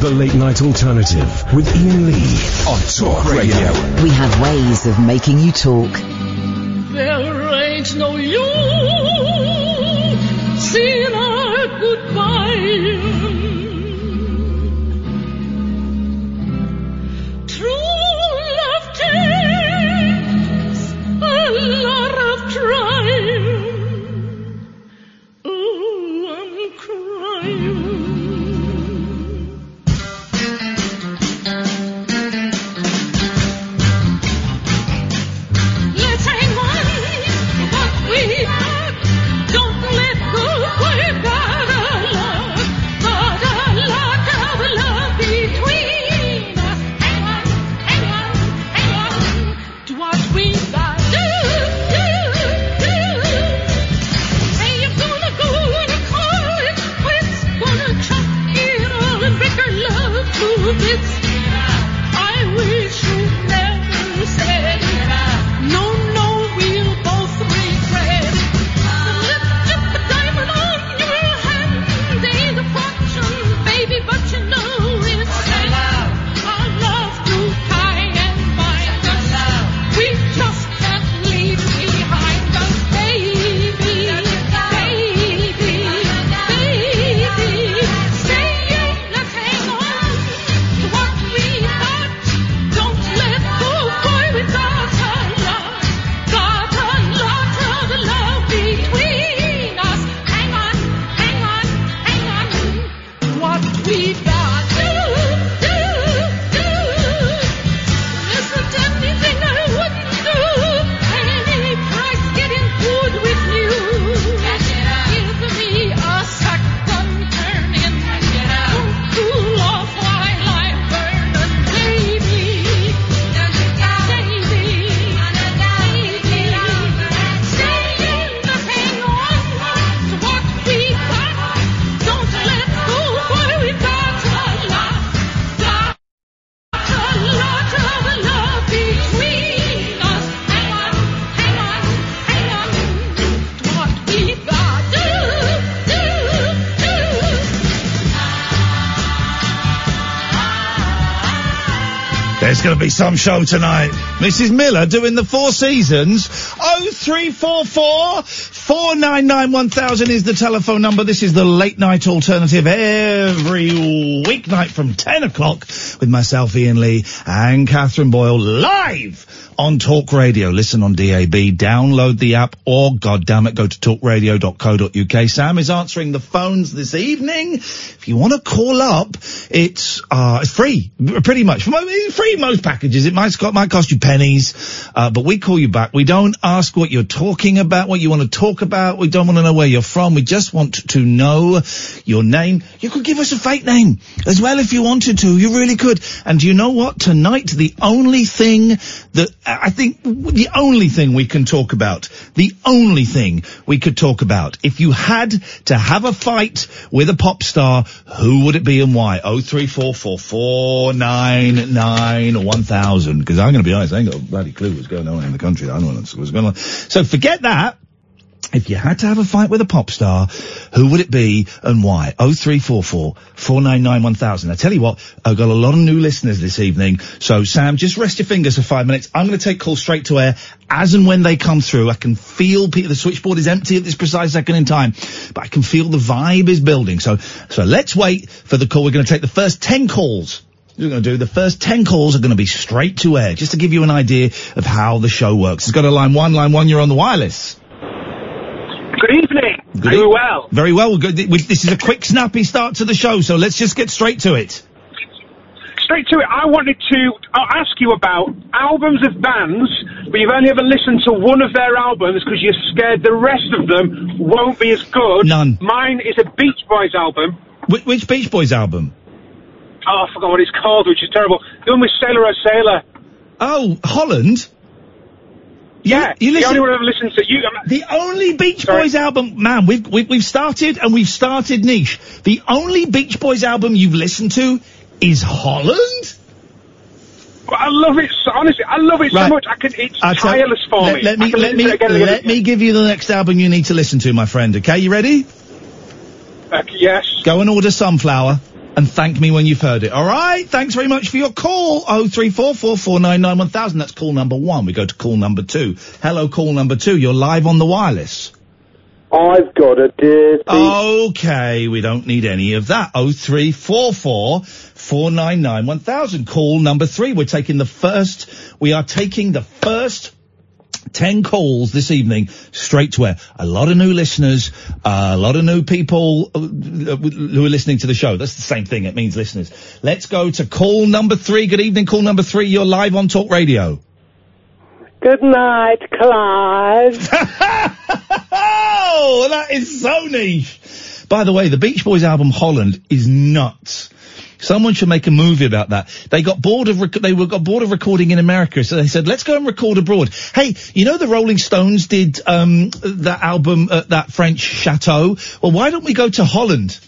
The Late Night Alternative with Iain Lee on Talk Radio. We have ways of making you talk. There ain't no use There's going to be some show tonight. Mrs. Miller doing the Four Seasons. 0344 499 1000 is the telephone number. This is the late night alternative every weeknight from 10 o'clock with myself, Iain Lee, and Katherine Boyle live on Talk Radio. Listen on DAB, download the app, or goddamn it, go to talkradio.co.uk. Sam is answering the phones this evening. If you want to call up, it's uh, it's free, pretty much. Free most packages. It might, might cost you pennies, uh, but we call you back. We don't ask what you're talking about, what you want to talk about. We don't want to know where you're from. We just want to know your name. You could give us a fake name as well if you wanted to. You really could. And you know what? Tonight, the only thing that I think the only thing we can talk about, the only thing we could talk about, if you had to have a fight with a pop star, who would it be and why? Oh three four four four nine nine one thousand. Because I'm going to be honest, I ain't got a bloody clue what's going on in the country. I don't know what's what's going on. So forget that. If you had to have a fight with a pop star, who would it be and why? 0344 499 1000. I tell you what, I've got a lot of new listeners this evening. So Sam, just rest your fingers for five minutes. I'm going to take calls straight to air as and when they come through. I can feel people, the switchboard is empty at this precise second in time, but I can feel the vibe is building. So, so let's wait for the call. We're going to take the first 10 calls. We're going to do the first 10 calls are going to be straight to air, just to give you an idea of how the show works. It's got a line one, line one, you're on the wireless. Good evening. Good Very e- well. Very well. Good. This is a quick, snappy start to the show, so let's just get straight to it. Straight to it. I wanted to ask you about albums of bands, but you've only ever listened to one of their albums because you're scared the rest of them won't be as good. None. Mine is a Beach Boys album. Which, which Beach Boys album? Oh, I forgot what it's called, which is terrible. The one with Sail On Sailor. Oh, Holland. Yeah, you the listen- only one I've listened to. You, The only Beach Sorry. Boys album, man, we've, we've we've started and we've started niche. The only Beach Boys album you've listened to is Holland. I love it. So, honestly, I love it Right. so much. I can. It's tell- tireless for let, me. Let me let me it again and again let me give you the next album you need to listen to, my friend. Okay, you ready? Uh, yes. Go and order Sunflower. And thank me when you've heard it. All right. Thanks very much for your call. Oh three four four four nine nine one thousand. That's call number one. We go to call number two. Hello, call number two. You're live on the wireless. I've got a dirty. Okay, we don't need any of that. Oh three four four four nine nine one thousand. Call number three. We're taking the first. We are taking the first. 10 calls this evening straight to air. A lot of new listeners, uh, a lot of new people uh, who are listening to the show. That's the same thing. It means listeners. Let's go to call number three. Good evening, call number three. You're live on Talk Radio. Good night, Clive. Oh, that is so niche. By the way, the Beach Boys album Holland is nuts. Someone should make a movie about that. They got bored of rec- they were got bored of recording in America, so they said, "Let's go and record abroad." Hey, you know the Rolling Stones did um, that album at that French chateau. Well, why don't we go to Holland?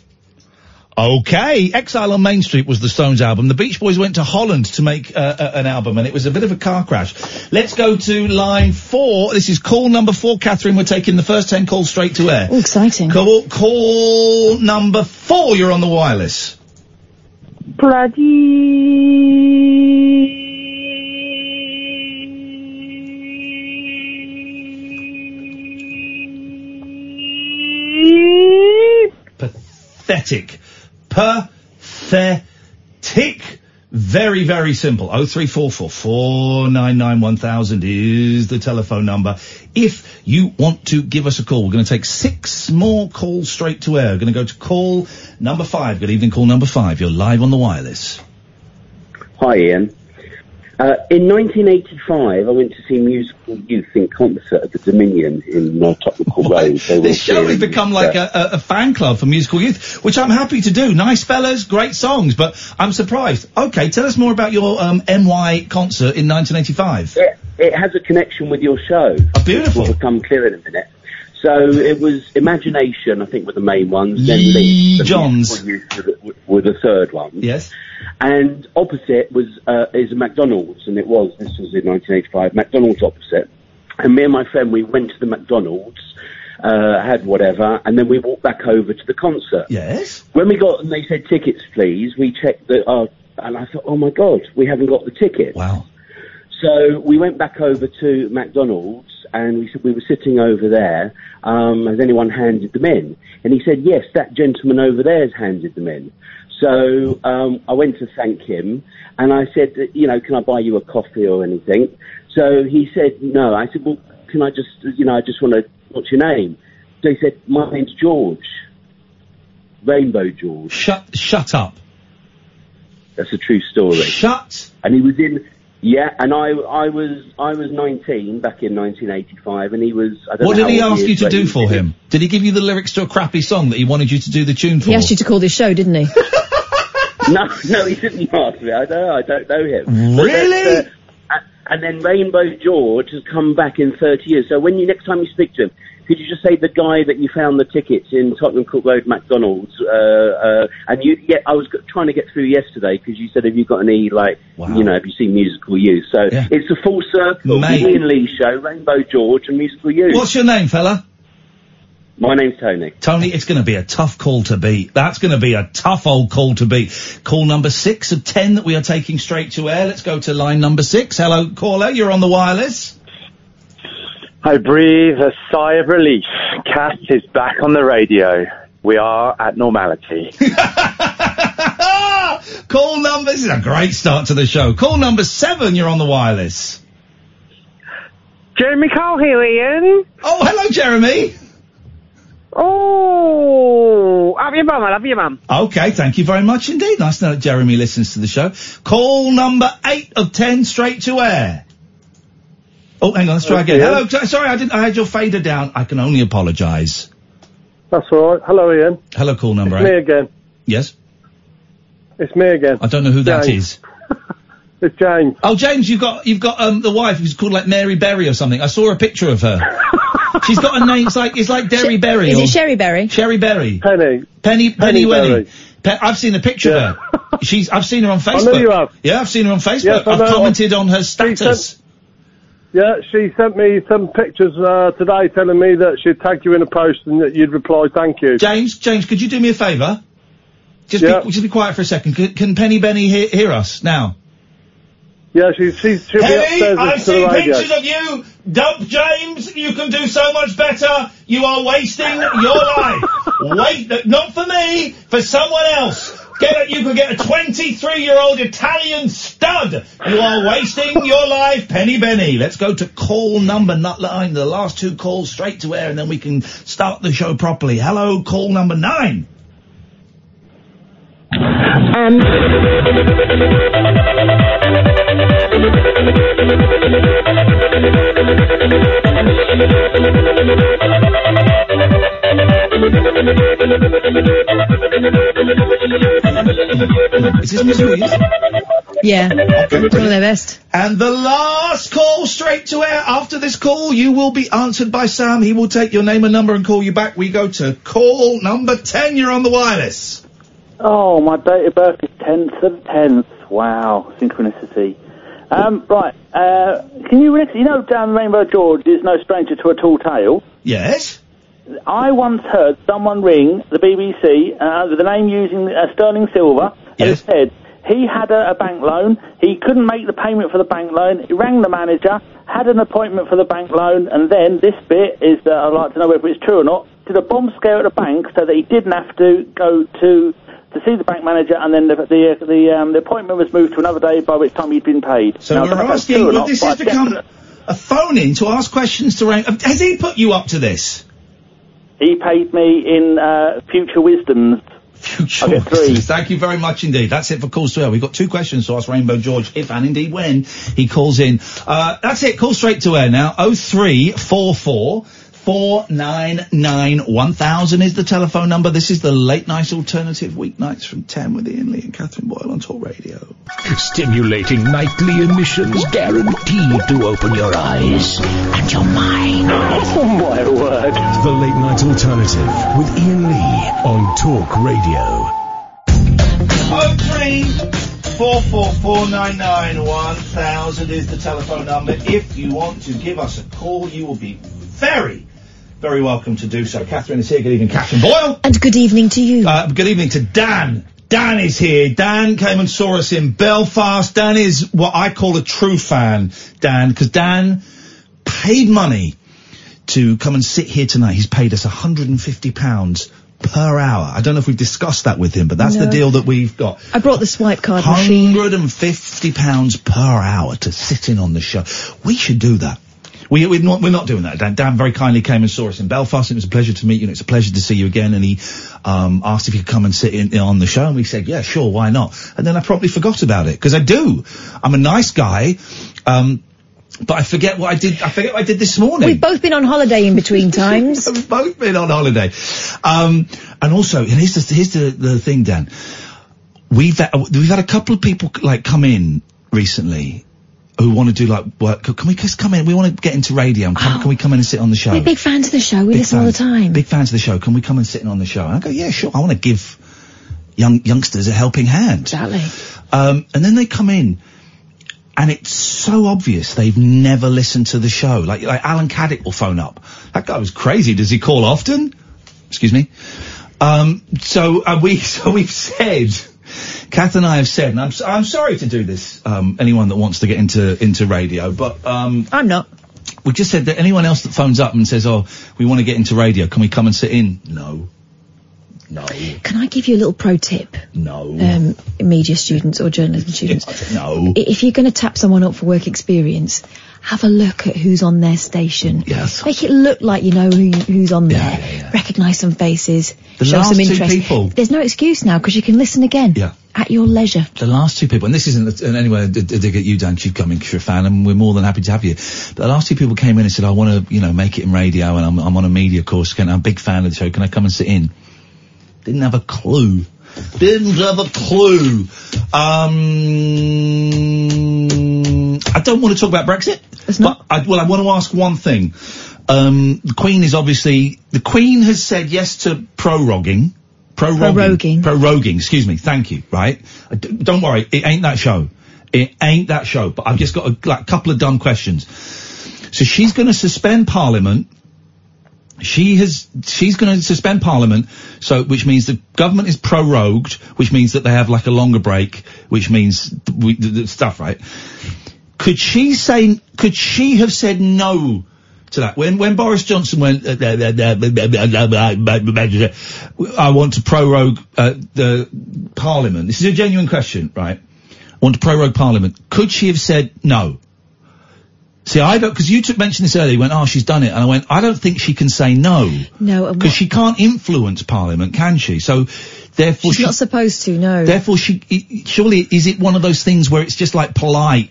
Okay, Exile on Main Street was the Stones album. The Beach Boys went to Holland to make uh, uh, an album, and it was a bit of a car crash. Let's go to line four. This is call number four, Katherine. We're taking the first ten calls straight to air. Oh, exciting. Call, call number four. You're on the wireless. Pathetic. Pathetic. Very, very simple. Oh three four four four nine nine one thousand is the telephone number. If you want to give us a call, we're going to take six more calls straight to air. We're going to go to call number five. Good evening, call number five. You're live on the wireless. Hi, Iain. Uh, in 1985, I went to see Musical Youth in concert at the Dominion in uh, Tottenham Road. They This show has become like uh, a, a, a fan club for musical youth, which I'm happy to do. Nice fellas, great songs, but I'm surprised. Okay, tell us more about your um, NY concert in 1985. It, it has a connection with your show. Oh, beautiful. Which will become clear in a minute. So it was Imagination, I think, were the main ones. Then the Johns. Were the, were the third one. Yes. And opposite was uh, is a McDonald's, and it was this was in 1985. McDonald's opposite, and me and my friend we went to the McDonald's, uh, had whatever, and then we walked back over to the concert. Yes. When we got and they said tickets, please, we checked the uh, and I thought, oh my god, we haven't got the ticket. Wow. So we went back over to McDonald's and we said we were sitting over there. Um, has anyone handed them in? And he said, yes, that gentleman over there has handed them in. So um, I went to thank him and I said, you know, can I buy you a coffee or anything? So he said, no. I said, well, can I just, you know, I just want to, what's your name? So he said, my name's George. Rainbow George. Shut, shut up. That's a true story. Shut. And he was in, yeah, and I, I was, I was 19 back in 1985, and he was. I don't What know did he ask is, you to do for did it. him? Did he give you the lyrics to a crappy song that he wanted you to do the tune for? He asked you to call this show, didn't he? No, no, he didn't ask me. I don't, I don't know him. Really? that's, uh, and then Rainbow George has come back in 30 years. So when you next time you speak to him, could you just say the guy that you found the tickets in Tottenham Court Road McDonald's? Uh, uh, and you, yeah, I was g- trying to get through yesterday because you said, have you got any like, Wow. you know, have you seen Musical Youth? So Yeah. it's a full circle. Mate. Iain Lee Show, Rainbow George, and Musical Youth. What's your name, fella? My name's Tony. Tony, it's going to be a tough call to beat. That's going to be a tough old call to beat. Call number six of ten that we are taking straight to air. Let's go to line number six. Hello, caller. You're on the wireless. I breathe a sigh of relief. Cat is back on the radio. We are at normality. Call number. This is a great start to the show. Call number seven. You're on the wireless. Jeremy Cole here, Iain. Oh, hello, Jeremy. Oh, have your mum? I love your mum. Okay, thank you very much indeed. Nice to know that Jeremy listens to the show. Call number eight of ten, straight to air. Oh, hang on, let's try again. Okay. Hello, sorry, I didn't. I had your fader down. I can only apologise. That's all right. Hello, Iain. Hello, call number It's me again. Yes, It's me again. I don't know who that James. is. It's James. Oh, James, you've got you've got um the wife who's called like Mary Berry or something. I saw a picture of her. She's got a name. It's like it's like Derry Berry. Is or it Sherry Berry? Sherry Berry? Penny. Penny Penny, Penny Wenny. Pe- I've seen a picture Yeah. of her. She's I've seen her on Facebook. know you have. Yeah, I've seen her on Facebook. Yes, I I've know. commented on her status. Yeah, she sent me some pictures uh, today telling me that she'd tag you in a post and that you'd reply, thank you. James, James, could you do me a favour? Just be, just be quiet for a second. Can, can Penny Benny hear, hear us now? Yeah, she's she's she'll be Penny, upstairs I've seen pictures of you. Dump James, you can do so much better. You are wasting your life. Wait, not for me, for someone else. Get a, you could get a 23 year old Italian stud. You are wasting your life, Penny Benny. Let's go to call number nut line. The last two calls straight to air, and then we can start the show properly. Hello, call number nine. Um, Is this Miss Louise? Yeah. Doing their best. And the last call straight to air. After this call, you will be answered by Sam. He will take your name and number and call you back. We go to call number 10. You're on the wireless. Oh, my date of birth is 10th of 10th. Wow, synchronicity. Um, right, uh, can you, you know down Rainbow George is no stranger to a tall tale? Yes? I once heard someone ring the BBC uh, with the name using uh, Sterling Silver and said he had a, a bank loan, he couldn't make the payment for the bank loan, he rang the manager, had an appointment for the bank loan, and then this bit is that I'd like to know whether it's true or not, did a bomb scare at the bank so that he didn't have to go to to see the bank manager, and then the the the, um, the appointment was moved to another day, by which time he'd been paid. So Now, we're don't know if that's asking, well, not, this has become a phone in to ask questions to Rain. Has he put you up to this? He paid me in uh, future wisdoms. Future three. Thank you very much indeed. That's it for calls to air. We've got two questions to ask Rainbow George if and indeed when he calls in. Uh, that's it. Call straight to air now. Oh three four four. 499 1000 is the telephone number. This is the late night alternative weeknights from 10 with Iain Lee and Katherine Boyle on Talk Radio. Stimulating nightly emissions guaranteed to open your eyes and your mind. Oh my word. The Late Night Alternative with Iain Lee on Talk Radio. Oh three four four four nine nine one thousand is the telephone number. If you want to give us a call, you will be very, very welcome to do so. Katherine is here. Good evening, Katherine Boyle. And good evening to you. Uh, good evening to Dan. Dan is here. Dan came and saw us in Belfast. Dan is what I call a true fan, Dan, because Dan paid money to come and sit here tonight. He's paid us £150 per hour. I don't know if we've discussed that with him, but that's the deal that we've got. I brought the swipe card machine. Hundred and fifty pounds per hour to sit in on the show. We should do that. We, we're not, we're not doing that. Dan, Dan very kindly came and saw us in Belfast. It was a pleasure to meet you and it's a pleasure to see you again. And he, um, asked if he could come and sit in, on the show and we said, yeah, sure, why not? And then I probably forgot about it because I do. I'm a nice guy. Um, but I forget what I did. I forget what I did this morning. We've both been on holiday in between times. We've both been on holiday. Um, and also, and here's the, here's the, the thing, Dan. We've, had- we've had a couple of people like come in recently who want to do like work. Can we just come in? We want to get into radio. And come, Can we come in and sit on the show? We're big fans of the show. We Big listen all the time. Big fans of the show. Can we come and sit in on the show? And I go, yeah, sure. I want to give young youngsters a helping hand. Exactly. Um, and then they come in, and it's so obvious they've never listened to the show. Like, like Alan Caddick will phone up. That guy was crazy. Does he call often? Excuse me. Um, so uh, we, so we've said, Kath and I have said, and I'm, I'm sorry to do this. Um, anyone that wants to get into into radio, but um, I'm not. we just said that anyone else that phones up and says, "Oh, we want to get into radio. Can we come and sit in?" No. No. Can I give you a little pro tip? No. Um, media students or journalism students. No. If you're going to tap someone up for work experience, have a look at who's on their station. Yes. Make it look like you know who, who's on there. Recognise some faces. The show last some two interest. people- There's no excuse now because you can listen again. Yeah. At your leisure. The last two people, and this isn't in any way a dig at you, Dan. you've come in 'cause you're a fan, and we're more than happy to have you. But the last two people came in and said, I want to, you know, make it in radio, and I'm, I'm on a media course, can, I'm a big fan of the show, can I come and sit in? Didn't have a clue. Didn't have a clue. Um, I don't want to talk about Brexit. But I, well, I want to ask one thing. Um, the Queen is obviously, the Queen has said yes to proroguing. Proroguing. Proroguing. Proroguing, excuse me, thank you, right? D- don't worry, it ain't that show. It ain't that show, but I've just got a like, couple of dumb questions. So she's going to suspend Parliament. She has, she's going to suspend Parliament, so, which means the government is prorogued, which means that they have like a longer break, which means the, the stuff, right? Could she say, could she have said no to that? When, when Boris Johnson went, uh, I want to prorogue, uh, the Parliament, this is a genuine question, right? I want to prorogue Parliament. Could she have said no? See, I don't, because you took mentioned this earlier, you went, oh, she's done it. And I went, I don't think she can say no. No, Because she can't influence Parliament, can she? So, therefore she's she, not supposed to. No. therefore she, surely, is it one of those things where it's just like polite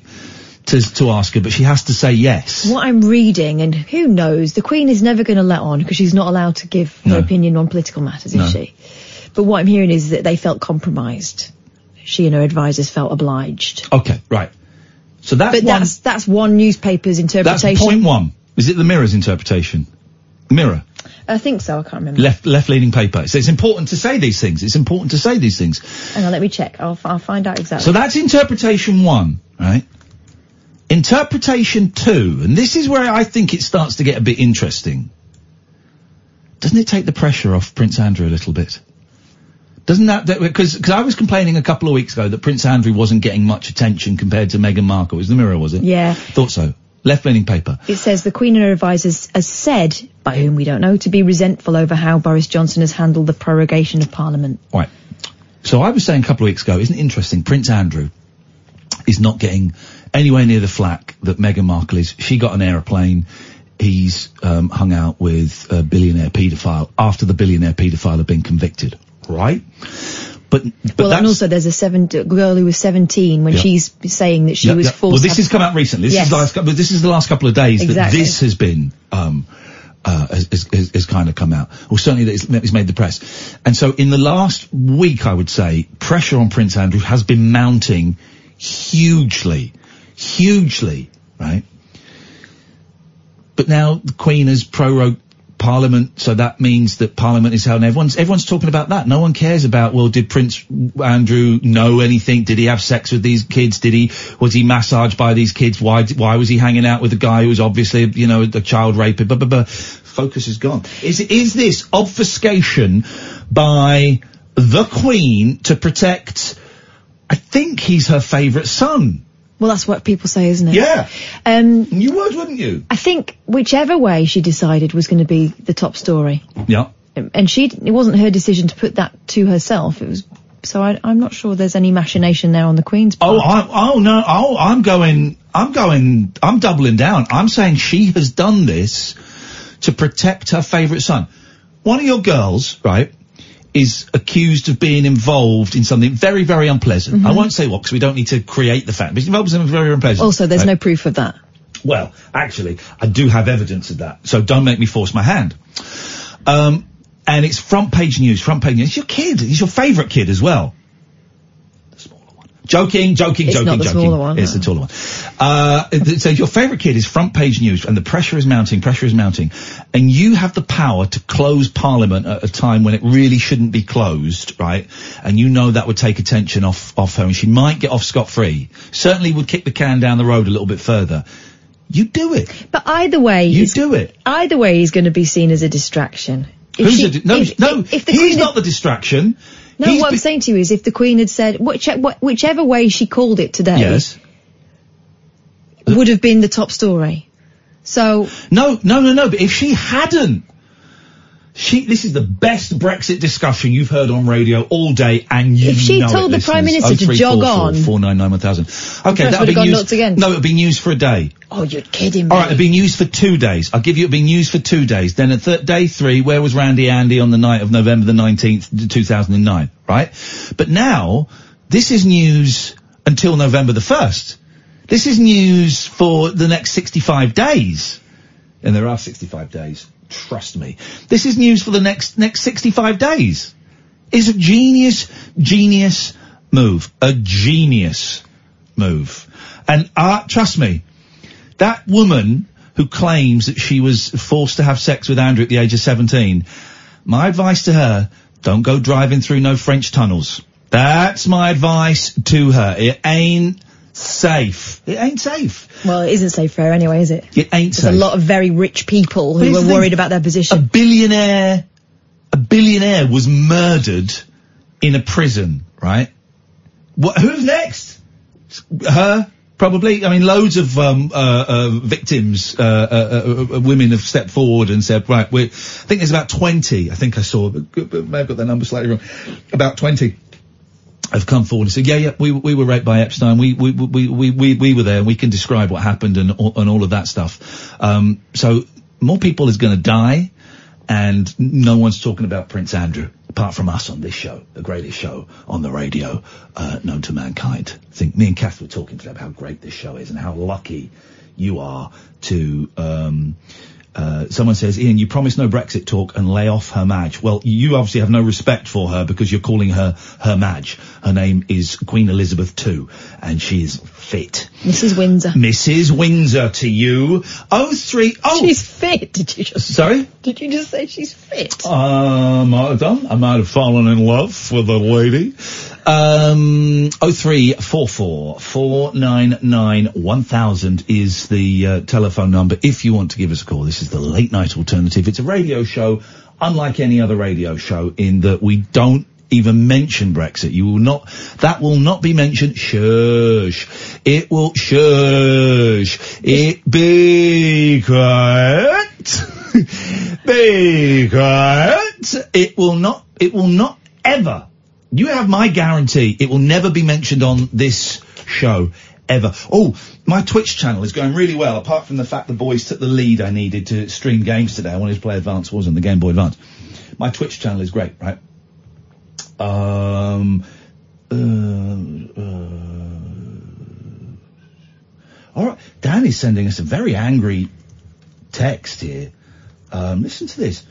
to, to ask her, but she has to say yes? What I'm reading, and who knows, the Queen is never going to let on because she's not allowed to give her No. opinion on political matters, is No. she? But what I'm hearing is that they felt compromised. She and her advisors felt obliged. Okay, right. So that's but one, that's that's one newspaper's that's interpretation. point one. Is it the Mirror's interpretation? Mirror. I think so. I can't remember. Left, left-leaning paper. So it's important to say these things. It's important to say these things. Hang on, let me check. I'll I'll find out exactly. So that's interpretation one, right? Interpretation two, and this is where I think it starts to get a bit interesting. Doesn't it take the pressure off Prince Andrew a little bit? Doesn't that, because because I was complaining a couple of weeks ago that Prince Andrew wasn't getting much attention compared to Meghan Markle. It was the Mirror, was it? Yeah. Thought so. Left-leaning paper. It says the Queen and her advisors are said, by whom we don't know, to be resentful over how Boris Johnson has handled the prorogation of Parliament. Right. So I was saying a couple of weeks ago, isn't it interesting? Prince Andrew is not getting anywhere near the flack that Meghan Markle is. She got an aeroplane. He's um, hung out with a billionaire paedophile after the billionaire paedophile had been convicted. Right? But, but well, and also there's a seven girl who was 17 when Yeah. she's saying that she Yeah, was yeah. forced. Well, this has come out recently. This Yes. is the last couple. This is the last couple of days that this has been um, uh, has, has, has, kind of come out, or certainly that it's, it's made the press. And so, in the last week, I would say pressure on Prince Andrew has been mounting hugely, hugely, right? But now the Queen has prorogued Parliament, so that means that Parliament is held. And everyone's everyone's talking about that. No one cares about. Well, did Prince Andrew know anything? Did he have sex with these kids? Did he was he massaged by these kids? Why why was he hanging out with a guy who was obviously you know a child rapist? Blah. Focus is gone. Is is this obfuscation by the Queen to protect? I think he's her favourite son. Well, that's what people say, isn't it? Yeah. Um, you would, wouldn't you? I think whichever way she decided was going to be the top story, Yeah. and she it wasn't her decision to put that to herself. It was. So I, I'm not sure there's any machination there on the Queen's part. Oh, I, oh no, oh, I'm going, I'm going, I'm doubling down. I'm saying she has done this to protect her favourite son. One of your girls, right, is accused of being involved in something very, very unpleasant. I won't say what because we don't need to create the fact, but he's involved in something very unpleasant. Also, there's no proof of that. Well, actually, I do have evidence of that, so don't make me force my hand. Um, and it's front page news, front page news. It's your kid. He's your favourite kid as well. The smaller one. Joking, joking, It's joking, not the joking. smaller one, It's no. the taller one. Uh, so your favourite kid is front page news, and the pressure is mounting, pressure is mounting, and you have the power to close Parliament at a time when it really shouldn't be closed, right? And you know that would take attention off off her, and she might get off scot free. Certainly would kick the can down the road a little bit further. You do it. But either way, You do it. Either way, he's going to be seen as a distraction. If Who's she- di- no, if- no, if the he's not the distraction. No, He's what I'm be- saying to you is if the Queen had said, which, whichever way she called it today Yes. Would have been the top story. So, No, no, no, no. But if she hadn't, she. This is the best Brexit discussion you've heard on radio all day, and you If she know told it, the Prime. Minister to jog oh on- Four nine nine one thousand. Okay, that'll would be news. again. No, it'd be news for a day. oh, you're kidding me. All right, it'd be news for two days. I'll give you it'd be news for two days. Then at th- day three, where was Randy Andy on the night of November the nineteenth, two thousand and nine? Right. But now this is news until November the first. This is news for the next sixty-five days, and there are sixty-five days. Trust me. This is news for the next next sixty-five days. Is a genius, genius move. A genius move. And uh, trust me, that woman who claims that she was forced to have sex with Andrew at the age of 17, my advice to her, don't go driving through no French tunnels. That's my advice to her. It ain't safe. It ain't safe. Well, it isn't safe for her anyway, is it? It ain't There's a lot of very rich people who are worried about their position. A billionaire, a billionaire was murdered in a prison, right? What, who's next? Her, probably. I mean, loads of um, uh, uh, victims, uh, uh, uh, uh, women have stepped forward and said, right, we I think there's about 20, I think I saw, may have got that number slightly wrong, about 20 have come forward and said, yeah, yeah, we, we were raped by Epstein. We, we, we, we, we, we were there and we can describe what happened and, and all of that stuff. Um, so more people is going to die and no one's talking about Prince Andrew apart from us on this show, the greatest show on the radio, uh, known to mankind. I think me and Kath were talking today about how great this show is and how lucky you are to, um, uh, someone says, Iain, you promised no Brexit talk and lay off her Madge. Well, you obviously have no respect for her because you're calling her her Madge. Her name is Queen Elizabeth II, and she is fit. Mrs. Windsor. Mrs. Windsor to you. Oh three oh. She's fit. Did you just? Sorry. Did you just say she's fit? I might have done. I might have fallen in love with a lady. Um, oh three four four four nine nine one thousand is the uh, telephone number if you want to give us a call. This is the late night alternative. It's a radio show, unlike any other radio show, in that we don't even mention Brexit. You will not. That will not be mentioned. Shush. It will. Shush. It be quiet. be quiet. It will not. It will not ever. You have my guarantee. It will never be mentioned on this show. Ever. Oh, my Twitch channel is going really well, apart from the fact the boys took the lead I needed to stream games today. I wanted to play Advance Wars on the Game Boy Advance. My Twitch channel is great, right? Um, uh, uh, all right. Dan is sending us a very angry text here. Um, listen to this.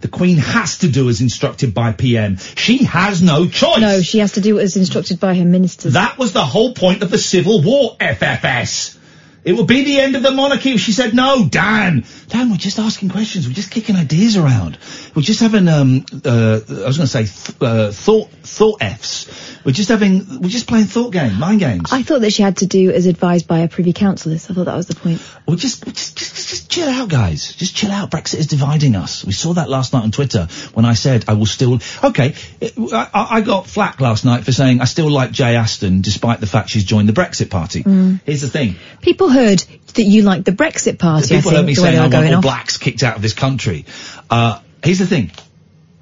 The Queen has to do as instructed by PM. She has no choice. No, she has to do as instructed by her ministers. That was the whole point of the Civil War, FFS. It will be the end of the monarchy if she said no, Dan. Dan, we're just asking questions. We're just kicking ideas around. We're just having, um, uh, I was going to say, th- uh, thought, thought Fs. We're just having, we're just playing thought game, mind games. I thought that she had to do as advised by a privy councillors. I thought that was the point. We just, just, just, just chill out, guys. Just chill out. Brexit is dividing us. We saw that last night on Twitter when I said I will still. Okay, it- I I got flack last night for saying I still like Jay Aston despite the fact she's joined the Brexit party. Mm. Here's the thing. People heard that you liked the Brexit party. People think, heard me saying I want all blacks kicked out of this country. Uh, here's the thing.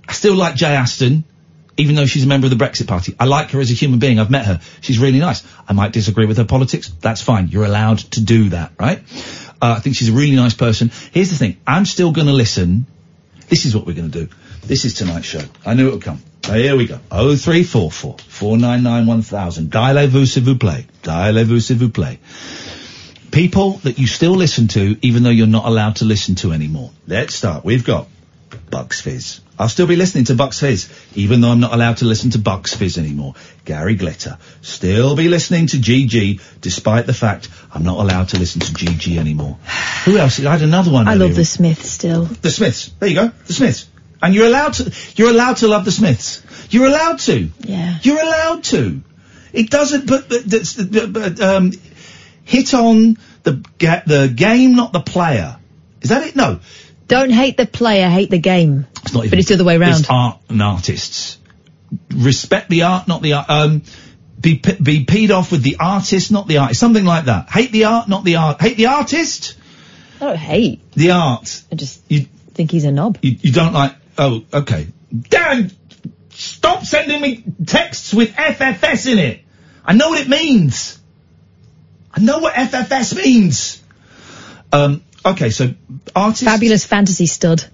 I still like Jay Aston, even though she's a member of the Brexit party. I like her as a human being. I've met her. She's really nice. I might disagree with her politics. That's fine. You're allowed to do that, right? Uh, I think she's a really nice person. Here's the thing. I'm still going to listen. This is what we're going to do. This is tonight's show. I knew it would come. Uh, here we go. 0344 499 1000. Dialez-vous s'il vous plaît. Dialez-vous s'il vous plaît. People that you still listen to, even though you're not allowed to listen to anymore. Let's start. We've got Bucks Fizz. I'll still be listening to Bucks Fizz, even though I'm not allowed to listen to Bucks Fizz anymore. Gary Glitter. Still be listening to GG, despite the fact I'm not allowed to listen to GG anymore. Who else? I had another one. I earlier. love the Smiths still. The Smiths. There you go. The Smiths. And you're allowed to, you're allowed to love the Smiths. You're allowed to. Yeah. You're allowed to. It doesn't, but, but, but um, hit on the, ga- the game, not the player. Is that it? No. Don't hate the player, hate the game. It's not even. But it's the other way around. It's art and artists. Respect the art, not the art. Um, be be peed off with the artist, not the artist. Something like that. Hate the art, not the art. Hate the artist, I don't hate. the art. I just You think he's a knob. you, you don't like. Oh, okay. Dan, stop sending me texts with FFS in it. I know what it means. I know what FFS means. Um. Okay, so artist. Fabulous fantasy stud.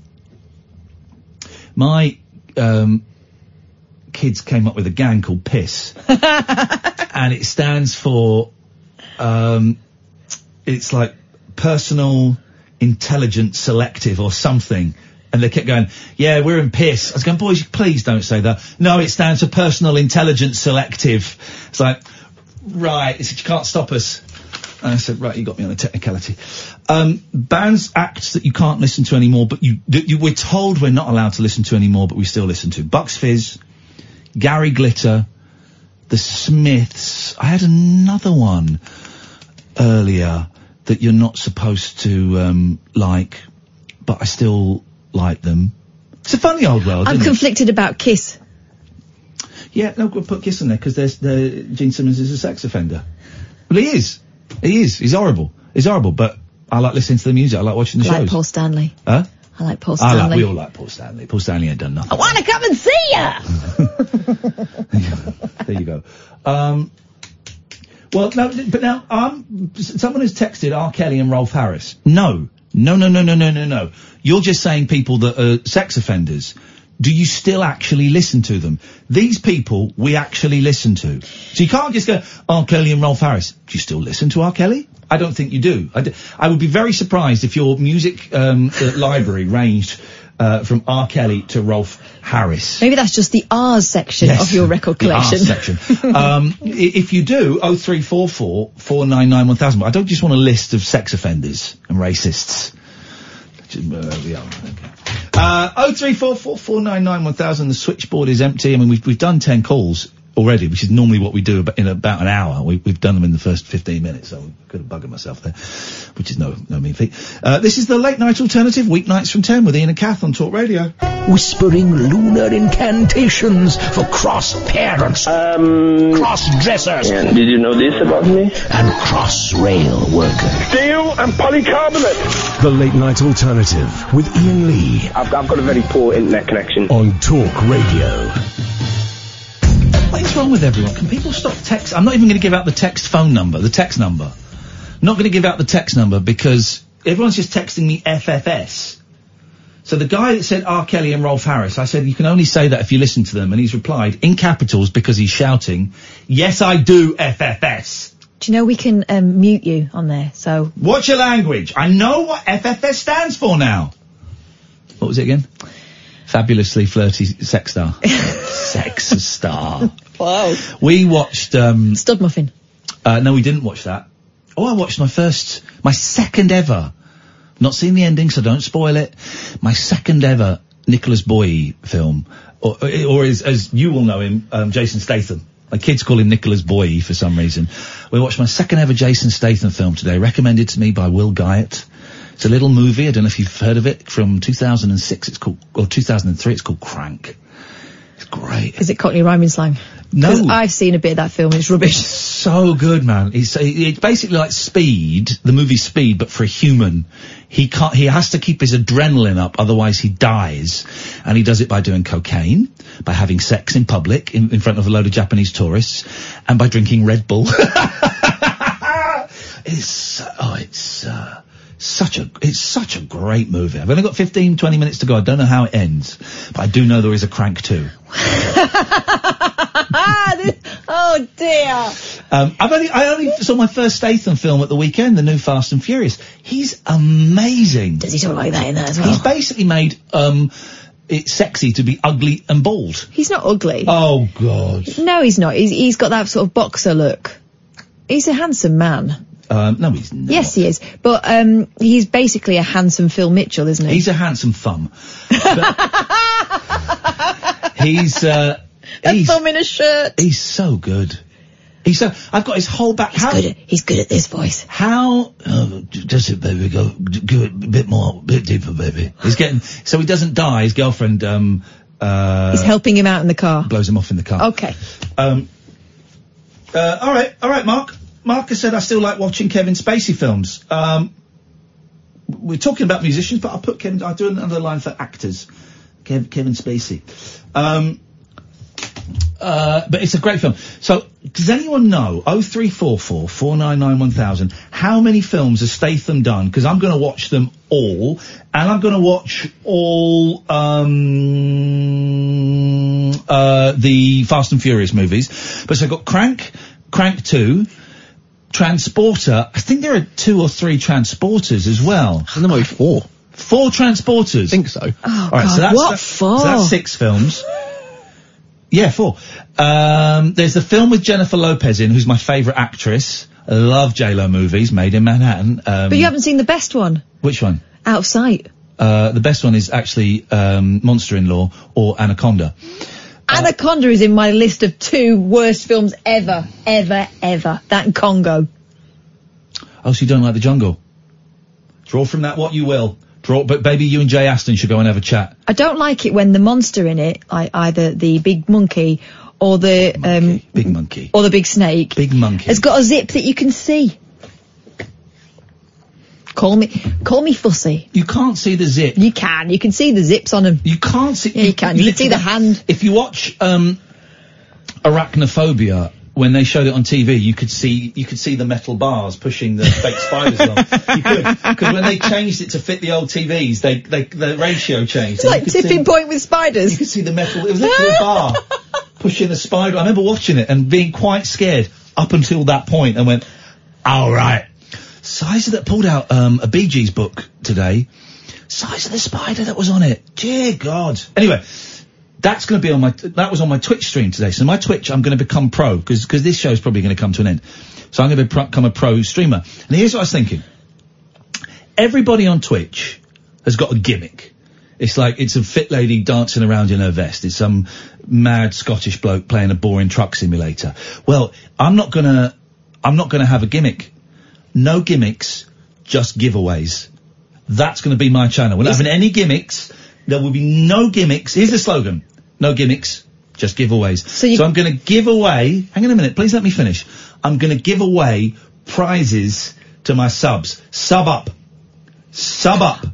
my um, kids came up with a gang called Piss, and it stands for um, it's like personal intelligent selective or something. And they kept going, yeah, we're in piss. I was going, boys, please don't say that. No, it stands for personal intelligence selective. It's like, right, he said, you can't stop us. And I said, right, you got me on a technicality. Um, bands, acts that you can't listen to anymore, but you, that you, we're told we're not allowed to listen to anymore, but we still listen to. Bucks Fizz, Gary Glitter, the Smiths. I had another one earlier that you're not supposed to um, like, but I still like them. It's a funny old world, I'm isn't it? conflicted about Kiss. Yeah, no, we'll put Kiss in there because there's the Gene Simmons is a sex offender. Well, he is. He is. He's horrible. He's horrible. But I like listening to the music. I like watching the show. I like. Paul Stanley. Huh? I like Paul I Stanley. like. We all like Paul Stanley. Paul Stanley ain't done nothing. I want to come and see ya. there you go. Um, well, no, but now, um, someone has texted R. Kelly and Rolf Harris. No, no, no, no, no, no, no, no. You're just saying people that are sex offenders. Do you still actually listen to them? These people we actually listen to. So you can't just go, R. Kelly and Rolf Harris. Do you still listen to R. Kelly? I don't think you do. I, d- I would be very surprised if your music um, uh, library ranged uh, from R. Kelly to Rolf Harris. Maybe that's just the R's section Yes, of your record the collection. art section. um, if you do, 0344 499 1000. I don't just want a list of sex offenders and racists. Uh, yeah, okay. Uh, 0344 The switchboard is empty. I mean, we've, we've done 10 calls already, which is normally what we do in about an hour. We, we've done them in the first 15 minutes, so I could have buggered myself there, which is no, no mean feat. Uh, this is the late night alternative, weeknights from 10 with Iain and Kath on Talk Radio. Whispering lunar incantations for cross parents, Um, cross dressers, Did you know this about me? and cross rail workers. Steel and polycarbonate. The Late Night Alternative with Iain Lee I've, I've got a very poor internet connection. on Talk Radio. What is wrong with everyone? Can people stop text? I'm not even going to give out the text phone number, the text number. Not going to give out the text number because everyone's just texting me FFS. So the guy that said R. Kelly and Rolf Harris, I said you can only say that if you listen to them, and he's replied in capitals because he's shouting, "Yes, I do FFS." Do you know we can um, mute you on there? So Watch your language. I know what FFS stands for now. What was it again? Fabulously flirty sex star. sex star. Wow. We watched. Um, Stud muffin. Uh, no, we didn't watch that. Oh, I watched my first, my second ever. Not seen the ending, so don't spoil it. My second ever Nicholas Boy film, or, or as, as you will know him, um, Jason Statham. My kids call him Nicholas Boy for some reason. We watched my second ever Jason Statham film today, recommended to me by Will Guyett. It's a little movie. I don't know if you've heard of it from 2006. It's called, or 2003. It's called Crank. It's great. Is it Cockney rhyming slang? No, I've seen a bit of that film. It's rubbish. It's so good, man. It's it's basically like Speed, the movie Speed, but for a human. He can't. He has to keep his adrenaline up, otherwise he dies. And he does it by doing cocaine, by having sex in public in, in front of a load of Japanese tourists, and by drinking Red Bull. it's oh, it's. Uh, such a it's such a great movie. I've only got 15 20 minutes to go. I don't know how it ends, but I do know there is a crank too. oh dear. Um, I've only, I only saw my first Statham film at the weekend, the new Fast and Furious. He's amazing. Does he talk like that in there as well? He's basically made um, it sexy to be ugly and bald. He's not ugly. Oh God. No, he's not. He's, he's got that sort of boxer look. He's a handsome man. Um, no, he's not. Yes, he is. But um, he's basically a handsome Phil Mitchell, isn't he? He's a handsome thumb. he's uh, a he's thumb in a shirt. he's so good. He's so. I've got his whole back. He's how, good. At, he's good at this voice. How? Oh, just it, baby. Go, go a bit more, a bit deeper, baby. He's getting so he doesn't die. His girlfriend um uh he's helping him out in the car. blows him off in the car. Okay. Um. Uh, all right, all right, Mark. Mark has said I still like watching Kevin Spacey films. Um. We're talking about musicians, but I'll put Kevin. I'll do another line for actors. Kev, Kevin Spacey. Um. Uh, but it's a great film. So, does anyone know, 0344 499 1000, how many films has Statham done? Because I'm going to watch them all, and I'm going to watch all, um, uh, the Fast and Furious movies. But so I've got Crank, Crank 2, Transporter, I think there are two or three Transporters as well. I think there might be four. Four Transporters. I think so. Oh, All right, so God, that's what that- for? So that's six films. Yeah, four. Um, there's the film with Jennifer Lopez in, who's my favourite actress. I love J Lo movies made in Manhattan. Um, But you haven't seen the best one. which one? Out of sight. Uh, the best one is actually um, Monster in Law or Anaconda. Anaconda is in my list of two worst films ever, ever, ever. That and Congo. Oh, so you don't like the jungle? Draw from that what you will. Draw, but maybe you and Jay Aston should go and have a chat. I don't like it when the monster in it, like either the big monkey or the um, Big monkey. or the big snake, Big monkey. has got a zip that you can see. Call me, call me fussy. You can't see the zip. You can. You can see the zips on them. You can't see. Yeah, you can. You can see the hand. If you watch um, Arachnophobia, when they showed it on TV, you could see you could see the metal bars pushing the fake spiders along. You could because when they changed it to fit the old TVs, they, they the ratio changed. It's like tipping see, point with spiders. You could see the metal. It was literally a bar pushing the spider. I remember watching it and being quite scared up until that point, and went, "All right." Size of that pulled out um, a Bee Gees book today. Size of the spider that was on it. Dear God. Anyway, that's going to be on my. That was on my Twitch stream today. So my Twitch, I'm going to become pro because because this show is probably going to come to an end. So I'm going to become a pro streamer. And here's what I was thinking. Everybody on Twitch has got a gimmick. It's like it's a fit lady dancing around in her vest. It's some mad Scottish bloke playing a boring truck simulator. Well, I'm not gonna. I'm not gonna have a gimmick. No gimmicks, just giveaways. That's going to be my channel. We're not having any gimmicks. There will be no gimmicks. Here's the slogan. No gimmicks, just giveaways. So, I'm going to give away, hang on a minute, please let me finish. I'm going to give away prizes to my subs. Sub up. Sub up.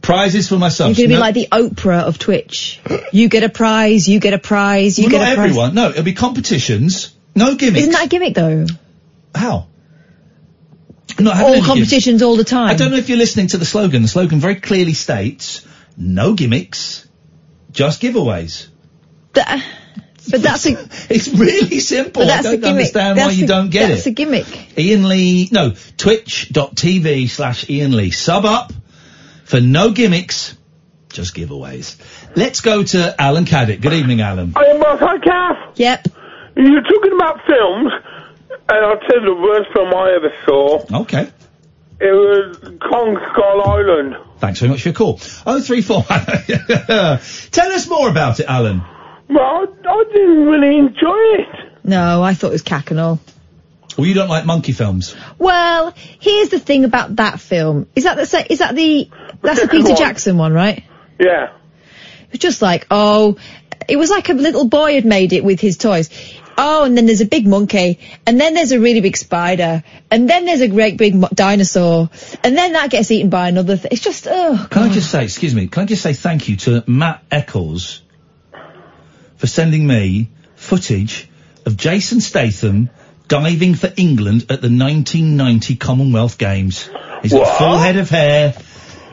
Prizes for my You're subs. going to be No- like the Oprah of Twitch. You get a prize. You get a prize. You well, get a prize. everyone. No, it'll be competitions. No gimmicks. Isn't that a gimmick though? How? Not having All competitions all the time. I don't know if you're listening to the slogan. The slogan very clearly states, no gimmicks, just giveaways. That- but that's a. It's really simple. But that's I a don't gimmick. understand why That's you a- don't get That's it. a gimmick. Iain Lee, no, twitch.tv slash Iain Lee. Sub up for no gimmicks, just giveaways. Let's go to Alan Caddick. Good evening, Alan. Hey, Mark, hi, Kath. Yep. You're talking about films, and I'll tell you the worst film I ever saw. Okay. It was Kong Skull Island. Thanks very much for your call. Oh three four. Tell us more about it, Alan. Well, I, I didn't really enjoy it. No, I thought it was cack and all. Well, you don't like monkey films. Well, here's the thing about that film. Is that the sa- is that the that's the Peter one. Jackson one, right? Yeah. It was just like, oh, it was like a little boy had made it with his toys. Oh, and then there's a big monkey, and then there's a really big spider, and then there's a great big mo- dinosaur, and then that gets eaten by another. Th- it's just, oh, Can I just say, excuse me, can I just say thank you to Matt Eccles for sending me footage of Jason Statham diving for England at the 1990 Commonwealth Games. He's got a full head of hair.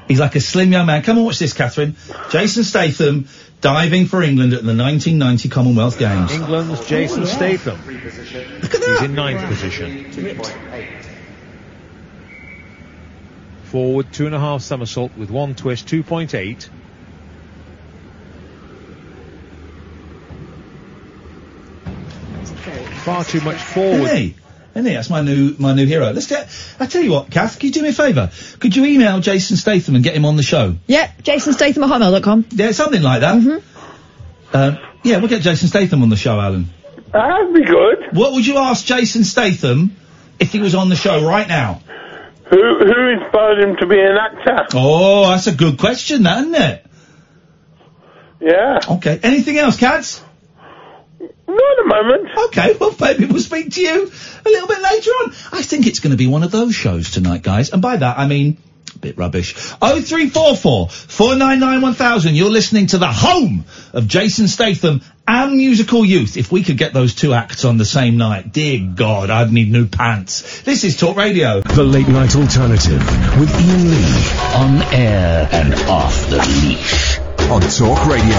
He's like a slim young man. Come and watch this, Catherine. Jason Statham diving for England at the 1990 Commonwealth Games. England's Jason Statham. He's in ninth position. Forward two and a half somersault with one twist, 2.8. Far too much forward. Isn't he? Isn't he? That's my new my new hero. Let's get. I tell you what, Kath, can you do me a favour? Could you email Jason Statham and get him on the show? Yep, Jason Statham at hotmail.com. Yeah, something like that. Mm-hmm. Uh, yeah, we'll get Jason Statham on the show, Alan. That'd be good. What would you ask Jason Statham if he was on the show right now? Who who inspired him to be an actor? Oh, that's a good question, that, isn't it? Yeah. Okay. Anything else, Cats? Not at the moment. Okay, well, maybe we'll speak to you a little bit later on. I think it's going to be one of those shows tonight, guys. And by that, I mean a bit rubbish. 0344 499 1000. You're listening to the home of Jason Statham and Musical Youth. If we could get those two acts on the same night, dear God, I'd need new pants. This is Talk Radio. The Late Night Alternative with Iain Lee. On air and off the leash. On Talk Radio.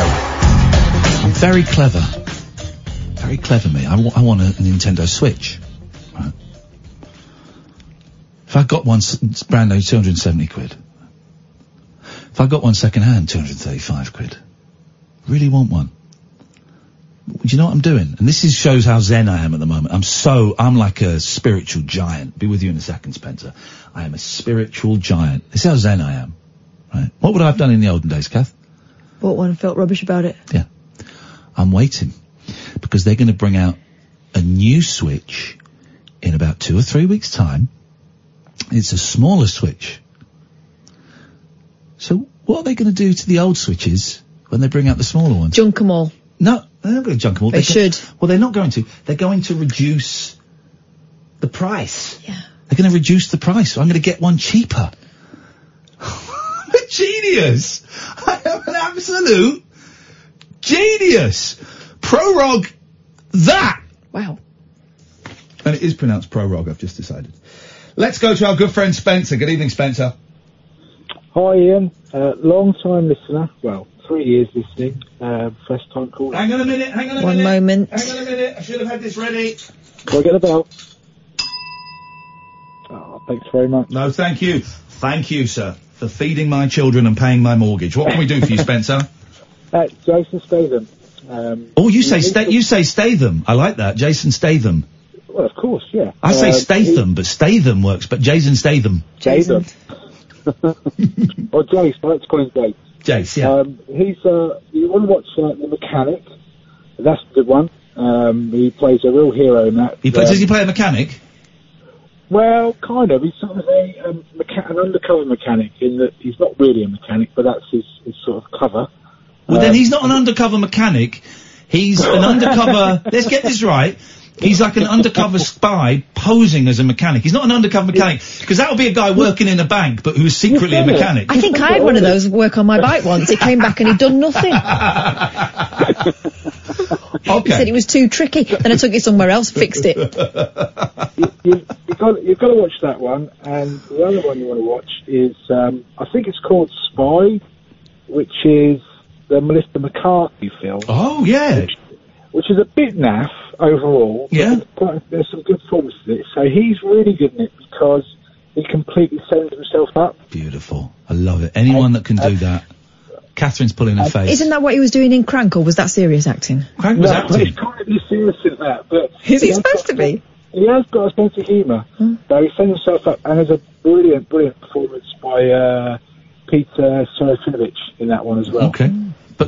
I'm very clever. Very clever, me. I, want a Nintendo Switch. Right. If I got one s- brand new, 270 quid. If I got one second hand, 235 quid. Really want one. Do you know what I'm doing? And this is, shows how zen I am at the moment. I'm so, I'm like a spiritual giant. Be with you in a second, Spencer. I am a spiritual giant. This is how zen I am. Right? What would I have done in the olden days, Kath? Bought one and felt rubbish about it. Yeah. I'm waiting because they're going to bring out a new switch in about two or three weeks' time. It's a smaller switch. So what are they going to do to the old switches when they bring out the smaller ones? Junk 'em all. No, they're not going to junk them all. They They're go- should. well, they're not going to. They're going to reduce the price. Yeah. They're going to reduce the price. I'm going to get one cheaper. I'm a genius. I am an absolute genius. Prorogue that. Wow. And it is pronounced prorogue, I've just decided. Let's go to our good friend Spencer. Good evening, Spencer. Hi Iain, uh, long time listener, well, three years listening, uh, first time caller. Hang on a minute, hang on a One minute. One moment. Hang on a minute. I should have had this ready. Can I get a bell? Oh, thanks very much. No, thank you. Thank you, sir, for feeding my children and paying my mortgage. What can we do for you, Spencer? Uh, Jason Statham. Um, Oh, you say he- sta- you say Statham. I like that. Jason Statham. Well, of course, yeah. I say Uh, Statham, but Statham works. But Jason Statham. Jason. or Jace, I like to call him Jace. Jace, yeah. Um, he's, uh, you want to watch uh, The Mechanic? That's a good one. Um, he plays a real hero in that. He play, Um, does he play a mechanic? Well, kind of. He's sort of a um, mecha- an undercover mechanic in that he's not really a mechanic, but that's his, his sort of cover. Well, then Um, he's not an undercover mechanic. He's an undercover. let's get this right. He's like an undercover spy posing as a mechanic. He's not an undercover mechanic because that would be a guy working in a bank but who's secretly a mechanic. I think I had one of those work on my bike once. It came back and he'd done nothing. He said it was too tricky. Then I took it somewhere else, fixed it. you, you've got you've got to watch that one, and the other one you want to watch is um, I think it's called Spy, which is the Melissa McCarthy film. Oh yeah, which, which is a bit naff overall. Yeah. But there's some good forms to it. So he's really good in it because he completely sends himself up. Beautiful. I love it. Anyone that can do that. Catherine's pulling her face. Isn't that what he was doing in Crank, or was that serious acting? Crank no, He's trying to serious in that, but Is he has supposed to be? He has got a sense of humour. So he sends himself up, and there's a brilliant, brilliant performance by uh, Peter Serafinowicz in that one as well. Okay.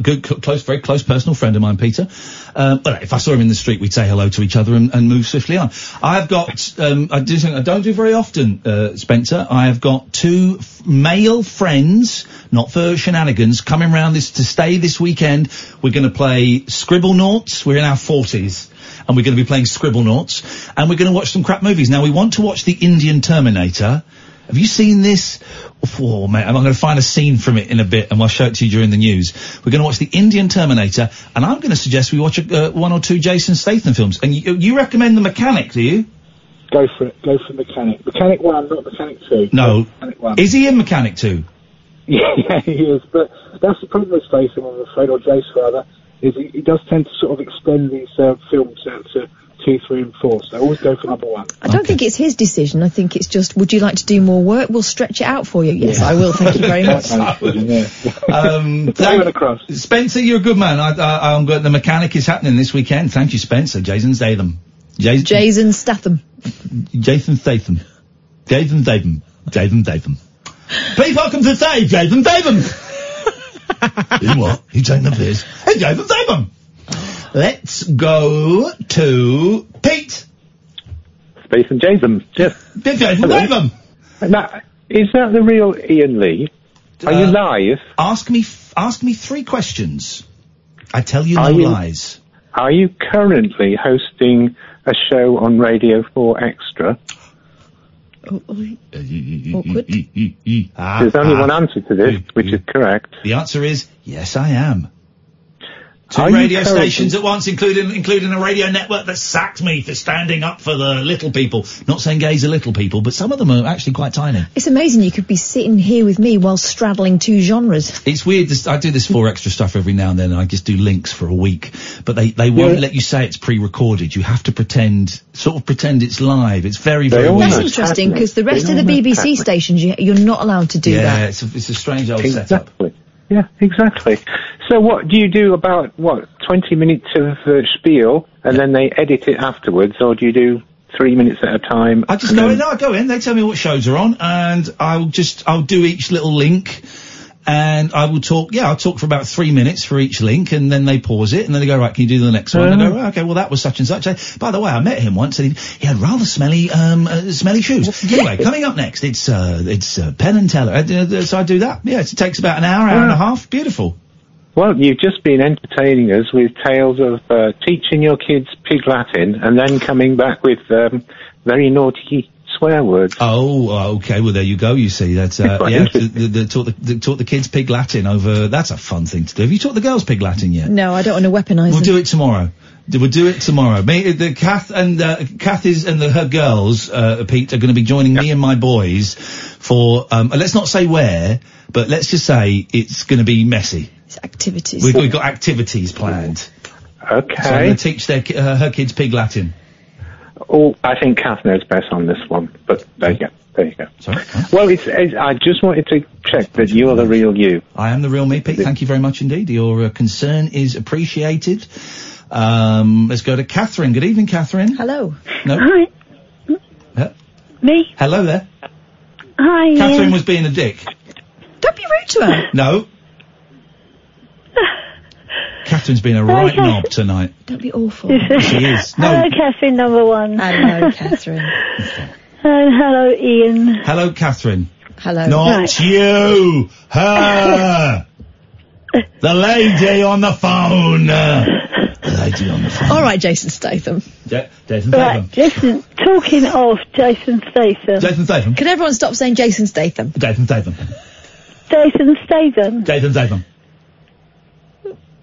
Good, close, very close personal friend of mine, Peter. Um, well, if I saw him in the street, we'd say hello to each other and, and move swiftly on. I've got, um, I do something I don't do very often, uh, Spencer. I have got two f- male friends, not for shenanigans, coming round this to stay this weekend. We're going to play Scribblenauts. We're in our forties. And we're going to be playing Scribblenauts. And we're going to watch some crap movies. Now, we want to watch the Indian Terminator. Have you seen this? Oh, mate, I'm going to find a scene from it in a bit and I'll show it to you during the news. We're going to watch the Indian Terminator and I'm going to suggest we watch a, uh, one or two Jason Statham films. And you, you recommend The Mechanic, do you? Go for it. Go for Mechanic. Mechanic 1, not Mechanic 2. No. Mechanic 1. Is he in Mechanic 2? Yeah, he is. But that's the problem with Statham, I'm afraid, or Jace rather, is he, he does tend to sort of extend these uh, films out to two, three, and four. So always go for number one. I don't think it's his decision. I think it's just, would you like to do more work? We'll stretch it out for you. Yes, I will. Thank you very much. um, thank- Spencer, you're a good man. I, I, I'm good. The Mechanic is happening this weekend. Thank you, Spencer. Jason Statham. Jason, Jason Statham. Jason Statham. Jason Statham. Jason Statham. Please welcome to the stage, Jason Statham. you what? You taking the piss? Hey, Jason Statham. Let's go to Pete. Space and Jason. Yes. Jason Hello. Statham. Now, is that the real Iain Lee? Are you Uh, live? Ask me, f- ask me three questions. I tell you no Are you- lies. Are you currently hosting a show on Radio 4 Extra? Ah, There's only ah. one answer to this, which is correct. The answer is yes, I am. Two Are radio stations at once, including including a radio network that sacked me for standing up for the little people. Not saying gays are little people, but some of them are actually quite tiny. It's amazing you could be sitting here with me while straddling two genres. It's weird. This, I do this for extra stuff every now and then. And I just do links for a week, but they they won't Yeah. let you say it's pre-recorded. You have to pretend, sort of pretend it's live. It's very very That's interesting because the rest of the BBC stations, you, you're not allowed to do yeah, that. it's a, it's a strange old setup. Yeah, exactly. So what do you do about, what, 20 minutes of uh, spiel and then they edit it afterwards or do you do three minutes at a time? I just go in. No, I go in. They tell me what shows are on, and I'll just I'll do each little link, and I will talk. Yeah, I'll talk for about three minutes for each link, and then they pause it, and then they go, "Right, can you do the next one?" And I go, "Right, "Okay, well that was such and such." Uh, By the way, I met him once, and he, he had rather smelly, um, uh, smelly shoes. anyway, coming up next, it's uh, it's uh, Penn and Teller. Uh, uh, so I do that. Yeah, it takes about an hour, hour and a half. Beautiful. Well, you've just been entertaining us with tales of uh, teaching your kids pig Latin and then coming back with um, very naughty swear words. Oh, uh, okay. Well, there you go. You see, that's uh, Quite yeah. The, the, the, taught, the, the, taught the kids pig Latin over. That's a fun thing to do. Have you taught the girls pig Latin yet? No, I don't want to weaponise We'll them. do it tomorrow. We'll do it tomorrow. Me, the Kath and uh, Kath is and the, her girls, uh, Pete, are going to be joining me and my boys for. Um, let's not say where, but let's just say it's going to be messy. It's activities. We've, we've got activities planned. Okay. So I'm going to teach their uh, her kids pig Latin. Oh, I think Kath knows best on this one, but there you go. There you go. Sorry. Well, it's, it's, I just wanted to check that you're the real you. I am the real me, Pete. Thank you very much indeed. Your uh, concern is appreciated. Um, let's go to Catherine. Good evening, Catherine. Hello. No. Hi. Me? hello there. Hi. Catherine Iain. was being a dick. Don't be rude to her. No. Catherine's been a right okay. knob tonight. Don't be awful. She is. No. Hello, Catherine number one. Hello, Catherine. And hello, Iain. Hello, Catherine. Hello. Not Right. you. Her. the lady on the phone. The lady on the phone. All right, Jason Statham. Ja- Jason Right, Statham. listen, talking of Jason Statham. Jason Statham. Can everyone stop saying Jason Statham? Jason Statham. Jason Statham. Jason Statham.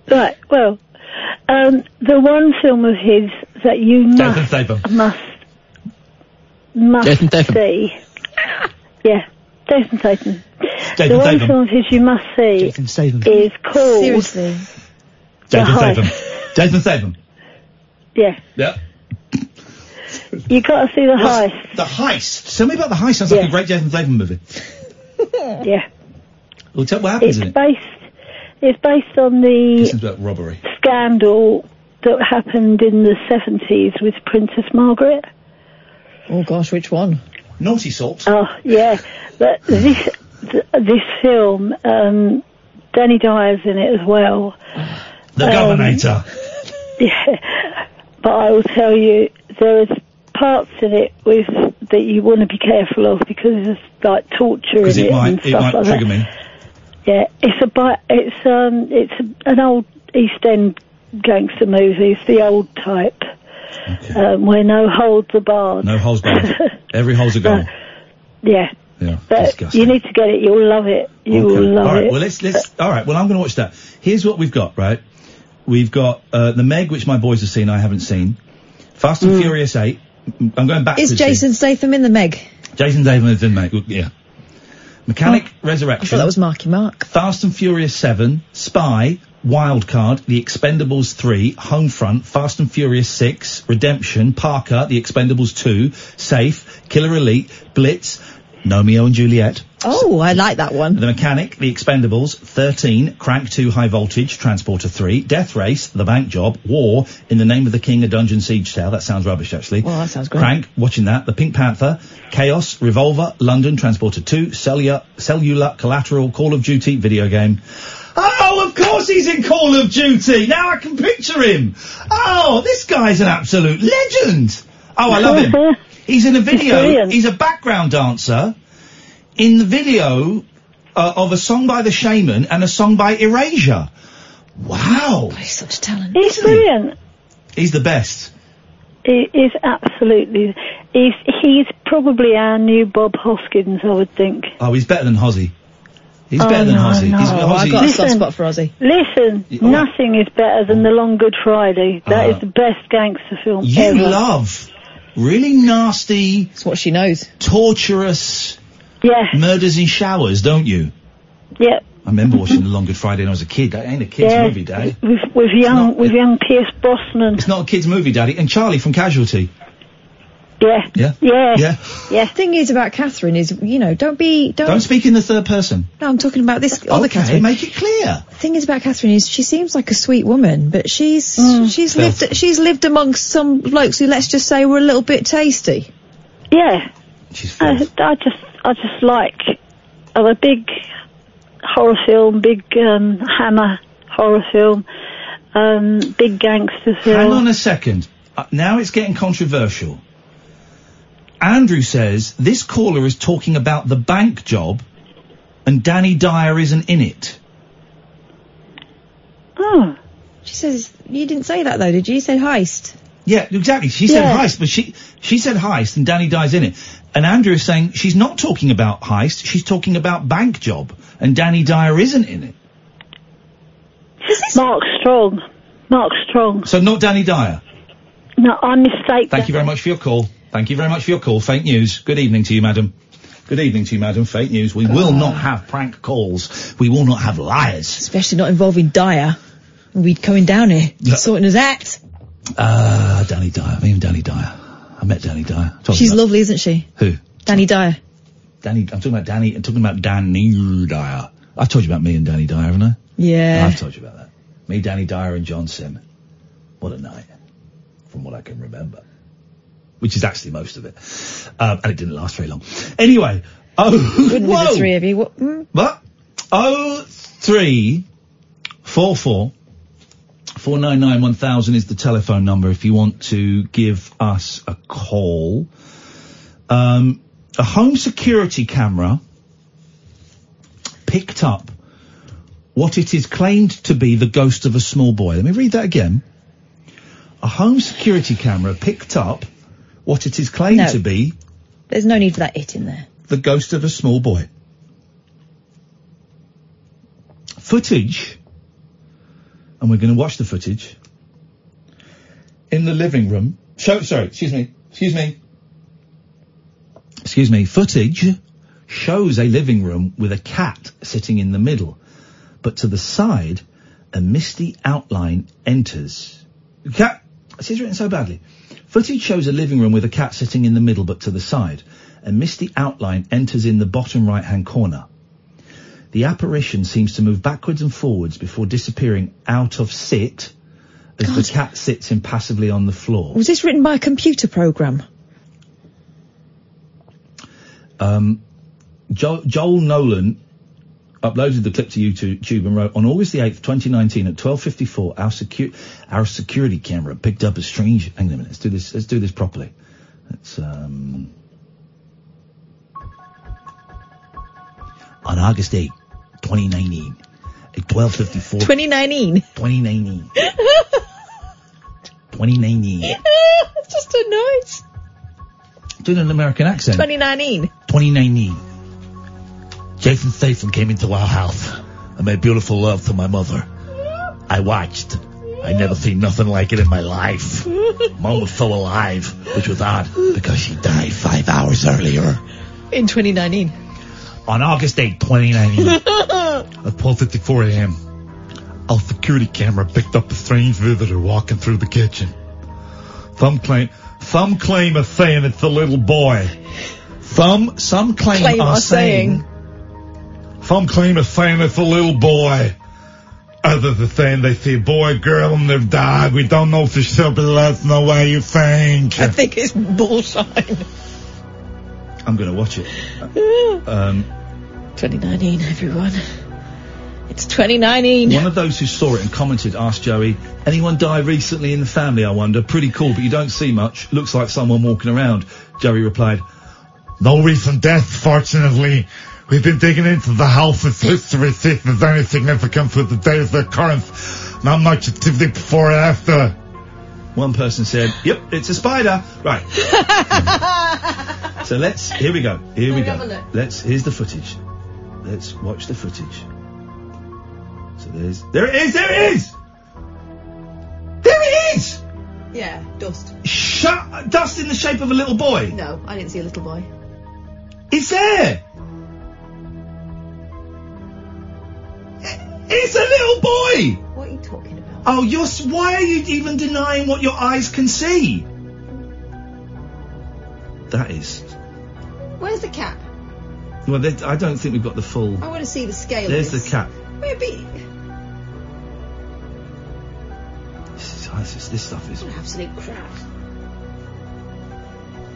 Right, well, um, the one film of his that you Jason must, Statham. must, must Jason Statham. see. Yeah, Jason Statham. Jason the one Statham. film of his you must see Jason Statham. is called... Seriously. Jason The Statham. Heist. Jason Statham. Yeah, Yeah. you got to see the What's- heist. The heist. Tell me about the heist. Sounds like a great Jason Statham movie. Yeah. Well, tell what happens It's in it. based. It's based on This the is about robbery. scandal that happened in the seventies with Princess Margaret. Oh gosh, which one? Naughty salt. Oh yeah, but this th- this film, um, Danny Dyer's in it as well. The Um, Governator. Yeah, but I will tell you, there is parts in it with that you want to be careful of because there's like torture in Because it, it might, and it stuff might like trigger that. me. Yeah, it's a it's um it's an old East End gangster movie. It's the old type um, where no holds are barred. No holes barred. Every hole's a goal. Yeah, Yeah. but disgusting. you need to get it. You'll love it. You will love all right. it. Well, let's let's. All right. Well, I'm going to watch that. Here's what we've got. Right. We've got uh, the Meg, which my boys have seen. I haven't seen. Fast and Furious Eight. I'm going back. Is here. Jason Statham in the Meg? Jason Statham is in Meg. Yeah. Mechanic Oh, I Resurrection. thought that was Marky Mark. Fast and Furious 7, Spy, Wildcard, The Expendables 3, Homefront, Fast and Furious 6, Redemption, Parker, The Expendables 2, Safe, Killer Elite, Blitz, Romeo and Juliet, Oh, I like that one. The Mechanic, The Expendables, 13, Crank 2 High Voltage, Transporter 3, Death Race, The Bank Job, War, In the Name of the King, A Dungeon Siege Tale, that sounds rubbish actually. Well, that sounds great. Crank, watching that, The Pink Panther, Chaos, Revolver, London, Transporter 2, Cellular, Cellular, Collateral, Call of Duty, video game. Oh, of course he's in Call of Duty! Now I can picture him! Oh, this guy's an absolute legend! Oh, I love him. He's in a video, brilliant. he's a background dancer in the video uh, of a song by the Shamen and a song by Erasure. Wow. He's such talent. He's brilliant. He's the best. He is absolutely. He's he's probably our new Bob Hoskins, I would think. Oh, he's better than Hozzy. He's Oh, better than no, Hozzy. no. He's, Oh, I've got a soft spot for Ozzy. Listen, oh. nothing is better than the Long Good Friday. That is Uh, the best gangster film you ever. love really nasty, It's what she knows. torturous yeah, murders in showers, don't you? yeah, I remember watching The Long Good Friday when I was a kid. That ain't a kid's yeah. movie, Daddy. With with young with young Pierce Brosnan. It's not a kid's movie, Daddy. And Charlie from Casualty. Yeah, Yeah? yeah, Yeah. yeah. Thing is about Catherine is, you know, don't be, don't. Don't speak in the third person. no, I'm talking about this other okay, Catherine. make it clear. The thing is about Catherine is she seems like a sweet woman, but she's she's Filth. lived she's lived amongst some blokes who let's just say were a little bit tasty. Yeah, She's I, filth. I just I just like I'm a big horror film, big um, Hammer horror film, um, big gangster film. Hang on a second. Uh, now it's getting controversial. Andrew says this caller is talking about the bank job, and Danny Dyer isn't in it. Oh. She says, you didn't say that though, did you? You said heist. Yeah, exactly. She said Yeah. heist, but she she said heist, and Danny Dyer's in it. And Andrew is saying she's not talking about heist. She's talking about bank job, and Danny Dyer isn't in it. Mark Strong. Mark Strong. So not Danny Dyer. No, I mistake. Thank you very much for your call. Thank you very much for your call. Fake news. Good evening to you, madam. Good evening to you, madam. Fake news. We will not have prank calls. We will not have liars. Especially not involving Dyer. We'd coming down here, Yeah. sorting us out. Ah, Danny Dyer. I mean, Danny Dyer. I met Danny Dyer. She's lovely, isn't she? Who? Danny Dyer. Danny. I'm talking about Danny. I'm talking about Danny Dyer. I've told you about me and Danny Dyer, haven't I? Yeah. I've told you about that. Me, Danny Dyer, and John Simm. What a night, from what I can remember. Which is actually most of it. Um, and it didn't last very long. Anyway. Oh, be whoa. the three of you. What? mm? What? Oh three four four four nine nine one thousand is the telephone number if you want to give us a call. Um, a home security camera picked up what it is claimed to be the ghost of a small boy. Let me read that again. A home security camera picked up what it is claimed No. to be There's no need for that it in there. the ghost of a small boy. Footage, and we're going to watch the footage in the living room. Show, sorry, excuse me, excuse me, excuse me. Footage shows a living room with a cat sitting in the middle, but to the side, a misty outline enters. Cat, this is written so badly. Footage shows a living room with a cat sitting in the middle, but to the side. A misty outline enters in the bottom right-hand corner. The apparition seems to move backwards and forwards before disappearing out of sit as the cat sits impassively on the floor. Was this written by a computer program? Um, jo- Joel Nolan uploaded the clip to YouTube and wrote, on August the 8th, 2019 at 12.54, our, secu- our security camera picked up a strange, hang on a minute, let's do this, let's do this properly. Let's, um, on August 8th, 2019 at 12.54, 2019. 2019, 2019, it's just a noise. doing an American accent. 2019. 2019. Jason Statham came into our house and made beautiful love to my mother. I watched. I never seen nothing like it in my life. Mom was so alive, which was odd because she died five hours earlier. In 2019. On August 8, 2019, at 12.54 a.m., our security camera picked up a strange visitor walking through the kitchen. Some claim, some claim are saying it's a little boy. Some, some claim, Claim are are saying, some claim are saying it's a little boy. Others are saying they see a boy, girl, and their dog. We don't know for sure, but let us know what you think. I think it's bullshit. I'm gonna watch it. Um, 2019, everyone. It's 2019. One of those who saw it and commented asked Joey, anyone die recently in the family, I wonder? Pretty cool, but you don't see much. Looks like someone walking around. Joey replied, no recent deaths, fortunately. We've been digging into the house's history, see if there's any significance with the date of the occurrence. Not much activity before or after. One person said, yep, it's a spider. Right. so let's, here we go. Here we go. Let's, here's the footage. Let's watch the footage. So there's, there it is, there it is! There it is! Yeah, dust. Shut, dust in the shape of a little boy. No, I didn't see a little boy. It's there! It's a little boy! What are you talking about? Oh, you're, s- why are you even denying what your eyes can see? That is, Where's the cap? well, I don't think we've got the full, I want to see the scale. there's the this. cap. But This, is, this, is- this stuff is absolute crap.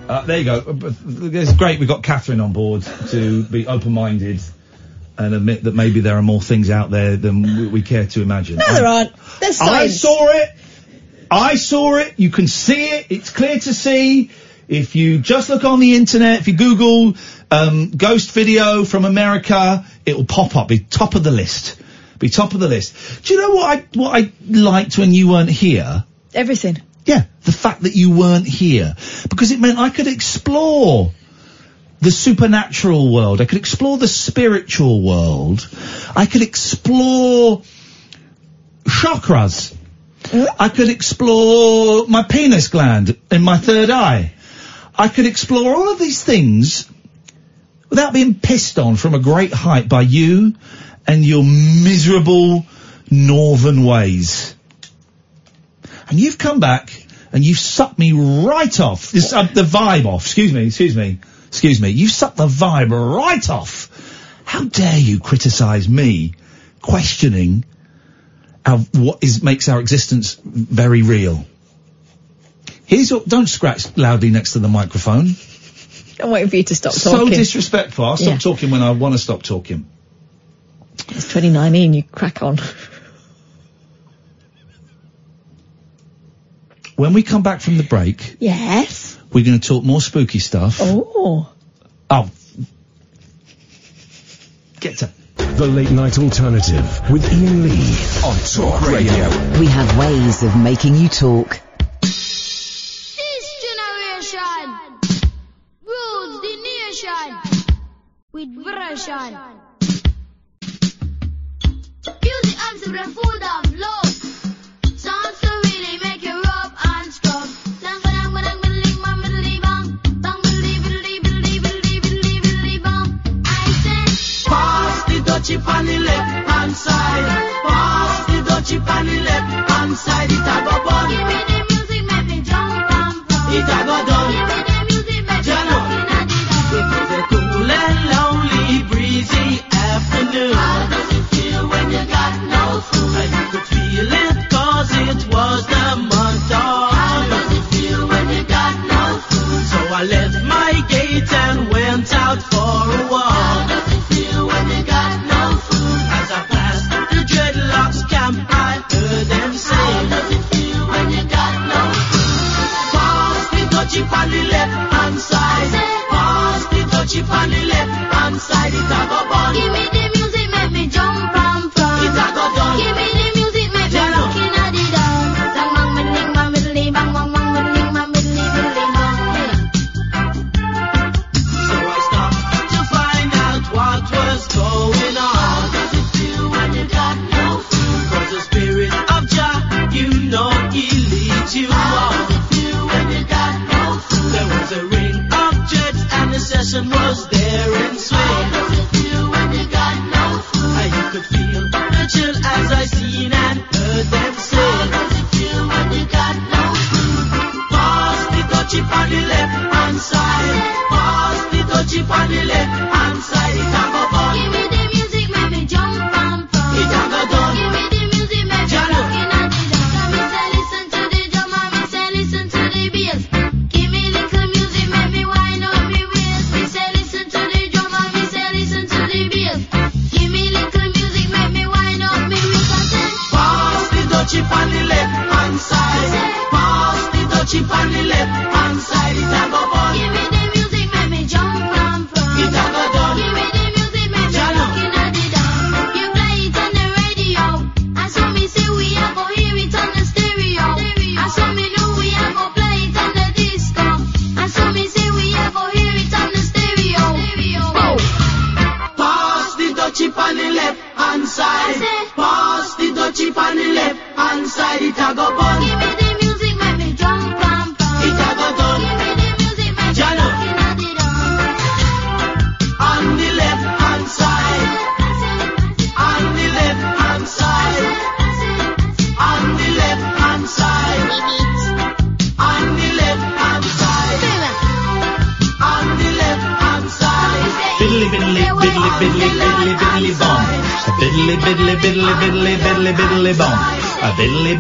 Uh, there you go. Uh, but It's great we've got Catherine on board to be open-minded and admit that maybe there are more things out there than we, we care to imagine. No, there aren't. There's I science. saw it. I saw it. You can see it. It's clear to see. If you just look on the internet, if you Google um, ghost video from America, it will pop up. Be top of the list. Be top of the list. Do you know what I what I liked when you weren't here? Everything. Yeah, the fact that you weren't here because it meant I could explore the supernatural world. I could explore the spiritual world. I could explore chakras. I could explore my penis gland in my third eye. I could explore all of these things without being pissed on from a great height by you and your miserable northern ways. And you've come back and you've sucked me right off. This, uh, the vibe off. Excuse me, excuse me, excuse me. You suck the vibe right off. How dare you criticise me questioning our, what is makes our existence very real? Here's your, don't scratch loudly next to the microphone. I'm waiting for you to stop So talking. So disrespectful. I'll stop Yeah. talking when I want to stop talking. It's 2019, you crack on. When we come back from the break, Yes. We're going to talk more spooky stuff. Oh. Oh. Get to. The Late Night Alternative with Iain Lee on Talk Radio. We have ways of making you talk. This generation rules the nation with version. Music answer the food of love. Dutchie on the left hand side. Pass the dutchie on the left hand side.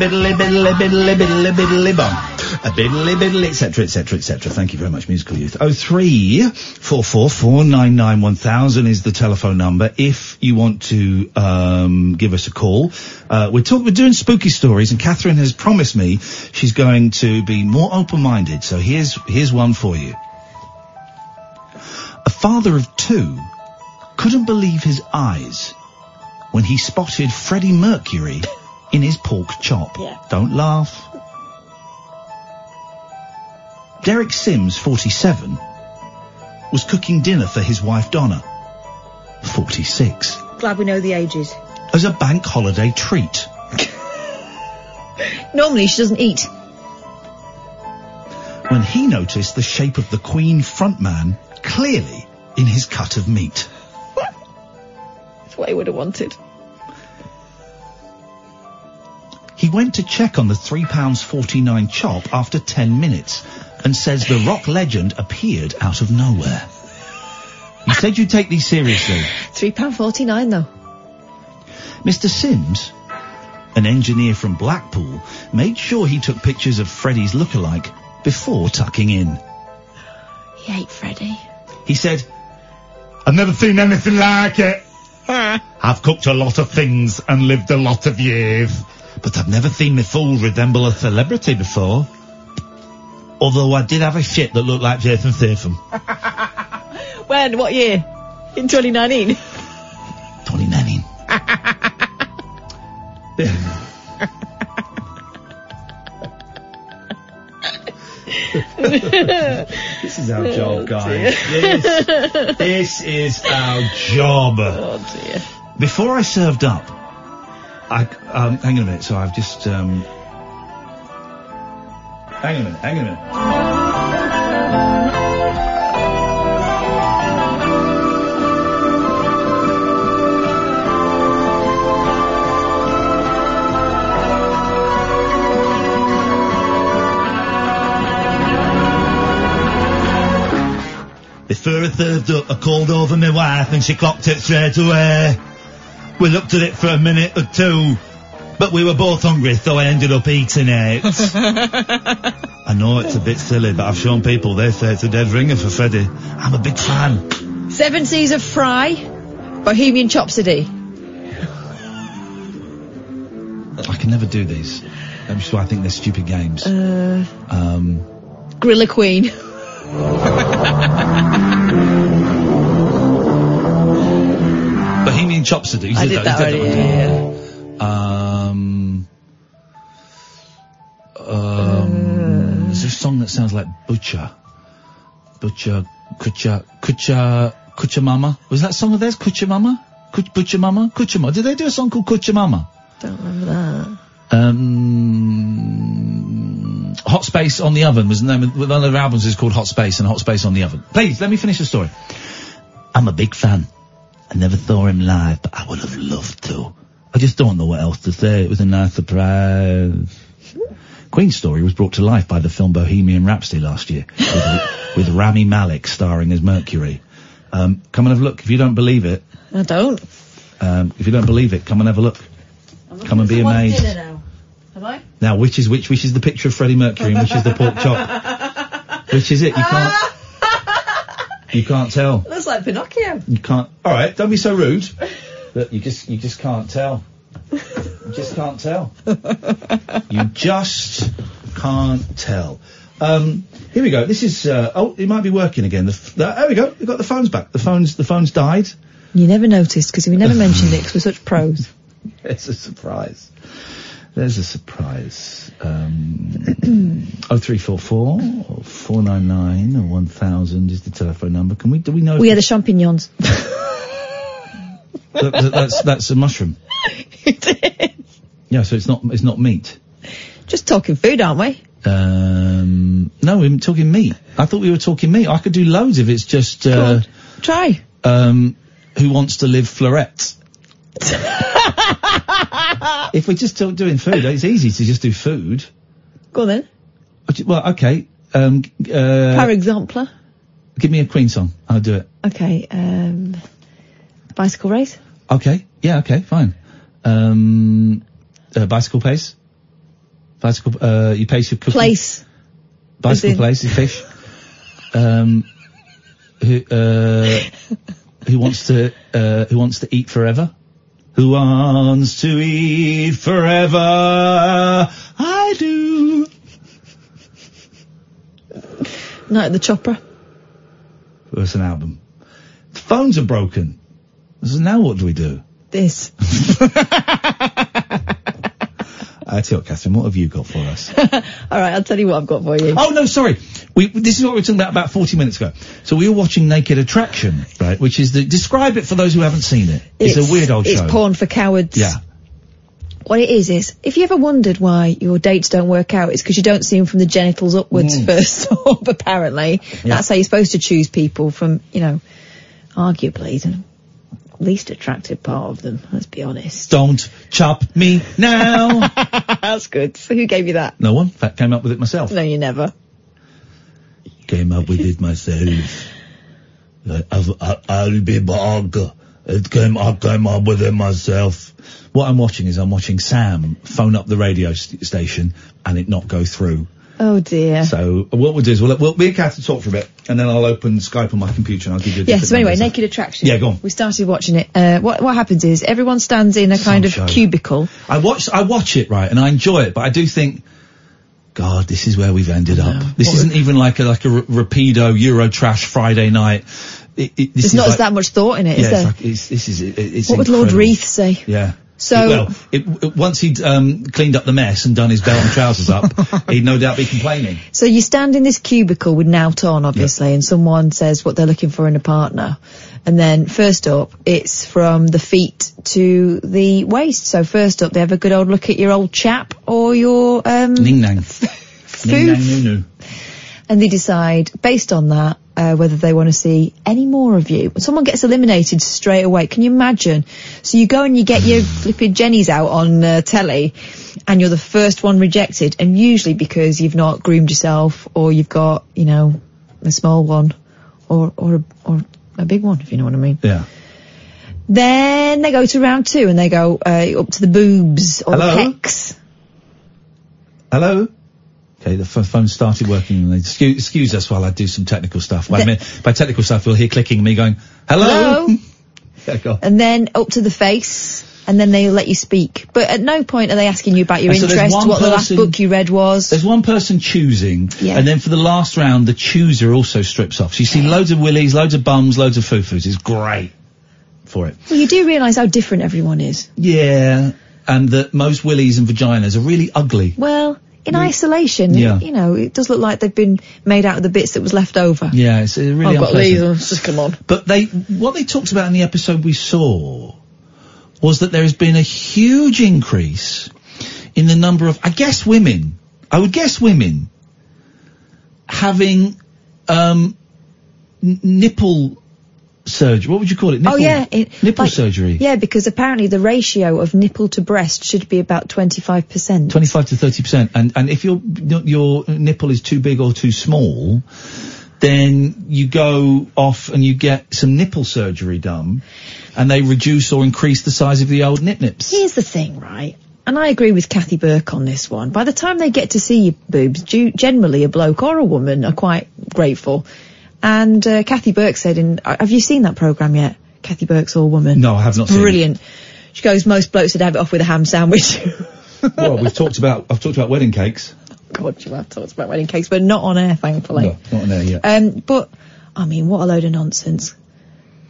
Biddly biddly biddly biddly biddly bong. A biddly biddly, etc., etc., etc. Thank you very much, musical youth. Oh three four four four nine nine one thousand is the telephone number. If you want to um, give us a call, uh, we're talking, we're doing spooky stories, and Catherine has promised me she's going to be more open-minded. So here's here's one for you. A father of two couldn't believe his eyes when he spotted Freddie Mercury in his pork chop. Don't laugh. Derek Sims, 47, was cooking dinner for his wife Donna, 46, Glad we know the ages. as a bank holiday treat. Normally she doesn't eat. when he noticed the shape of the Queen frontman clearly in his cut of meat. That's what he would have wanted. He went to check on the £3.49 chop after 10 minutes and says the rock legend appeared out of nowhere. You said you'd take these seriously. £3.49 though. Mr. Sims, an engineer from Blackpool, made sure he took pictures of Freddie's lookalike before tucking in. He ate Freddie. He said, I've never seen anything like it. I've cooked a lot of things and lived a lot of years, but I've never seen my food resemble a celebrity before. Although I did have a shit that looked like Jason Statham. When? What year? In 2019? 2019. this is our Oh, job, guys. This, this is our job. Oh dear. Before I served up, I um, hang on a minute. So I've just um, hang on a minute. Hang on a minute. Before I served up, I called over my wife and she clocked it straight away. We looked at it for a minute or two, but we were both hungry, so I ended up eating it. I know it's a bit silly, but I've shown people they say it's a dead ringer for Freddie. I'm a big fan. Seven Seas of Fry. Bohemian Chopsody. I can never do these. That's why I think they're stupid games. Uh, Um, Gorilla Queen. Bohemian Chopsody. you I did that you already, didn't yeah, you? Um, um, there's a song that sounds like Butcher. Butcher, Kucha, Kucha, Kucha Mama. Was that song of theirs? Kucha Mama? Kuch, Butcher Mama? Kucha Mama. Did they do a song called Kucha Mama? Don't remember that. Um, Hot Space on the Oven was the name of one of their albums is called Hot Space and Hot Space on the Oven. Please, let me finish the story. I'm a big fan. I never saw him live, but I would have loved to. I just don't know what else to say. It was a nice surprise. Queen's story was brought to life by the film Bohemian Rhapsody last year, with, with Rami Malek starring as Mercury. Um, come and have a look. If you don't believe it, I don't. um, if you don't believe it, come and have a look. Come and be amazed. now. Have I? Now, which is which? Which is the picture of Freddie Mercury and which is the pork chop? Which is it? You can't. You can't tell. Looks like Pinocchio. You can't. All right, don't be so rude. Look, you just you just can't tell. You just can't tell. You just can't tell. Um, here we go. This is. Uh, oh, it might be working again. The, f- the, there we go. We've got the phones back. The phones. The phones died. You never noticed because we never mentioned it because we're such pros. It's a surprise. There's a surprise. Um, oh three four four four nine nine or one thousand is the telephone number. Can we? Do we know? We are the champignons. that- that- that's that's a mushroom. Yeah, so it's not it's not meat. Just talking food, aren't we? Um, no, we're talking meat. I thought we were talking meat. I could do loads if it's just uh, Try. um, who wants to live florets. if we're just doing food, it's easy to just do food. Go on then. Well, okay. Um, uh, Par exemple. give me a Queen song. I'll do it. Okay. Um, bicycle race. Okay. Yeah. Okay. Fine. Um, uh, bicycle pace. Bicycle. Uh, you pace your cooking. Place. Bicycle place, is fish. Um, who, uh, who wants to, uh, who wants to eat forever? Who wants to eat forever? I do. Night at the Chopper. That's an album. The phones are broken. So now what do we do? This. I tell you Catherine, what have you got for us? All right, I'll tell you what I've got for you. Oh no, sorry. We this is what we were talking about about forty minutes ago. So we were watching Naked Attraction, right? Which is the describe it for those who haven't seen it. It's, a weird old It's show. It's porn for cowards. Yeah. What it is is, if you ever wondered why your dates don't work out, it's because you don't see them from the genitals upwards Mm. first up. Apparently, Yeah. that's how you're supposed to choose people from, you know, arguably the least attractive part of them. Let's be honest. Don't chop me now. that's good. So who gave you that? no one. In fact, came up with it myself. No, you never. Came up with it myself. I, I'll be back. It came, I came up with it myself. What I'm watching is I'm watching Sam phone up the radio st- station and it not go through. Oh dear. So what we'll do is we'll, we'll me and Kath will talk for a bit and then I'll open Skype on my computer and I'll give you. a Yeah, so anyway, numbers. Naked Attraction. Yeah, go on. We started watching it. Uh, what what happens is everyone stands in a kind of show. cubicle. I watch I watch it right and I enjoy it, but I do think, God, this is where we've ended up. This isn't even like a like a r- rapido Euro trash Friday night. It, it, There's is not like, that much thought in it, is yeah, there? it's like, it's, this is it, it's what would Lord. Reith say? Yeah. So- well, it, once he'd um, cleaned up the mess and done his belt and trousers up, he'd no doubt be complaining. So you stand in this cubicle with Nout on, obviously, and someone says what they're looking for in a partner. And then first up, it's from the feet to the waist. So first up, they have a good old look at your old chap or your um, Ning nang. Ning nang noo noo. and they decide based on that uh, whether they want to see any more of you. Someone gets eliminated straight away. Can you imagine? So you go and you get your flipping Jennies out on uh, telly, and you're the first one rejected, and usually because you've not groomed yourself or you've got you know a small one or or a, or a big one, if you know what I mean. Yeah. Then they go to round two and they go uh, up to the boobs or Hello? the pecs. Hello? Okay, the ph- phone started working. and they- Excuse, excuse us while I do some technical stuff. By, The- by technical stuff, you'll hear clicking me going, hello? Hello? yeah, go and then up to the face, and then they let you speak. But at no point are they asking you about your And so interest, one what the last book you read was. There's one person choosing, Yeah. and then for the last round, the chooser also strips off. So you see loads of willies, loads of bums, loads of foo-foos. It's great for it. Well, you do realise how different everyone is. Yeah, and that most willies and vaginas are really ugly. Well, in isolation, Yeah. you know, it does look like they've been made out of the bits that was left over. Yeah, it's really I've got unpleasant. these, just come on. But they, what they talked about in the episode we saw was that there has been a huge increase in the number of, I guess women, I would guess women, having, um, n- nipple surgery. What would you call it? Nipple, oh yeah, it, nipple like- surgery. Yeah, because apparently the ratio of nipple to breast should be about twenty-five percent. 25 to 30 percent. And and if your your nipple is too big or too small, then you go off and you get some nipple surgery done, and they reduce or increase the size of the old nip nips. Here's the thing, right? And I agree with Kathy Burke on this one. By the time they get to see your boobs, generally a bloke or a woman are quite grateful. And uh, Kathy Burke said, in, uh, have you seen that programme yet? Kathy Burke's All Woman. No, I have not seen. Brilliant. She goes, most blokes would have it off with a ham sandwich. well, we've talked about I've talked about wedding cakes. God, you have talked about wedding cakes, but not on air, thankfully. No, not in there yet. Um, but, I mean, what a load of nonsense.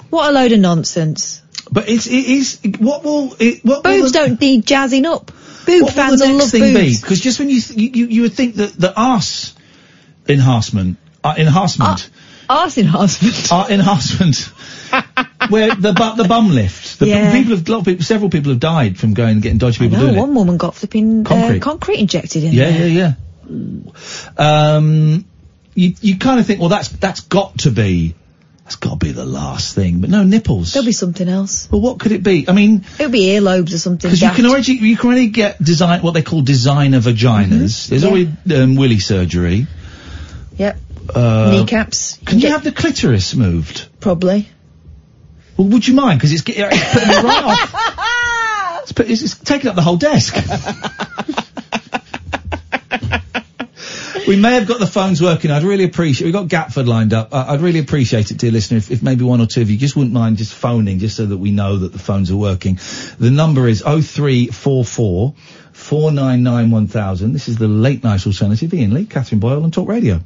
What a load of nonsense. But it's it is what will it what will Boobs the- don't need jazzing up. Boob what will fans the will next love thing boobs. be? Because just when you, th- you you you would think that the arse enhancement uh, enhancement Arse enhancement. art enhancement where the bu- the bum lift. The Yeah. people have a lot of people, several people have died from going and getting dodgy people doing one woman got flipping Concrete. Uh, concrete injected in. Yeah, there. yeah, yeah. Um, you you kind of think, well, that's that's got to be that's got to be the last thing, but no nipples. There'll be something else. Well, what could it be? I mean, It'll be earlobes or something. because you can already you can already get design what they call designer vaginas. There's yeah. already um, willy surgery. Yep. Uh, Kneecaps. Can you have the clitoris moved? Probably. Well, would you mind? Because it's, it's putting me right off. It's, put, it's, it's taking up the whole desk. We may have got the phones working. I'd really appreciate. We've got Gatford lined up. I- I'd really appreciate it, dear listener, if, if maybe one or two of you just wouldn't mind just phoning, just so that we know that the phones are working. The number is 0344 499 1000. This is the late night alternative. Iain Lee, Katherine Boyle on Talk Radio.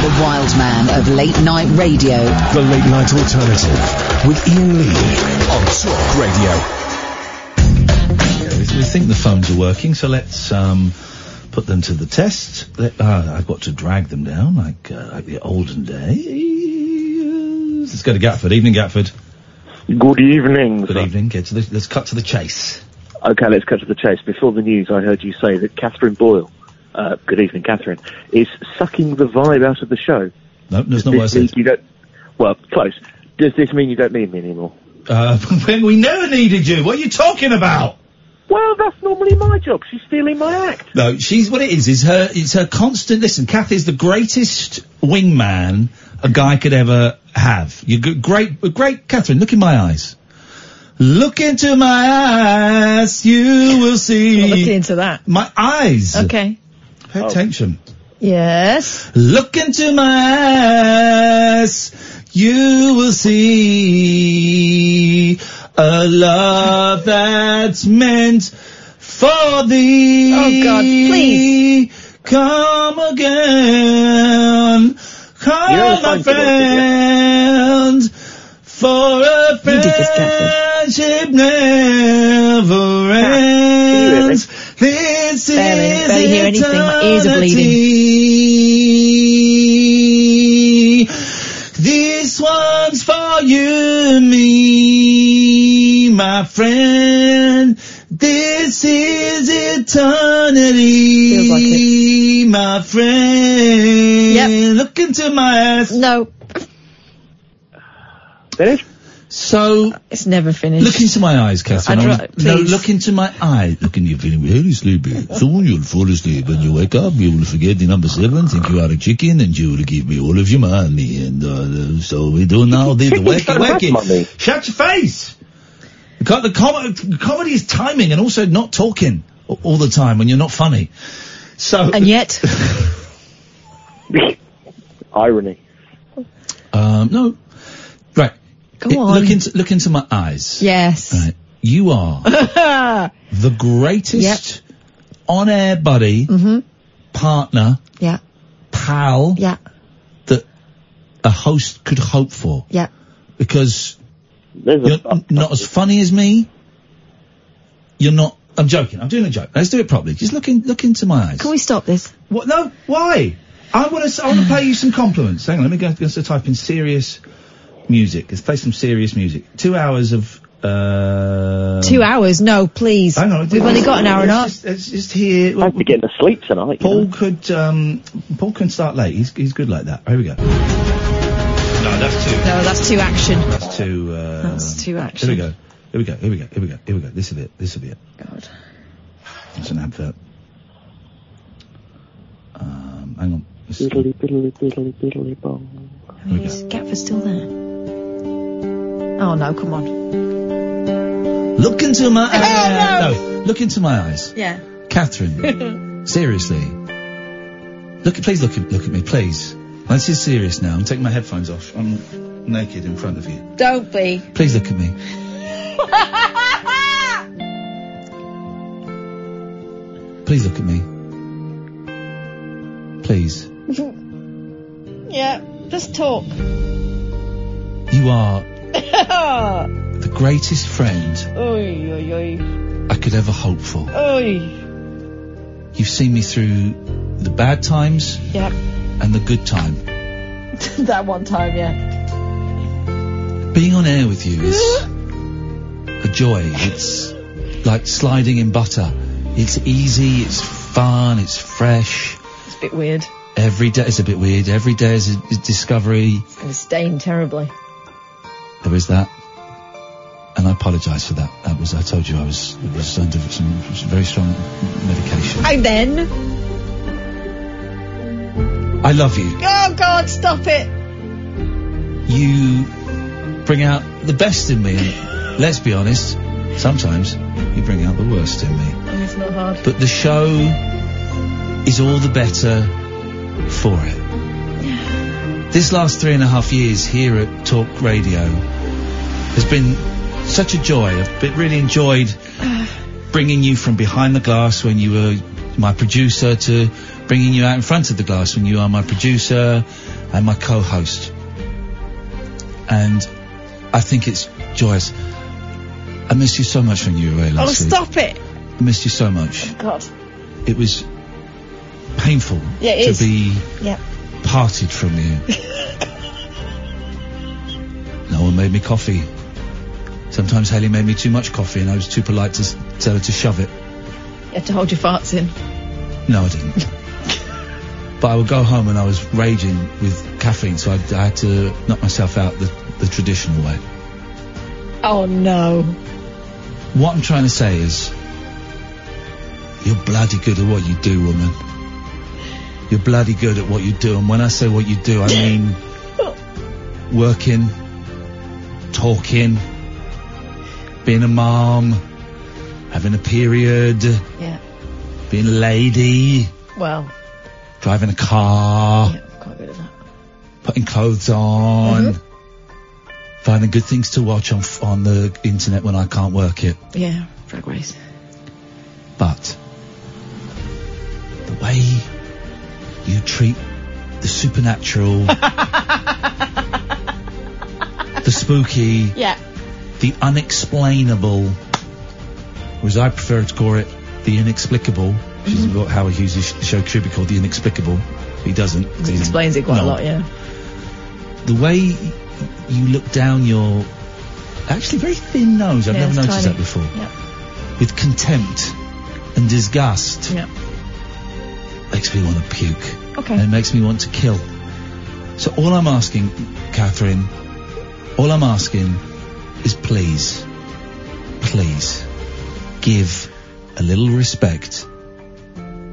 The wild man of late night radio. The Late Night Alternative with Iain Lee on Talk Radio. Yeah, we, we think the phones are working, so let's um, put them to the test. Let, uh, I've got to drag them down like uh, like the olden days. Let's go to Gatford. Evening, Gatford. Good evening. Good evening. Get to the, let's cut to the chase. Okay, let's cut to the chase. Before the news, I heard you say that Katherine Boyle, uh, good evening, Katherine, is sucking the vibe out of the show. No, that's Does not what I said. You don't, well, close. Does this mean you don't need me anymore? Uh, we never needed you. What are you talking about? Well, that's normally my job. She's stealing my act. No, she's what it is. Is her? It's her constant. Listen, Kath is the greatest wingman a guy could ever have. You are great, great, Katherine. Look in my eyes. Look into my eyes, you will see. Not looking into that. My eyes. Okay. Pay attention. Yes. Look into my eyes, you will see a love that's meant for thee. Oh, God, please. Come again. Come, You know the my phone's working, friend. For a friendship never ends. This Barely- is barely hear anything. My ears are eternity. This one's for you and me, my friend. This is eternity, my friend. Look into my eyes. No. Finished? So it's never finished. Look into my eyes, Katherine. I'd I ra- want- no, look into my eye. Look, and you're feeling very sleepy. Soon you'll fall asleep. When you wake up, you will forget the number seven, think you are a chicken, and you will give me all of your money. And uh, so we do now the, the wacky wacky. Shut your face. The, co- the com- comedy is timing and also not talking all the time when you're not funny. So and yet, Irony. um, no, right. Go It- Look into look into my eyes. yes. Right. You are the greatest on-air buddy, partner, Mm-hmm. Yeah. pal Yeah. that a host could hope for. Yeah. Because you're n- not as funny as me. You're not. I'm joking. I'm doing a joke. Let's do it properly. Just look in, look into my eyes. Can we stop this? What? No. Why? I want to. I want to pay you some compliments. Hang on. Let me go. go to type in serious music. Let's play some serious music. Two hours of. Uh, Two hours? No, please. Hang on. We've only got an hour and a half. It's just, just here. I'd be getting to sleep tonight. Paul could. Um, Paul can start late. He's he's good like that. Here we go. No, that's too. No, that's too action. That's too. Uh, That's too action. Here we go. Here we go. Here we go. Here we go. Here we go. This is it. This will be it. God. It's an advert. Um, hang on. This is- Biddly, biddly, biddly, biddly, bong. Is Gatford still there? Oh no, come on. Look into my eyes. no, look into my eyes, Yeah. Katherine. seriously. Look, please look at look at me, please. This is serious now. I'm taking my headphones off. I'm naked in front of you. Don't be. Please look at me. Please look at me. Please. yeah. Just talk. You are the greatest friend Oi, oi, oi. I could ever hope for. You've seen me through the bad times Yeah. and the good time. that one time, yeah. Being on air with you is a joy. It's like sliding in butter. It's easy, it's fun, it's fresh. It's a bit weird. Every day is a bit weird. Every day is a, is discovery. It's going to stain terribly. There is that. And I apologise for that. That was, I told you I was, was under some, some very strong medication. And then. I love you. Oh God, stop it. You bring out the best in me. And let's be honest, sometimes you bring out the worst in me. It's not hard. But the show is all the better for it. This last three and a half years here at Talk Radio has been such a joy. I've really enjoyed bringing you from behind the glass when you were my producer to bringing you out in front of the glass when you are my producer and my co-host. And I think it's joyous. I missed you so much when you were away Oh, last week. stop it! I missed you so much. Oh, God. It was painful Yeah, it to is. be Yeah. Parted from you. no one made me coffee. Sometimes Haley made me too much coffee and I was too polite to s- tell her to shove it. You had to hold your farts in. No, I didn't. but I would go home and I was raging with caffeine, so I, I had to knock myself out the, the traditional way. Oh no. What I'm trying to say is, you're bloody good at what you do, woman. You're bloody good at what you do, and when I say what you do, I mean working, talking, being a mom, having a period, Yeah. being a lady, Well, driving a car, quite good at that. putting clothes on, Mm-hmm. finding good things to watch on on the internet when I can't work it. Yeah, drag race. But the way you treat the supernatural, the spooky, Yeah. the unexplainable, or as I prefer to call it, the inexplicable, which is mm-hmm. what Howard Hughes' show should be called, the inexplicable. He doesn't. He explains it quite No. a lot, yeah. The way you look down your actually very thin nose, I've Yeah, never noticed tiny. that before, Yeah. with contempt and disgust, Yeah. Makes me want to puke. Okay. And it makes me want to kill. So all I'm asking, Katherine, all I'm asking is please, please, give a little respect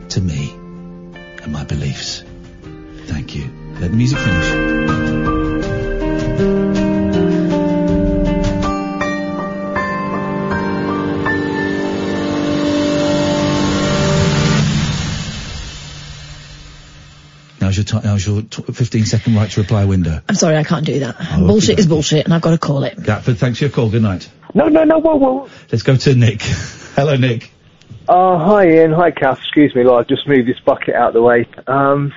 to me and my beliefs. Thank you. Let the music finish. Now's your time. Now's your tw 15 second right to reply window. I'm sorry, I can't do that. Oh, bullshit okay. is bullshit, and I've got to call it. Gatford, thanks for your call. Good night. No, no, no, whoa, whoa. Let's go to Nick. Hello, Nick. Uh, hi Iain, hi Kath, excuse me, I've just moved this bucket out of the way. Um,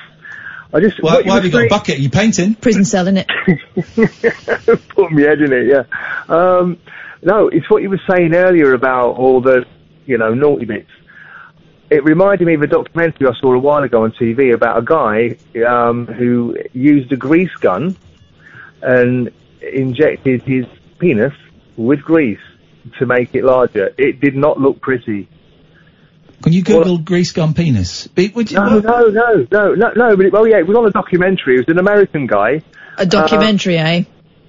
I just... Why, what why have you got a bucket? Are you painting? Prison cell in it. Put my head in it, yeah. Um, no, it's what you were saying earlier about all the, you know, naughty bits. It reminded me of a documentary I saw a while ago on TV about a guy um, who used a grease gun and injected his penis with grease to make it larger. It did not look pretty. Can you Google grease gun penis? It, would you, No, no, no, no, no, no. But it, well, yeah, it was on a documentary. It was an American guy. A documentary, eh?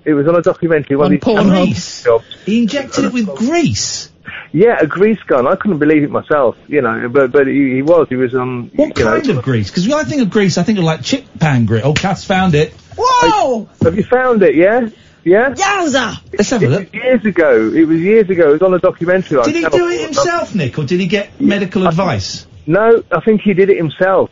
It was on a documentary. One On of these Pornhub. jobs. He injected it with grease. Yeah, a grease gun. I couldn't believe it myself, you know. But but he, he was. He was on. What you know, kind of grease? Because when I think of grease, I think of like chip pan grease. Oh, Kath's found it. Whoa! Have you found it? Yeah, yeah. Yowza! Let's have a It look. was years ago. It was years ago. It was on a documentary. on Did he do it 4. himself, Nick, or did he get medical advice? No, I think he did it himself.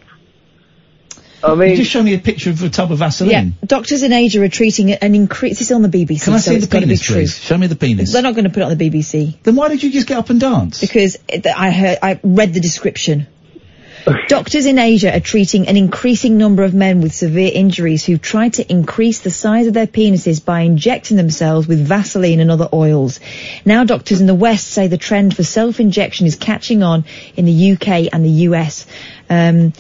I You mean, just show me a picture of a tub of Vaseline. Yeah, doctors in Asia are treating an increase. This is on the BBC, Can I so see it's the to be penis, true. please? Show me the penis. They're not going to put it on the BBC Then why did you just get up and dance? because it, I heard, I read the description. Doctors in Asia are treating an increasing number of men with severe injuries who try to increase the size of their penises by injecting themselves with Vaseline and other oils. Now doctors in the West say the trend for self-injection is catching on in the UK and the US. Um,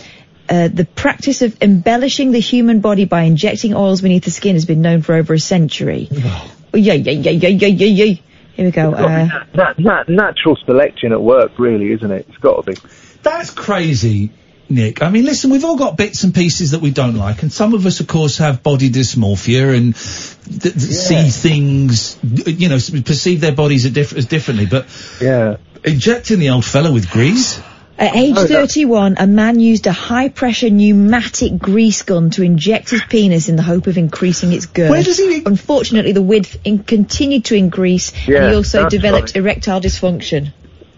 uh, the practice of embellishing the human body by injecting oils beneath the skin has been known for over a century. Oh. Yeah, yeah, yeah, yeah, yeah, yeah, yeah. Here we go. Uh, nat- nat- natural selection at work, really, isn't it? It's got to be. That's crazy, Nick. I mean, listen, we've all got bits and pieces that we don't like, and some of us, of course, have body dysmorphia and th- th- see things, you know, perceive their bodies as, diff- as differently. But yeah, injecting the old fella with grease. At age Oh, 31, a man used a high-pressure pneumatic grease gun to inject his penis in the hope of increasing its girth. Where does he- Unfortunately, the width in- continued to increase, Yeah, and he also that's developed erectile dysfunction.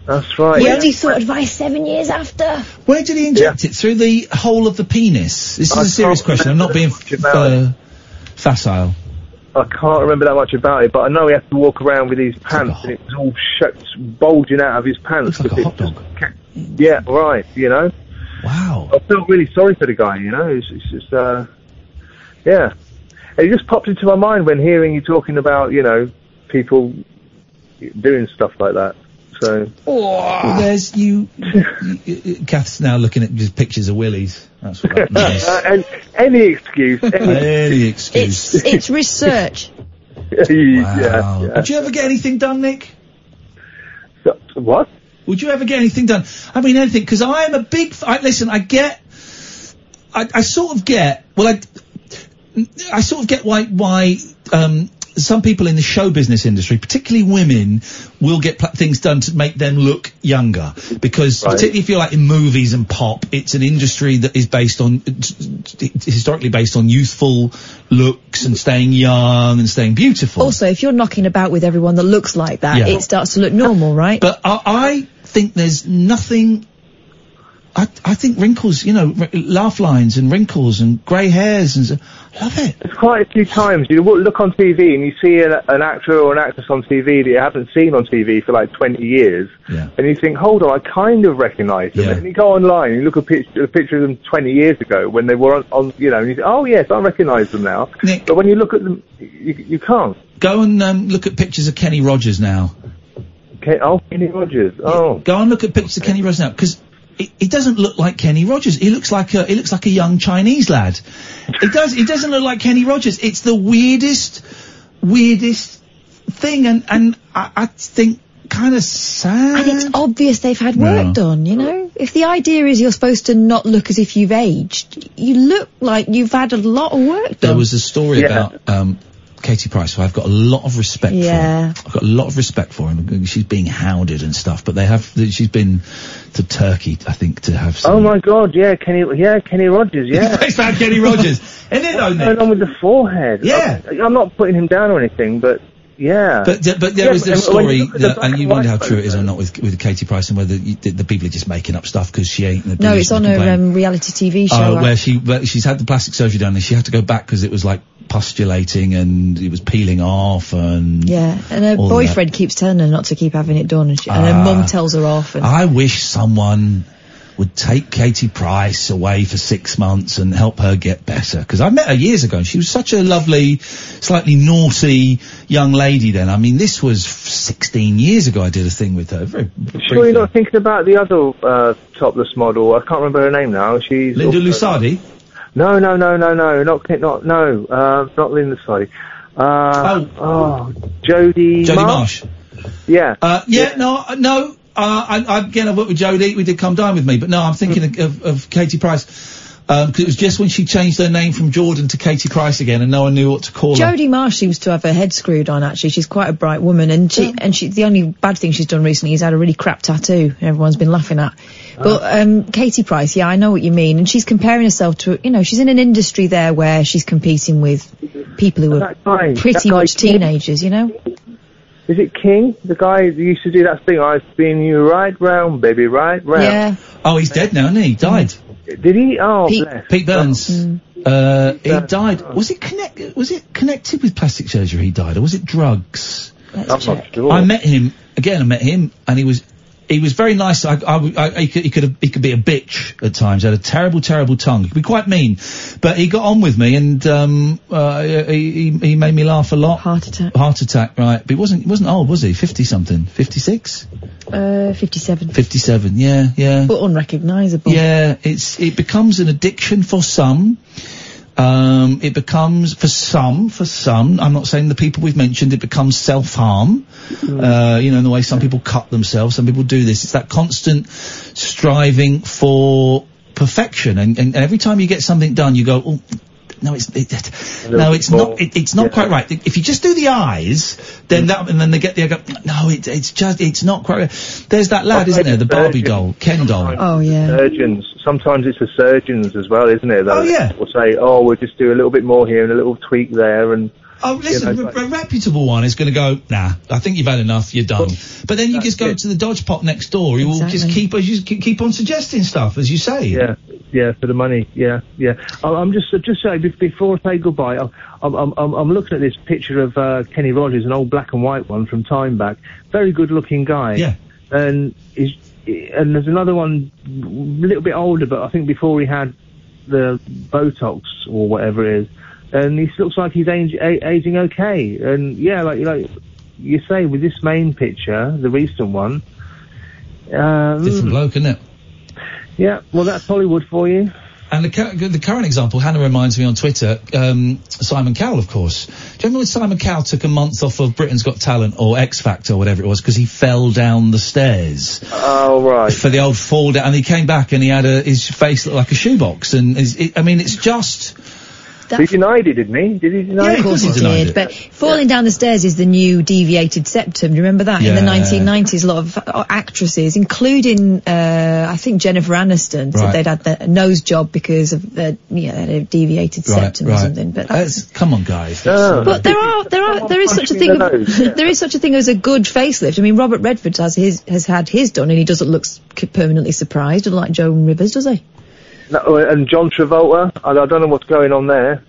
That's right. He only sought advice seven years after. Where did he inject it? Through the hole of the penis? This is I a serious question. I'm not being remember much about uh, facile. I can't remember that much about it, but I know he had to walk around with his pants, and it was all sh- bulging out of his pants. Looks like a hot dog. Yeah, right. You know. Wow. I felt really sorry for the guy. You know, it's, it's just, uh, yeah. It just popped into my mind when hearing you talking about, you know, people doing stuff like that. So. Well, there's you. you- you- Kath's now looking at just pictures of willies. That's what that means. Uh, and any excuse. Any, Any excuse. It's it's research. Wow. yeah, yeah. Would you ever get anything done, Nick? what? Would you ever get anything done? I mean, anything, because I am a big. f- I, listen, I get. I, I sort of get. Well, I. I sort of get why why um, some people in the show business industry, particularly women, will get pl- things done to make them look younger. Because Right. particularly if you're like in movies and pop, it's an industry that is based on historically based on youthful looks and staying young and staying beautiful. Also, if you're knocking about with everyone that looks like that, Yeah. it starts to look normal, right? But I, I think there's nothing. I, I think wrinkles, you know, r- laugh lines and wrinkles and grey hairs and so, love it. It's quite a few times you look on TV and you see an, an actor or an actress on TV that you haven't seen on TV for like 20 years, Yeah. and you think, hold on, I kind of recognise them. Yeah. And you go online and you look at pic- a picture of them 20 years ago when they were on, on you know, and you think, oh yes, I recognise them now. But when you look at them, you, you can't. Go and um, look at pictures of Kenny Rogers now. Ken, oh, Kenny Rogers. Oh. Go and look at pictures of Kenny Rogers now because. He he doesn't look like Kenny Rogers. He looks like a he looks like a young Chinese lad. It does. It doesn't look like Kenny Rogers. It's the weirdest, weirdest thing, and and I, I think kind of sad. And it's obvious they've had work No. done, you know? If the idea is you're supposed to not look as if you've aged, you look like you've had a lot of work done. There was a story Yeah. about um, Katie Price, who I've got a lot of respect Yeah. for. I've got a lot of respect for her. She's being hounded and stuff, but they have. She's been to Turkey, I think, to have. Some Oh my God! Yeah, Kenny. Yeah, Kenny Rogers. Yeah. it's about Kenny Rogers, isn't it? Though, What's Nick? going on with the forehead? Yeah. I'm, I'm not putting him down or anything, but yeah. But th- but there Yeah, was but a when story, look at the that, and you wonder how true it is or not with with Katie Price, and whether you, the, the people are just making up stuff because she ain't. no, it's on to a um, reality TV show. Oh, right? where she where she's had the plastic surgery done and she had to go back because it was like postulating and it was peeling off and yeah, and her boyfriend keeps telling her not to keep having it done, and, she, and her Ah. mum tells her off. And I wish someone would take Katie Price away for six months and help her get better. Because I met her years ago and she was such a lovely, slightly naughty young lady then. I mean, this was 16 years ago I did a thing with her. Very Sure, you're not thinking about the other uh, topless model. I can't remember her name now. She's Linda also- Lusardi? No, no, no, no, no, not not no, uh, not Linda Lusardi. Uh, oh, Jodie. Jodie Marsh. Marsh. Yeah. Uh, yeah, no, uh, no. Uh, I, I, again, I worked with Jodie. We did come dine with me, but no, I'm thinking of, of, of Katie Price. Um 'cause it was just when she changed her name from Jordan to Katie Price again, and no one knew what to call her. Jodie Marsh seems to have her head screwed on. Actually, she's quite a bright woman, and she and she the only bad thing she's done recently is had a really crap tattoo. Everyone's been laughing at. But um, Katie Price, yeah, I know what you mean, and she's comparing herself to you know she's in an industry there where she's competing with people who are pretty much King. teenagers, you know. Is it King? The guy who used to do that thing. I spin you right round, baby, right round. Yeah. Oh, he's dead now, isn't he? He died. Did he? Oh, Pete- bless. Pete Burns. Mm. Uh, he died. Was it connect? Was it connected with plastic surgery? He died, or was it drugs? Let's I'm check. not sure. I met him again. I met him, and he was he was very nice. I, I, I, he could he could have, he could be a bitch at times. He had a terrible, terrible tongue. He could be quite mean, but he got on with me, and um, uh, he, he made me laugh a lot. Heart attack. Heart attack, right? But he wasn't he wasn't old, was he? Fifty something, fifty six, Uh, fifty-seven, fifty seven. Yeah, yeah. but unrecognisable. Yeah, it's it becomes an addiction for some. Um, it becomes for some, for some. I'm not saying the people we've mentioned. It becomes self harm. Uh, you know, in the way some people cut themselves, some people do this. It's that constant striving for perfection, and, and, and every time you get something done, you go, oh, no, it's it, it- no, it's not. It, it's not quite right. If you just do the eyes, then that, and then they get the go. No, it, it's just, it's not quite. right. There's that lad, isn't there? The Barbie doll, Ken doll. Oh yeah. Surgeons. Sometimes it's the surgeons as well, isn't it? Oh, yeah. Will say, oh, we'll just do a little bit more here and a little tweak there, and Oh, listen, You know, a, a reputable one is going to go, nah, I think you've had enough, you're done. But then you just go to the dodge pot next door, you will just keep, you just keep keep on suggesting stuff, as you say. Yeah, yeah, for the money. Yeah, yeah. I- I'm just just saying before I say goodbye. I'm I'm I'm, I'm looking at this picture of uh, Kenny Rogers, an old black and white one from time back. Very good looking guy. Yeah. And he's and there's another one a little bit older, but I think before he had the Botox or whatever it is, and he looks like he's age, a- aging okay. And yeah, like like you say with this main picture, the recent one. Um, Different bloke, isn't it? Yeah, well, that's Hollywood for you. And the, the current example, Hannah reminds me on Twitter, um, Simon Cowell, of course. Do you remember when Simon Cowell took a month off of Britain's Got Talent or X Factor or whatever it was because he fell down the stairs? Oh, right. For the old fall down, and he came back and he had a, his face looked like a shoebox. And his, it, I mean, it's just. He denied it, didn't he? Did he deny Yeah, it? of course he denied did. But falling down the stairs is the new deviated septum. Do you remember that in the 1990s? A lot of uh, actresses, including uh, I think Jennifer Aniston, said Right. they'd had the, a nose job because of the you know, a deviated Right, septum or something. But that's, Come on, guys. but there are there are there is such a thing. the Of, yeah. there is such a thing as a good facelift. I mean, Robert Redford has his has had his done, and he doesn't look permanently surprised, like Joan Rivers, does he? No, and John Travolta, I, I don't know what's going on there.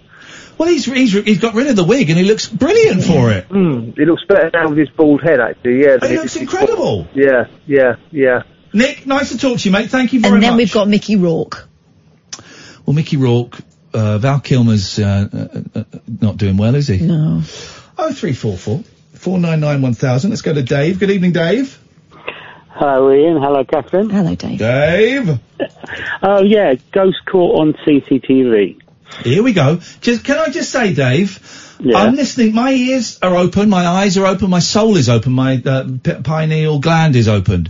Well, he's, he's he's got rid of the wig and he looks brilliant for it. Mm, he looks better now with his bald head, actually. Yeah, He looks incredible. Yeah, yeah, yeah. Nick, nice to talk to you, mate. Thank you very much. And then much. we've got Mickey Rourke. Well, Mickey Rourke, uh, Val Kilmer's uh, uh, uh, not doing well, is he? No. Oh, three four four four nine nine one thousand. Let's go to Dave. Good evening, Dave. Hello, Iain. Hello, Katherine. Hello, Dave. Dave. Oh, yeah. Ghost caught on CCTV. Here we go. Just can I just say, Dave? Yeah. I'm listening. My ears are open. My eyes are open. My soul is open. My uh, p- pineal gland is opened.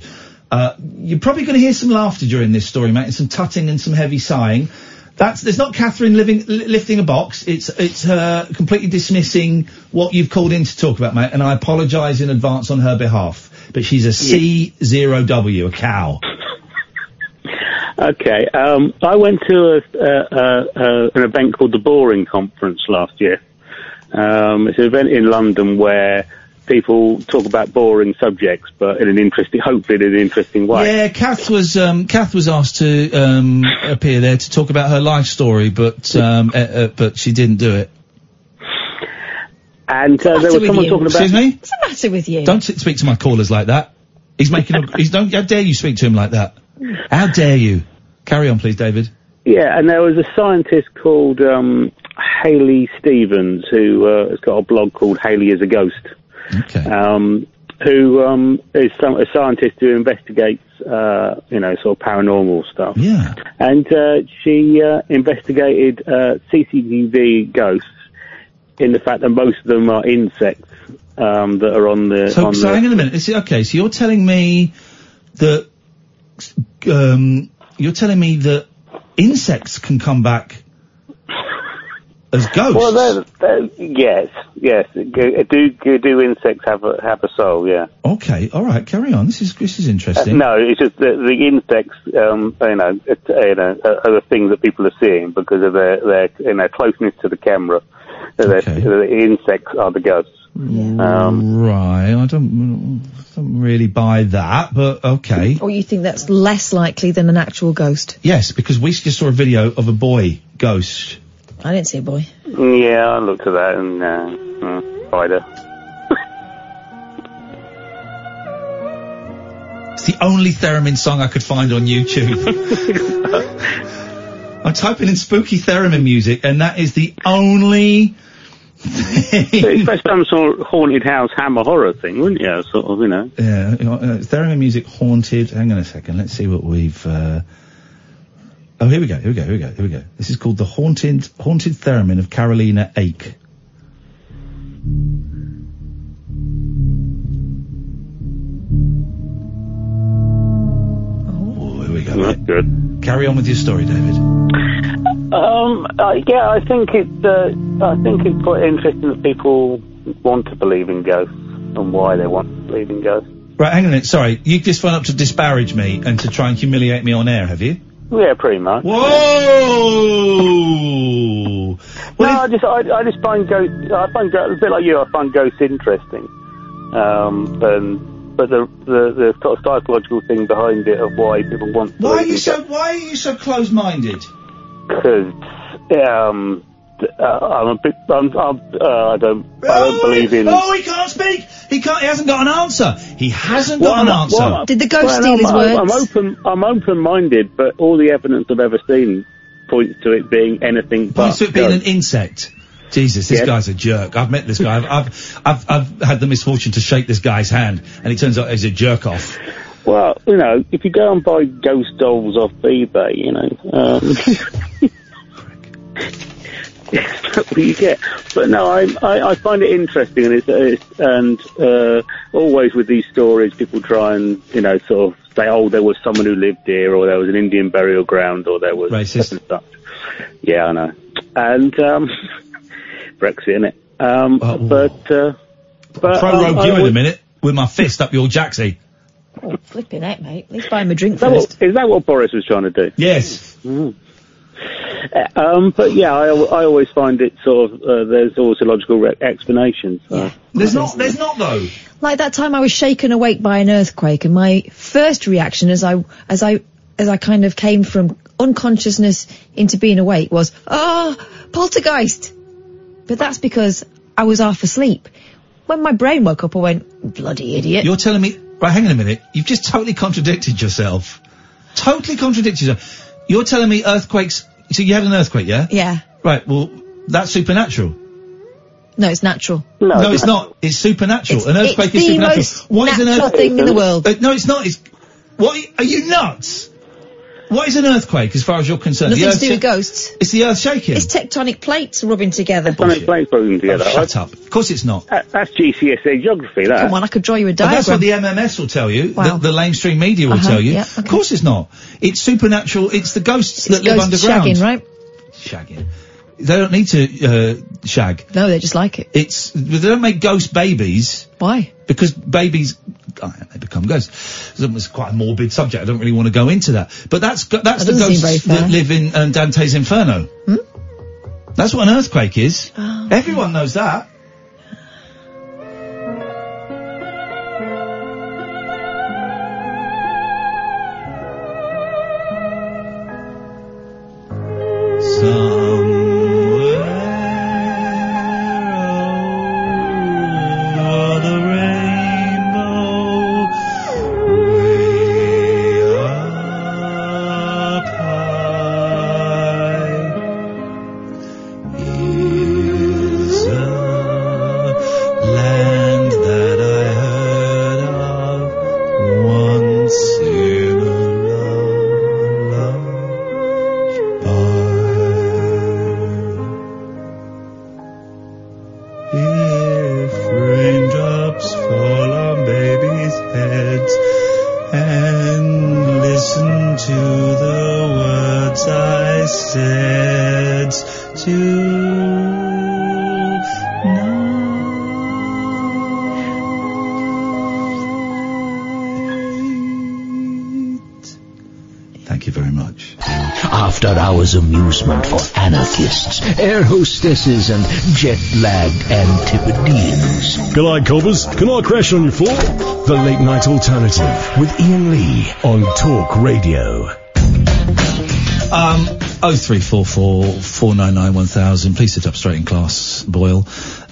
Uh, you're probably going to hear some laughter during this story, mate, and some tutting and some heavy sighing. That's there's not Katherine living, li- lifting a box. It's it's her completely dismissing what you've called in to talk about, mate. And I apologise in advance on her behalf. But she's a C zero W, a cow. Okay. Um, I went to a, uh, uh, an event called the Boring Conference last year. Um, it's an event in London where people talk about boring subjects, but in an interesting, hopefully in an interesting way. Yeah, Kath was um, Kath was asked to um, appear there to talk about her life story, but um, uh, uh, but she didn't do it. And uh, there was someone with talking about. Excuse me. What's the matter with you? Don't s- speak to my callers like that. He's making. A, he's don't. How dare you speak to him like that? How dare you? Carry on, please, David. Yeah, and there was a scientist called um, Hayley Stevens who uh, has got a blog called Hayley is a Ghost. Okay. Um, who um, is some, a scientist who investigates, uh, you know, sort of paranormal stuff. Yeah. And uh, she uh, investigated uh, CCTV ghosts in the fact that most of them are insects um, that are on the. So, on so the hang on a minute. Is it- okay, so you're telling me that um, you're telling me that insects can come back as ghosts. Well, they're, they're, yes, yes. Do do insects have a have a soul? Yeah. Okay, all right, carry on. This is this is Uh, interesting. no, it's just that the insects, um, you know, it, you know, are, are the things that people are seeing because of their their you know closeness to the camera. So they're- The insects are the ghosts. Um, right, I don't, don't really buy that, but okay. Or you think that's less likely than an actual ghost? Yes, because we just saw a video of a boy ghost. I didn't see a boy. yeah, I looked at that and uh, uh, spider. It's the only theremin song I could find on YouTube. I'm typing in spooky theremin music, and that is the only. it's like some sort of haunted house hammer horror thing, wouldn't you? Sort of, you know. Yeah, you know, uh, theremin music haunted. Hang on a second. Let's see what we've. Uh... Oh, here we go. Here we go. Here we go. Here we go. This is called the haunted haunted theremin of Carolina Eyck. Oh, here we go. That's good. Carry on with your story, David. Um, uh, yeah, I think it's uh, I think it's quite interesting that people want to believe in ghosts and why they want to believe in ghosts. Right, hang on a minute. Sorry, you just phoned up to disparage me and to try and humiliate me on air, have you? Yeah, pretty much. Whoa! no, I just I, I just find ghosts. I find go- a bit like you. I find ghosts interesting, um, and but the, the the sort of psychological thing behind it of why people want. Why are you so? Why are you so close-minded? Because um, uh, I'm a bit. I'm, I'm, uh, I don't. I don't believe in. Oh, he can't speak. He can't. He hasn't got an answer. He hasn't Well, got an I'm- answer. well, Did the ghost well, I'm, I'm open. I'm open-minded, but all the evidence I've ever seen points to it being anything but. Points to it being an insect. Jesus, this Yeah. guy's a jerk. I've met this guy. I've, I've, I've, I've had the misfortune to shake this guy's hand, and it turns out he's a jerk off. Well, you know, if you go and buy ghost dolls off eBay, you know, um, that's what you get. But no, I, I, I find it interesting, and it's, it's and uh, always with these stories, people try and you know sort of say, oh, there was someone who lived here, or there was an Indian burial ground, or there was Racist. such and such. Yeah, I know. And um, Brexit, innit? Um, but uh, but Throw um, rogue you in a minute with my fist up your jacksie. Oh, flipping heck, mate. At least buy him a drink Is that, first. what, is that what Boris was trying to do? Yes. Mm. Uh, Um, but yeah, I, I always find it sort of uh, there's always a logical re- explanation. So. There's not. There's not though. Like that time I was shaken awake by an earthquake, and my first reaction as I as I as I kind of came from unconsciousness into being awake was, ah, poltergeist. But that's because I was half asleep. When my brain woke up, I went, bloody idiot. You're telling me. Right, hang on a minute. You've just totally contradicted yourself. Totally contradicted yourself. You're telling me earthquakes. So you had an earthquake, yeah? Yeah. Right. Well, that's supernatural. No, it's natural. No, it's not. It's supernatural. It's- an earthquake it's is the supernatural. most What is an natural earthquake? thing in the world. Uh, no, it's not. It's what? Are you nuts? What is an earthquake, as far as you're concerned? Nothing The to do with sha- ghosts. It's the earth shaking. It's tectonic plates rubbing together. Tectonic plates rubbing together. Oh, shut up. Of course it's not. That, that's GCSE geography. That. Come on, I could draw you a But diagram. that's what the MMS will tell you. Wow. The, the mainstream media will Uh-huh, tell you. yeah, Of course it's not. It's supernatural. It's the ghosts that live Ghost underground. shagging, right? Shagging. They don't need to uh, shag. No, they just like it. It's they don't make ghost babies. Why? Because babies, oh, they become ghosts. It's quite a morbid subject. I don't really want to go into that. But that's that's That the ghosts that live in um, Dante's Inferno. Hmm? That's what an earthquake is. Oh. Everyone knows that. I said tonight. Thank you very much. After hours amusement for anarchists, air hostesses, and jet-lagged Antipodeans. night, Cobbers. Can I crash on your floor? The Late Night Alternative with Iain Lee on Talk Radio. Um, 0344 499 1000. Please sit up straight in class, Boyle.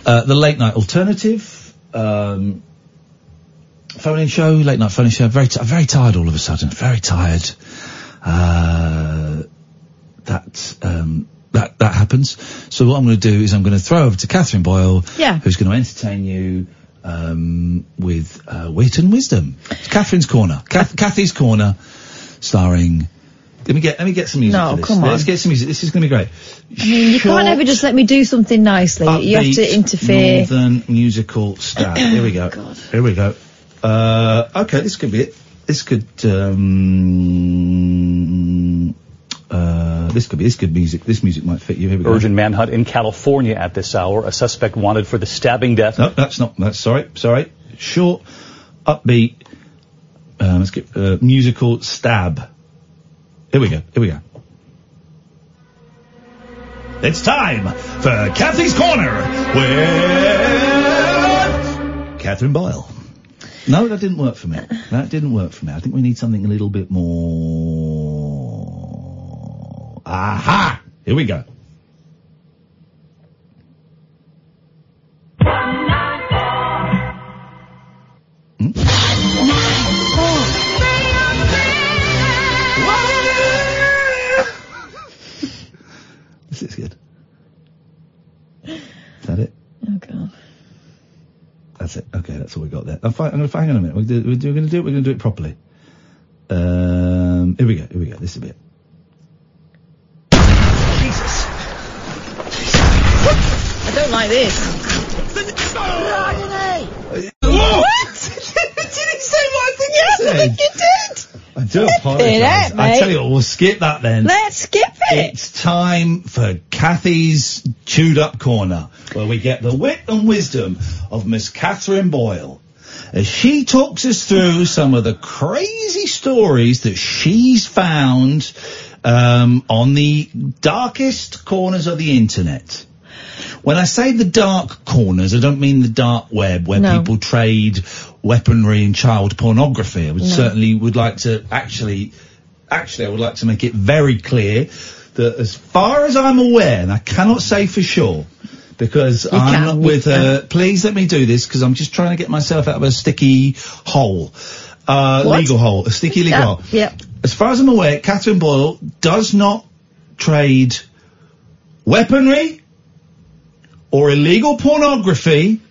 Uh, the late night alternative, um, phone in show, late night phone in show. Very, t- very tired all of a sudden. Very tired. Uh, that, um, that, that happens. So what I'm going to do is I'm going to throw over to Katherine Boyle. Yeah. Who's going to entertain you, um, with, uh, wit and wisdom. It's Katherine's Corner. Kath- Kathy's Corner, starring, let me get, let me get some music No, for this. come on. Let's get some music. This is going to be great. I mean, you can't ever just let me do something nicely. you have to interfere. Northern musical style. Here we go. Here we go. Uh, okay, this could be it. This could, um, uh, this could be, this good music. This music might fit you. Here we go. Urgent manhunt in California at this hour. A suspect wanted for the stabbing death. No, that's not, that's, sorry, sorry. Short, upbeat, uh, let's get, uh, musical stab. Here we go, here we go. It's time for Kathy's Corner with Katherine Boyle. No, that didn't work for me. That didn't work for me. I think we need something a little bit more. Aha! Here we go. This is good. Is that it? Oh god. That's it. Okay, that's all we got there. I'm, fi- I'm going to hang on a minute. We're, do, we're going to do it. We're going to do it properly. Um, here we go. Here we go. This is a bit. Jesus. I don't like this. What? did he say what I think yes, he I think you did. I do apologise. I tell you what, we'll skip that then. Let's skip it. It's time for Kathy's Chewed Up Corner, where we get the wit and wisdom of Miss Katherine Boyle. As she talks us through some of the crazy stories that she's found um, on the darkest corners of the internet. When I say the dark corners, I don't mean the dark web where No. people trade weaponry and child pornography. I would No. certainly would like to actually, actually, I would like to make it very clear that as far as I'm aware, and I cannot say for sure, because I'm can, not with, uh, please let me do this, because I'm just trying to get myself out of a sticky hole. Uh, legal hole, a sticky legal Yeah, hole. yeah. As far as I'm aware, Katherine Boyle does not trade weaponry or illegal pornography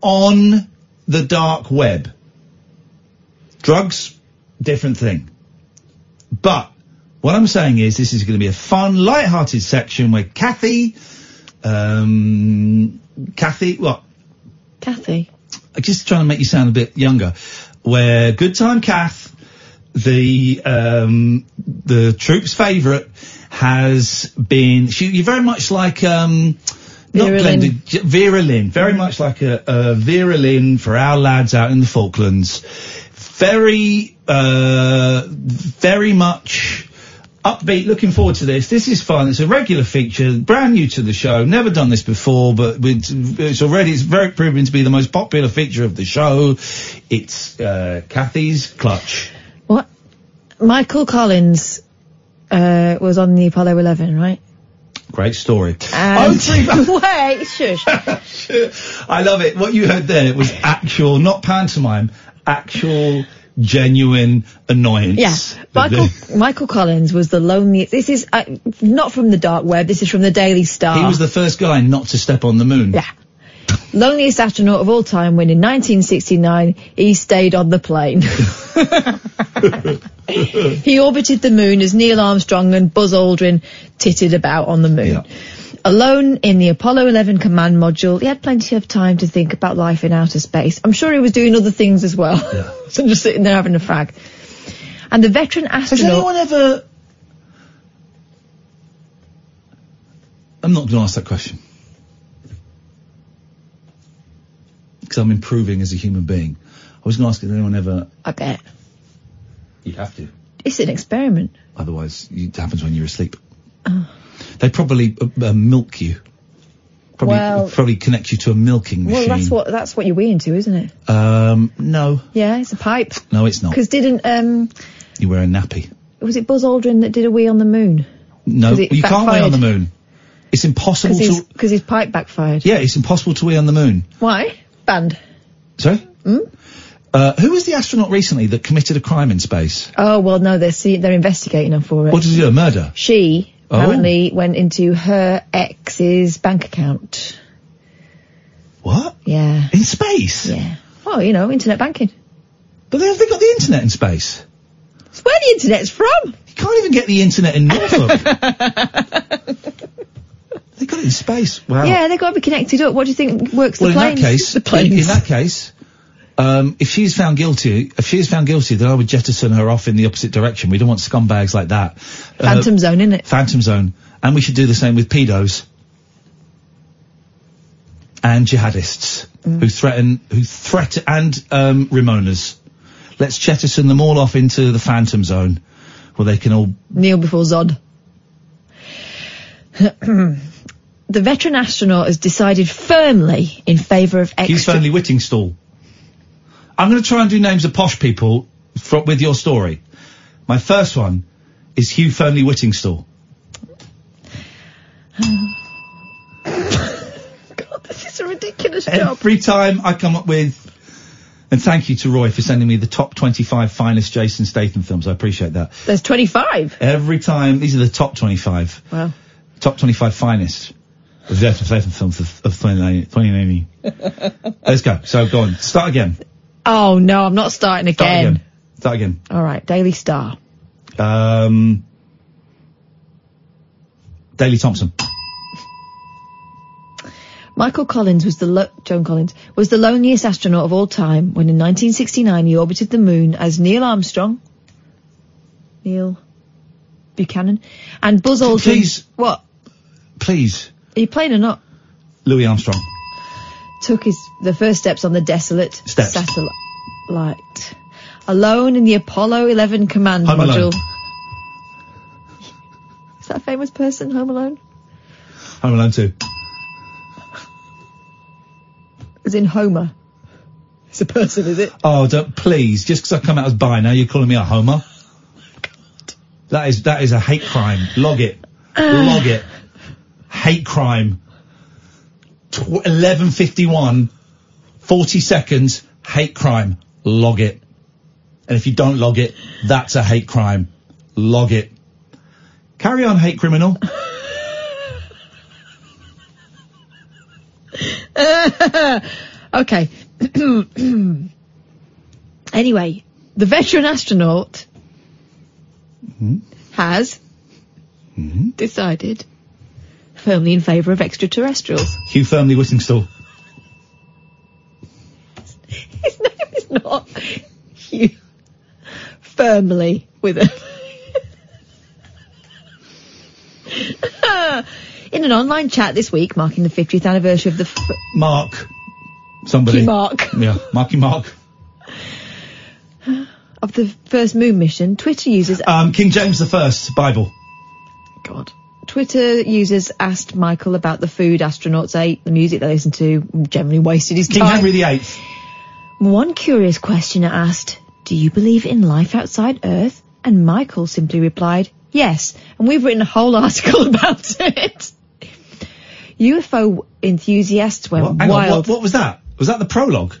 on the dark web. Drugs, different thing. But what I'm saying is this is going to be a fun, light-hearted section where Kathy, um, Kathy, what? Kathy. I'm just trying to make you sound a bit younger. Where Good Time Kath, the um, the troops' favourite, has been. She, you're very much like um, not Vera Glenda, Lynn. J- Vera Lynn. Very much like a, a Vera Lynn for our lads out in the Falklands. Very, uh, very much upbeat. Looking forward to this. This is fun. It's a regular feature, brand new to the show. Never done this before, but it's, it's already it's very proven to be the most popular feature of the show. It's uh, Kathy's clutch. What? Michael Collins uh, was on the Apollo 11, right? Great story. Oh, three- wait, shush. I love it. What you heard there was actual, not pantomime, actual, genuine annoyance. Yeah, Michael Michael Collins was the loneliest. This is uh, not from the dark web. This is from the Daily Star. He was the first guy not to step on the moon. Yeah. Loneliest astronaut of all time. When in 1969 he stayed on the plane. he orbited the moon as Neil Armstrong and Buzz Aldrin tittered about on the moon. Alone in the Apollo 11 command module, he had plenty of time to think about life in outer space. I'm sure he was doing other things as well. so just sitting there having a fag. And the veteran astronaut. Has anyone ever? I'm not going to ask that question because I'm improving as a human being. I was going to ask if anyone ever. I bet. You'd have to, It's an experiment. otherwise it happens when you're asleep. Oh. They probably uh, uh, milk you. Probably, Well- probably connect you to a milking machine. Well, that's what that's what you're weeing to, isn't it? Um, no, Yeah, it's a pipe. no, it's not. Because didn't um You wear a nappy. was it Buzz Aldrin that did a wee on the moon? No, you can't weigh on the moon. It's impossible Because his, to. 'cause his pipe backfired. Yeah, it's impossible to wee on the moon. Why? Banned. Sorry. Hmm? Uh, who was the astronaut recently that committed a crime in space? Oh well, no, they're see, they're investigating her for it. What did he do? A murder? She Oh. apparently went into her ex's bank account. What? Yeah. In space? Yeah. Well, you know, internet banking. But they have they got the internet in space? It's where the internet's from. You can't even get the internet in Norfolk. they got it in space. Wow. Yeah, they've got to be connected up. What do you think works Well, the in that case, the in, planes. in that case, um, if she's found guilty, if she is found guilty, then I would jettison her off in the opposite direction. We don't want scumbags like that. Uh, Phantom zone, innit? Phantom zone. And we should do the same with pedos. And jihadists Mm. who threaten, who threaten, and um, Ramonas. Let's jettison them all off into the phantom zone, where they can all. Kneel before Zod. the veteran astronaut has decided firmly in favour of Hugh extra. Fernley Whittingstall. I'm going to try and do names of posh people fro- with your story. My first one is Hugh Fearnley-Whittingstall. God, this is a ridiculous job. Every time I come up with, and thank you to Roy for sending me the top 25 finest Jason Statham films. I appreciate that. There's 25. Every time, these are the top 25. Wow. Top 25 finest of Jason Statham films of, of 2019. 2019. Let's go. So go on. Start again. Oh no, I'm not starting Start again. again. Start again. All right, Daily Star. Um, Daley Thompson. Michael Collins was the lo- Joan Collins was the loneliest astronaut of all time when in 1969 he orbited the moon as Neil Armstrong, Neil Buchanan, and Buzz Aldrin. Please. What? Please. Are you playing or not? Louis Armstrong. Took his the first steps on the desolate Steps. satellite. Alone in the Apollo 11 command Home Alone. module. Is that a famous person, Home Alone? Home Alone 2. As in Homer. It's a person, is it? Oh, don't, please, just 'cause I come out as bi, now you're calling me a homo? That is, that is a hate crime. Log it. Log it. Hate crime. Tw- 1151, 40 seconds, hate crime. Log it. And if you don't log it, that's a hate crime. Log it. Carry on, hate criminal. okay. anyway, the veteran astronaut hmm? has hmm? decided firmly in favour of extraterrestrials. Hugh Firmly Whittingstall. His name is not Hugh. Firmly with a. in an online chat this week marking the 50th anniversary of the. F- Mark. Somebody. Mark. Yeah, Marky Mark. of the first moon mission, Twitter users Um, King James the First, Bible. God. Twitter users asked Michael about the food astronauts ate, the music they listened to, generally wasted his King time. Henry VIII. One curious questioner asked, Do you believe in life outside Earth? And Michael simply replied, Yes. And we've written a whole article about it. UFO enthusiasts went on, wild. what, what was that? Was that the prologue?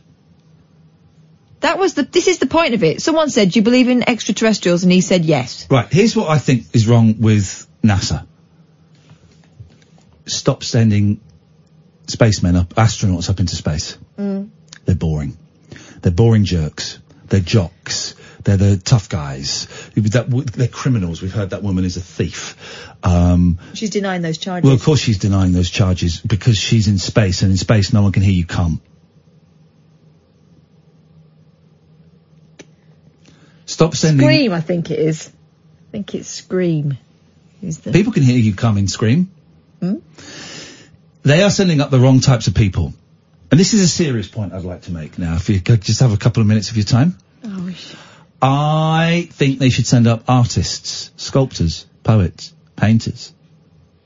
That was the, this is the point of it. Someone said, Do you believe in extraterrestrials? And he said yes. Right, here's what I think is wrong with NASA. Stop sending spacemen up, astronauts up into space. They're boring. They're boring jerks. They're jocks. They're the tough guys. They're criminals. We've heard that woman is a thief. Um, She's denying those charges. well, of course she's denying those charges because she's in space, and in space no one can hear you come. Stop sending. Scream, I think it is. I think it's Scream. Is the People can hear you come in Scream. Hmm? They are sending up the wrong types of people. And this is a serious point I'd like to make now. If you could just have a couple of minutes of your time. Oh, I think they should send up artists, sculptors, poets, painters,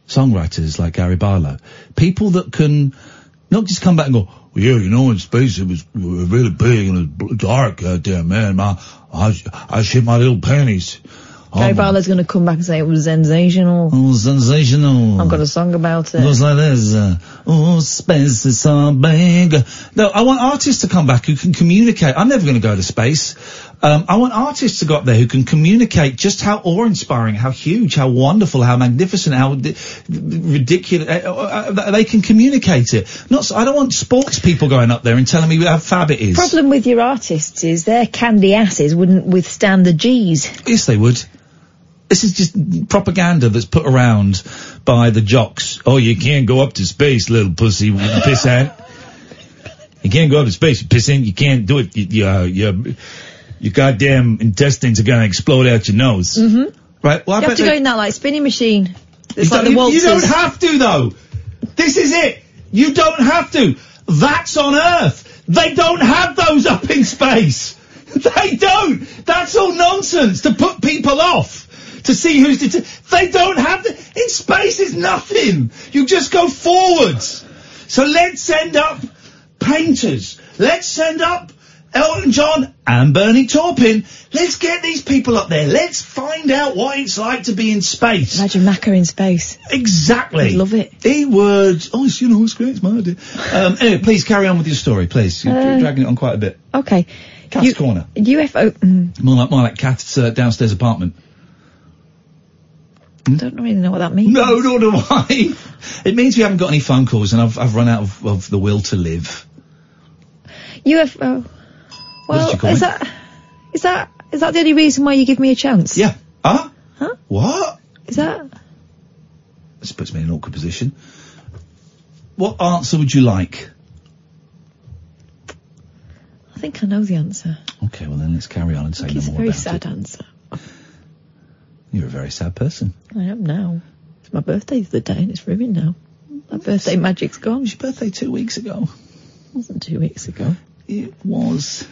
songwriters like Gary Barlow. People that can not just come back and go, well, yeah, you know, in space it was really big and it was dark out there, man. My, I, I shit my little panties. Oh, Barlow's going to come back and say it was sensational. Oh, sensational. I've got a song about it. Goes like this. Uh, oh, space is so big. No, I want artists to come back who can communicate. I'm never going to go to space. Um, I want artists to go up there who can communicate just how awe-inspiring, how huge, how wonderful, how magnificent, how di- ridiculous. Uh, uh, they can communicate it. Not. I don't want sports people going up there and telling me how fab it is. problem with your artists is their candy asses wouldn't withstand the G's. Yes, they would. This is just propaganda that's put around by the jocks. Oh, you can't go up to space, little pussy, you pissant. You can't go up to space, you pissant. You can't do it. You, you, uh, you, your goddamn intestines are gonna explode out your nose. Mm-hmm. Right? Well, I you have to they- go in that like spinning machine. It's like the you don't have to though. This is it. You don't have to. That's on Earth. They don't have those up in space. They don't. That's all nonsense to put people off. To see who's det- they don't have the in space is nothing. You just go forwards. So let's send up painters. Let's send up Elton John and Bernie Taupin. Let's get these people up there. Let's find out what it's like to be in space. Imagine Macca in space. Exactly. I'd love it. He would. Oh, it's, you know, it's great. It's my idea. Um, anyway, please carry on with your story, please. You're Uh, dragging it on quite a bit. Okay. Cat's U- corner. UFO. Mm, More like more like Cat's uh, downstairs apartment. I don't really know what that means. No, nor do I. it means we haven't got any phone calls, and I've I've run out of, of the will to live. UFO. Oh. Well, is me? that is that is that the only reason why you give me a chance? Yeah. Huh? Huh? What? Is that? This puts me in an awkward position. What answer would you like? I think I know the answer. Okay, well then let's carry on and say no it's a more very sad it. answer. You're a very sad person. I am now. It's my birthday the day and it's ruined now. My birthday magic's gone. It's your birthday two weeks ago. It wasn't two weeks ago. It was.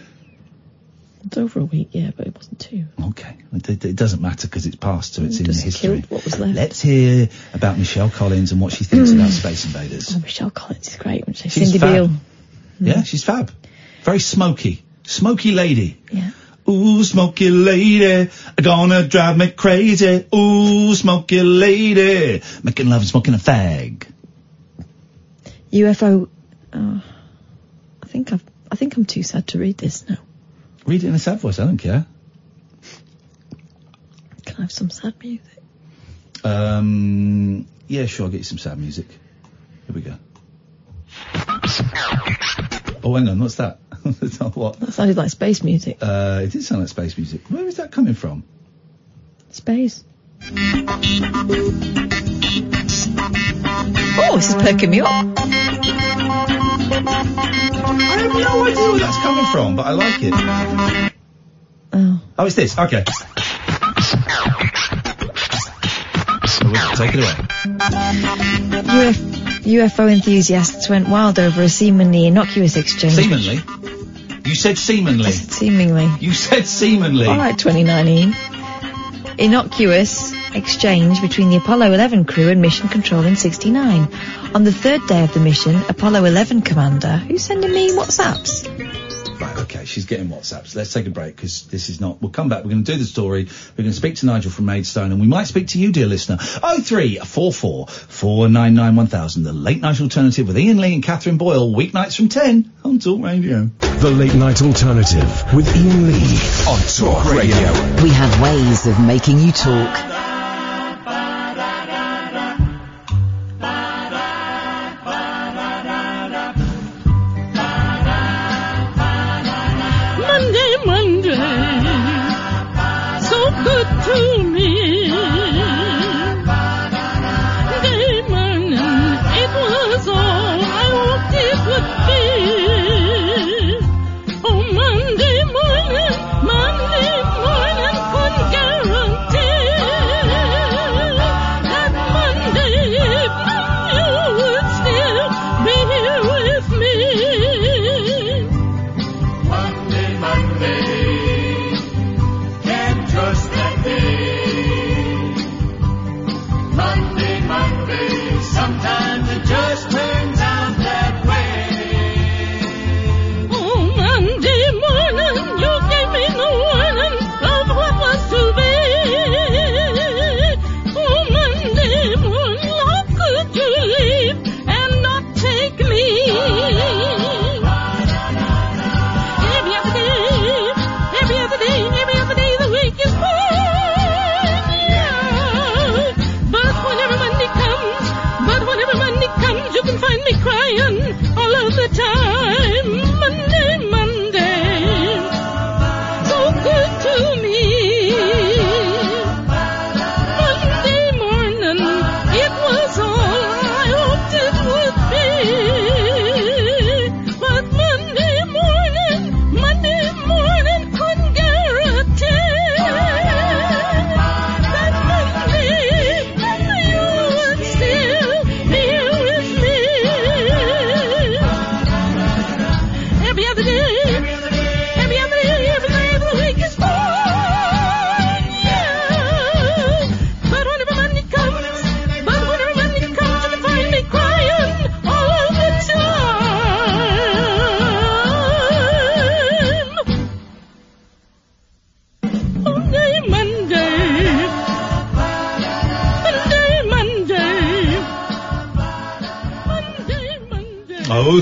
It's over a week, yeah, but it wasn't two. Okay, it, it- it doesn't matter because it's past, so it's in the history. what was left. Let's hear about Michelle Collins and what she thinks about Space Invaders. Oh, Michelle Collins is great. When she She's Cindy fab. Beale. Yeah, mm. she's fab. Very smoky. Smoky lady. Yeah. Ooh, smoky lady, gonna drive me crazy. Ooh, smoky lady, making love and smoking a fag. UFO. Oh, I think I've. I think I'm too sad to read this now. Read it in a sad voice, I don't care. Can I have some sad music? Um, yeah, sure, I'll get you some sad music. Here we go. Oh, hang on, what's that? That's not what? That sounded like space music. Uh, it did sound like space music. Where is that coming from? Space. Oh, this is perking me up. I have no idea where that's coming from, but I like it. Oh. Oh, it's this. Okay. Take it away. UF- UFO enthusiasts went wild over a seemingly innocuous exchange. Seemingly. You said seemingly. Seemingly. You said seemingly. All right, 2019. Innocuous exchange between the Apollo 11 crew and Mission Control in 69. On the third day of the mission, Apollo 11 commander, who's sending me WhatsApps? Right, okay, she's getting WhatsApps. Let's take a break because this is not. We'll come back. We're going to do the story. We're going to speak to Nigel from Maidstone, and we might speak to you, dear listener. Oh three four four four nine nine one thousand. The late night alternative with Iain Lee and Katherine Boyle, weeknights from ten on Talk Radio. The Late Night Alternative with Iain Lee on Talk Radio. We have ways of making you talk.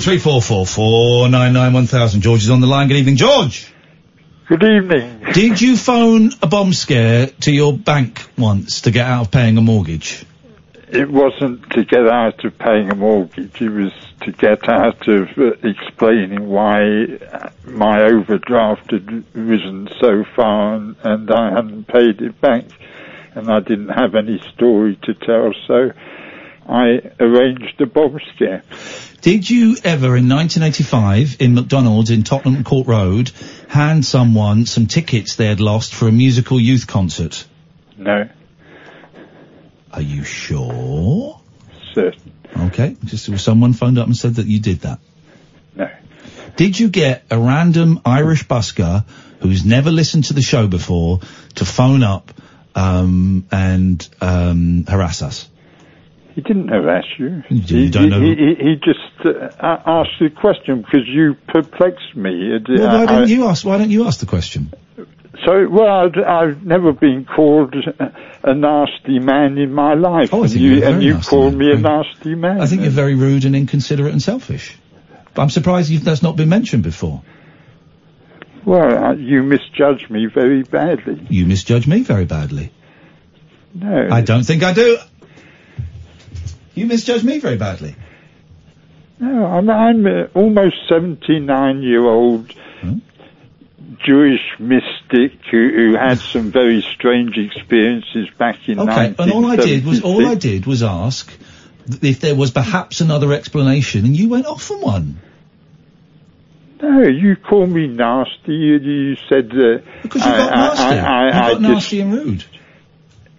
Three four four four nine nine one thousand. George is on the line. Good evening, George. Good evening. Did you phone a bomb scare to your bank once to get out of paying a mortgage? It wasn't to get out of paying a mortgage. It was to get out of uh, explaining why uh, my overdraft had risen so far and, and I hadn't paid it back. And I didn't have any story to tell, so I arranged a bomb scare. Did you ever, in 1985, in McDonald's in Tottenham Court Road, hand someone some tickets they had lost for a musical youth concert? No, Are you sure? certain. Okay, just someone phoned up and said that you did that. No. Did you get a random Irish busker who's never listened to the show before to phone up um, and um, harass us? He didn't harass you. You he, don't know he, he, he just uh, asked the question because you perplexed me. It- Well, why I- don't you ask? Why don't you ask the question? So, well, I've, I've never been called a, nasty man in my life. Oh, I and you, and you called me a nasty man. I think you're very rude and inconsiderate and selfish. But I'm surprised you've, that's not been mentioned before. Well, uh, you misjudge me very badly. You misjudge me very badly. No. I don't think I do. You misjudge me very badly. No, I'm, I'm uh, almost 79 year old Hmm? Jewish mystic who, who had some very strange experiences back in Okay, and all I did was all I did was ask if there was perhaps another explanation, and you went off on one. No, you call me nasty. You, you said uh, Because you I- got I- nasty. I, I, you got just- nasty and rude.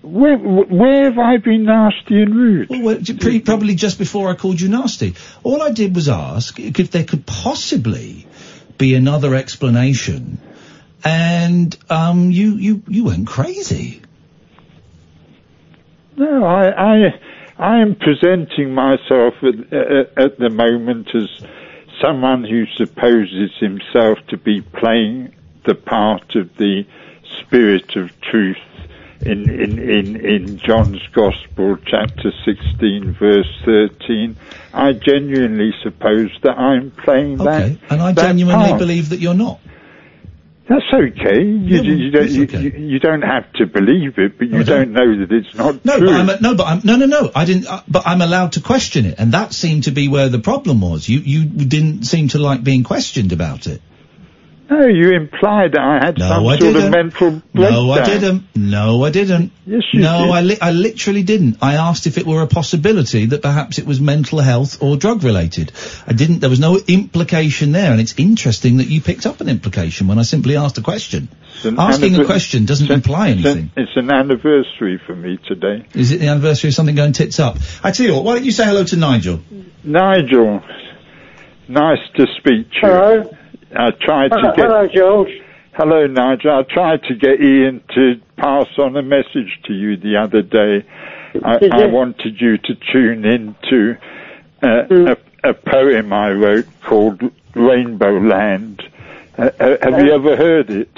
Where, where have I been nasty and rude? Well, probably just before I called you nasty. All I did was ask if there could possibly be another explanation, and um, you you you went crazy. No, I, I, I am presenting myself at, at, at the moment as someone who supposes himself to be playing the part of the spirit of truth in, in, in, in John's Gospel, chapter 16, verse 13. I genuinely suppose that I'm playing that. And I that genuinely part. believe that you're not. That's okay. You, Yeah, you, don't, you, okay. you, don't have to believe it, but you I don't. don't. know that it's not No, true. but I'm no, but I'm no, no, no. I didn't. Uh, but I'm allowed to question it, and that seemed to be where the problem was. You you didn't seem to like being questioned about it. No, you implied that I had No, some I sort didn't. of mental breakdown. No, I didn't. No, I didn't. Yes, you no, did. I li- I literally didn't. I asked if it were a possibility that perhaps it was mental health or drug related. I didn't. There was no implication there, and it's interesting that you picked up an implication when I simply asked a question. It's an Asking a question doesn't it's an- imply it's an- anything. It's an anniversary for me today. Is it the anniversary of something going tits up? I tell you what. Why don't you say hello to Nigel? Nigel, nice to speak to you. Hello. I tried to Hello, get. hello, George. Hello, Nigel. I tried to get Iain to pass on a message to you the other day. I, I wanted you to tune in to uh, Hmm. a, a poem I wrote called Rainbow Land. Uh, uh, have you ever heard it?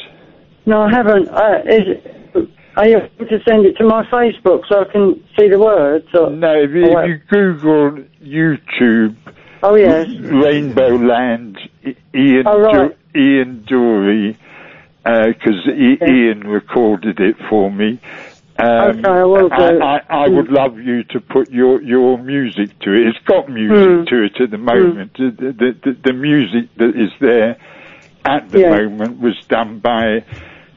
No, I haven't. Uh, is are you able to send it to my Facebook so I can see the words? Or, No, if you, if you Google YouTube, Oh, yes. Rainbow Land, Iain, Oh, right. Du- Ian Dury, because Ian recorded it for me. Um, Okay, I will do. I, I, I would love you to put your, your music to it. It's got music Hmm. to it at the moment. The, the, the, the music that is there at the Yeah. moment was done by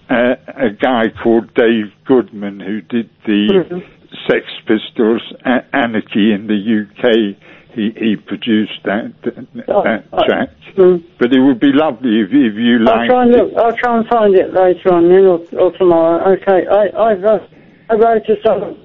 uh, a guy called Dave Goodman who did the Hmm. Sex Pistols A- Anarchy in the UK. He, he produced that that Oh, track. Hmm. But it would be lovely if, if you like. I'll try and look. I'll try and find it later on then, or, or tomorrow. Okay. I I've I wrote a song,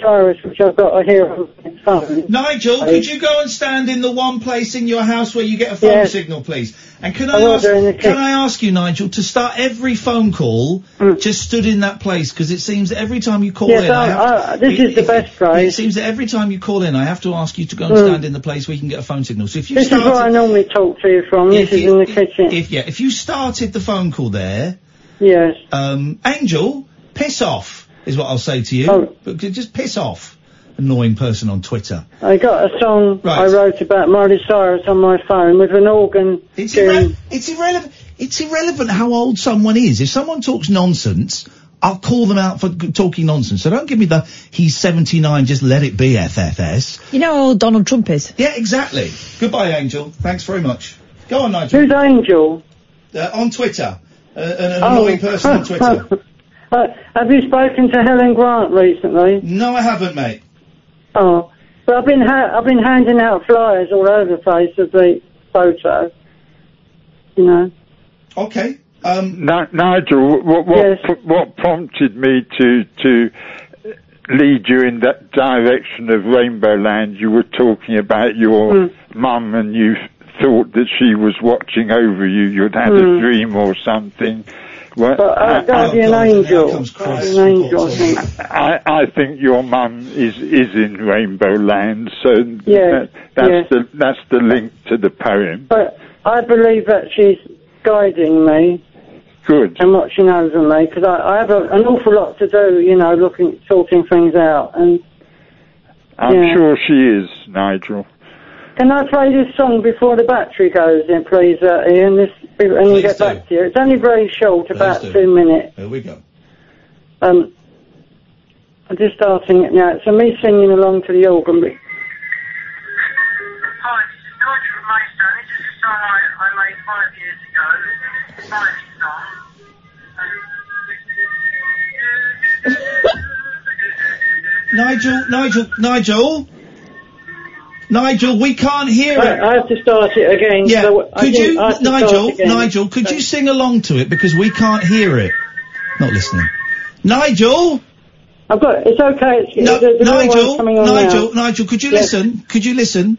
Cyrus, which I've got here on my phone. Nigel, could you go and stand in the one place in your house where you get a phone signal, please? And can I I ask, do in the can. I ask you, Nigel, to start every phone call just stood in that place because it seems that every time you call Yes, in, I I- have I- this is the best place. It seems that every time you call in, I have to ask you to go and Mm. stand in the place where you can get a phone signal. So if you This is where I normally talk to you from. This is you- in the kitchen. if yeah, if you started the phone call there, yes. um, Angel, piss off is what I'll say to you. Oh. But just piss off. annoying person on Twitter. I got a song I wrote about Miley Cyrus on my phone with an organ. It's, irre- it's irrelevant. It's irrelevant how old someone is. If someone talks nonsense, I'll call them out for talking nonsense. So don't give me the he's 79, just let it be FFS. You know how old Donald Trump is? Yeah, exactly. Goodbye, Angel. Thanks very much. Go on, Nigel. Who's Angel? Uh, on Twitter. Uh, an, an Oh. annoying person on Twitter. Uh, have you spoken to Helen Grant recently? No, I haven't, mate. Oh, but I've been ha- I've been handing out flyers all over the place of the photo. You know. Okay. Um, Ni- Nigel, what what, pr- what prompted me to to lead you in that direction of Rainbow Land? You were talking about your mum, and you thought that she was watching over you. You'd had Hmm. a dream or something. Well, But uh, guardian angel, guardian angel. I think. I, I think your mum is is in Rainbow Land, so Yeah, that, that's yeah. the that's the link to the poem. But I believe that she's guiding me. Good. And watching over me because I, I have a, an awful lot to do. You know, looking, sorting things out. And I'm Yeah. sure she is, Nigel. can I play this song before the battery goes in, please, uh, Iain? This and you get back to you. It's only very short, about do. two minutes. Here we go. Um, I'm just starting it now. So me singing along to the organ. But Hi, this is Nigel from Maidstone. This is a song I, I made five years ago. It's a Miley song. Nigel, Nigel, Nigel, Nigel, we can't hear it. I, have to start it again. Yeah, so could you, I have to start Nigel. Nigel, could you sing along to it because we can't hear it? Not listening. Nigel. I've got. It's okay. It's, No, Nigel, one's coming on Nigel, now. Nigel, could you Yes. listen? Could you listen?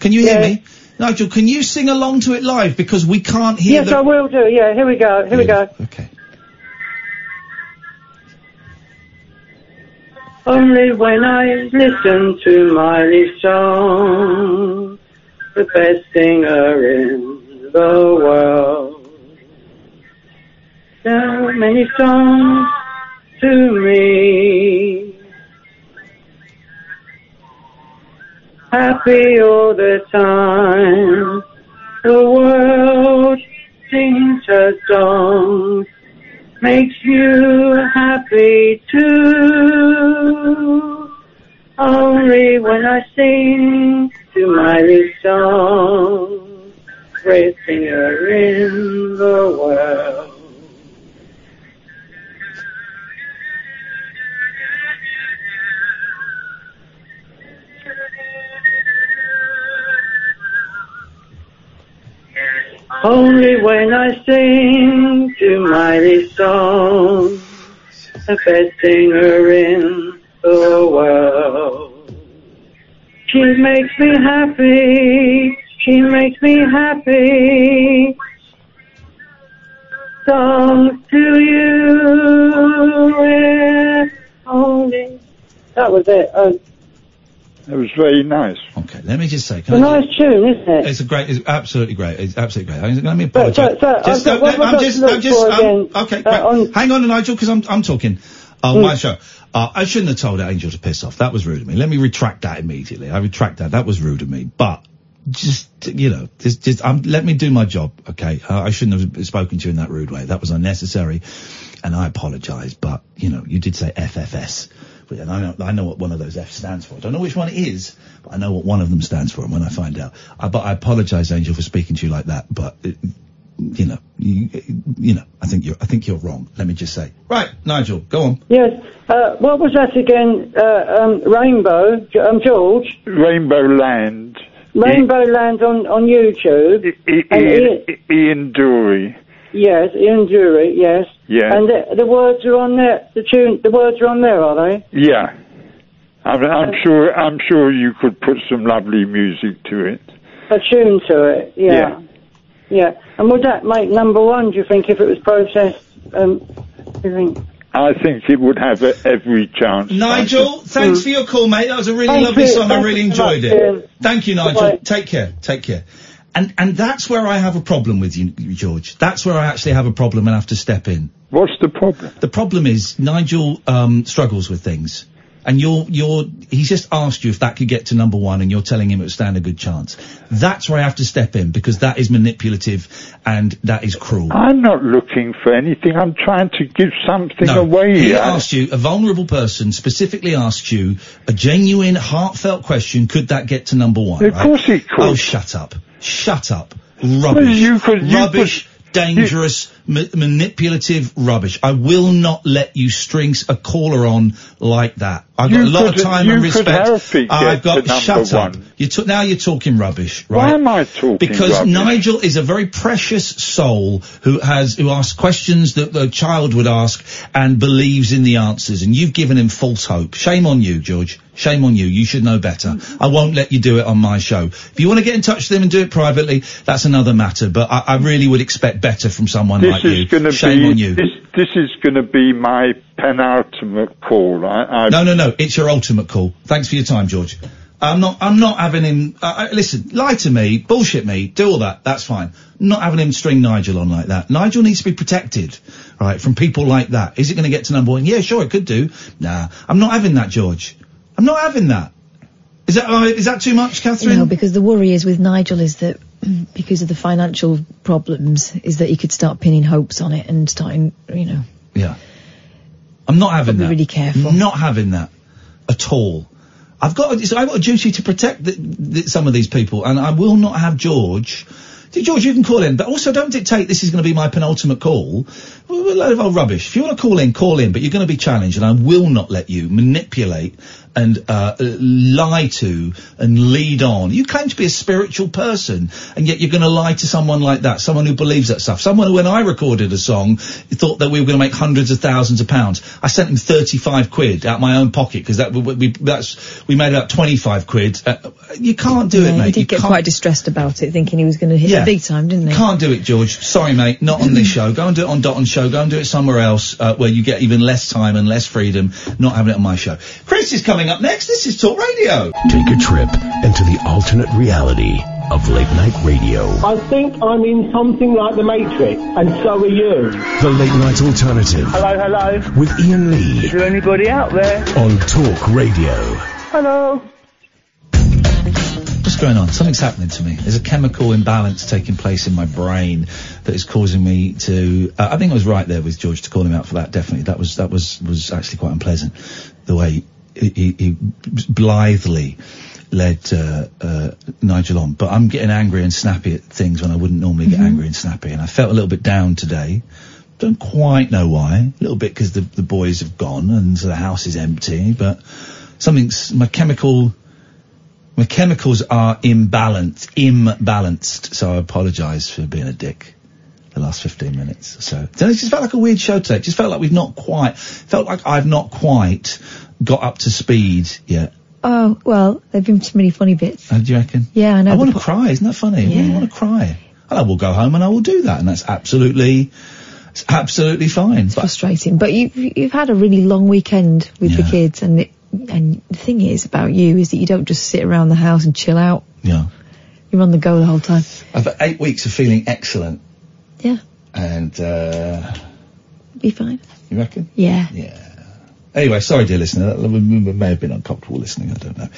Can you hear me? Nigel, can you sing along to it live because we can't hear Yes, the. I will do. Yeah, here we go. Here we go. Okay. Only when I listen to Miley's song, the best singer in the world. So many songs to me. Happy all the time. The world sings her songs makes you happy too. Only when I sing to my Miley's song, great singer in the world. Only when I sing to Miley's song, the best singer in the world. She makes me happy, she makes me happy. Songs to you, only. That was it. That was very nice. Let me just say. it's Can a I nice tune, isn't it? It's a great, it's absolutely great. It's absolutely great. Let me apologise. so, so, I've Just, got- uh, I'm just, I'm just, for again? okay, Uh, great. Hang on, Nigel, because I'm, I'm talking. Oh, Mm. my show. Uh, I shouldn't have told Angel to piss off. That was rude of me. Let me retract that immediately. I retract that. That was rude of me. But just, you know, just, just, um, let me do my job, okay? Uh, I shouldn't have spoken to you in that rude way. That was unnecessary, and I apologise. But you know, you did say FFS. But and I know, I know what one of those F stands for. I don't know which one it is, but I know what one of them stands for. And when I find out, I, but I apologise, Angel, for speaking to you like that. But uh, you know, you, you know, I think you're, I think you're wrong. Let me just say. Right, Nigel, go on. Yes. Uh, what was that again? Uh, um, Rainbow. J- Um, George. Rainbow Land. Rainbow Land on on YouTube. I- And Ian, Ian Dury. Yes, Ian Jury. Yes. Yeah. And the, the words are on there. The tune. The words are on there, are they? Yeah. I'm, I'm sure. I'm sure you could put some lovely music to it. A tune to it. Yeah. Yeah. And would that make number one? Do you think if it was processed? Um, do you think? I think it would have a, every chance. Nigel, thanks for your call, mate. That was a really Thank lovely you. song. I really enjoyed much, it. Iain. Thank you, Nigel. Bye-bye. Take care. Take care. And and that's where I have a problem with you, George. That's where I actually have a problem and have to step in. What's the problem? The problem is Nigel um, struggles with things. and you're you're he's just asked you if that could get to number one, and you're telling him it would stand a good chance. That's where I have to step in because that is manipulative and that is cruel. I'm not looking for anything. I'm trying to give something No, away. he here. asked you, a vulnerable person specifically asked you a genuine, heartfelt question, could that get to number one? Of right? course it could. Oh, shut up. Shut up. Rubbish. you could- you rubbish, dangerous, ma- manipulative rubbish. I will not let you string a caller on like that. I've got You a lot could- of time and respect. I've got, shut up. one. You took now you're talking rubbish, right? Why am I talking Because rubbish? Nigel is a very precious soul who has who asks questions that a child would ask and believes in the answers, and you've given him false hope. Shame on you, George. Shame on you. You should know better. I won't let you do it on my show. If you want to get in touch with him and do it privately, that's another matter. But I, I really would expect better from someone This like is you. Shame be on you. this. This is going to be my penultimate call. I, I No, no, no. It's your ultimate call. Thanks for your time, George. I'm not. I'm not having him. Uh, uh, listen, lie to me, bullshit me, do all that. That's fine. Not having him string Nigel on like that. Nigel needs to be protected, right, from people like that. Is it going to get to number one? Yeah, sure, it could do. Nah, I'm not having that, George. I'm not having that. Is that uh, is that too much, Katherine? No, because the worry is with Nigel is that because of the financial problems, is that he could start pinning hopes on it and starting, you know. Yeah. I'm not having that. Be really careful. Not having that at all. I've got a, so I've got a duty to protect the, the, some of these people, and I will not have George. George, you can call in, but also don't dictate this is going to be my penultimate call. A load of old rubbish. If you want to call in, call in, but you're going to be challenged, and I will not let you manipulate and uh, uh, lie to and lead on. You claim to be a spiritual person, and yet you're going to lie to someone like that, someone who believes that stuff. Someone who, when I recorded a song, thought that we were going to make hundreds of thousands of pounds. I sent him 35 quid out my own pocket because that we, we that's we made about 25 quid. Uh, you can't do yeah, it, mate. He did You get can't- quite distressed about it, thinking he was going to hit Yeah. it big time, didn't he? Can't do it, George. Sorry, mate. Not on this show. Go and do it on Dotun Show. Go and do it somewhere else uh, where you get even less time and less freedom. Not having it on my show. Chris is coming up next. This is Talk Radio. Take a trip into the alternate reality of late night radio. I think I'm in something like the Matrix, and so are you. The Late Night Alternative Hello, hello. with Iain Lee Is there anybody out there? on Talk Radio. Hello. What's going on? Something's happening to me. There's a chemical imbalance taking place in my brain that is causing me to. Uh, I think I was right there with George to call him out for that. Definitely, that was that was was actually quite unpleasant. The way he, he, he blithely led uh, uh, Nigel on, but I'm getting angry and snappy at things when I wouldn't normally get angry and snappy, and I felt a little bit down today. Don't quite know why. A little bit because the the boys have gone and so the house is empty, but something's my chemical my chemicals are imbalanced, imbalanced. So I apologise for being a dick. The last 15 minutes. or So then it just felt like a weird show today. It just felt like we've not quite, felt like I've not quite got up to speed yet. Oh, well, there've been some many funny bits. Uh, do you reckon? Yeah, I know. I want to po- cry. Isn't that funny? Yeah. I Yeah. want to cry. And I will go home and I will do that. And that's absolutely, it's absolutely fine. But frustrating. But you've you've had a really long weekend with the kids, and it, and the thing is about you is that you don't just sit around the house and chill out. Yeah. You're on the go the whole time. I've had eight weeks of feeling excellent. Yeah. And, uh, Be fine. you reckon? Yeah. Yeah. Anyway, sorry, dear listener. That we we may have been uncomfortable listening. I don't know.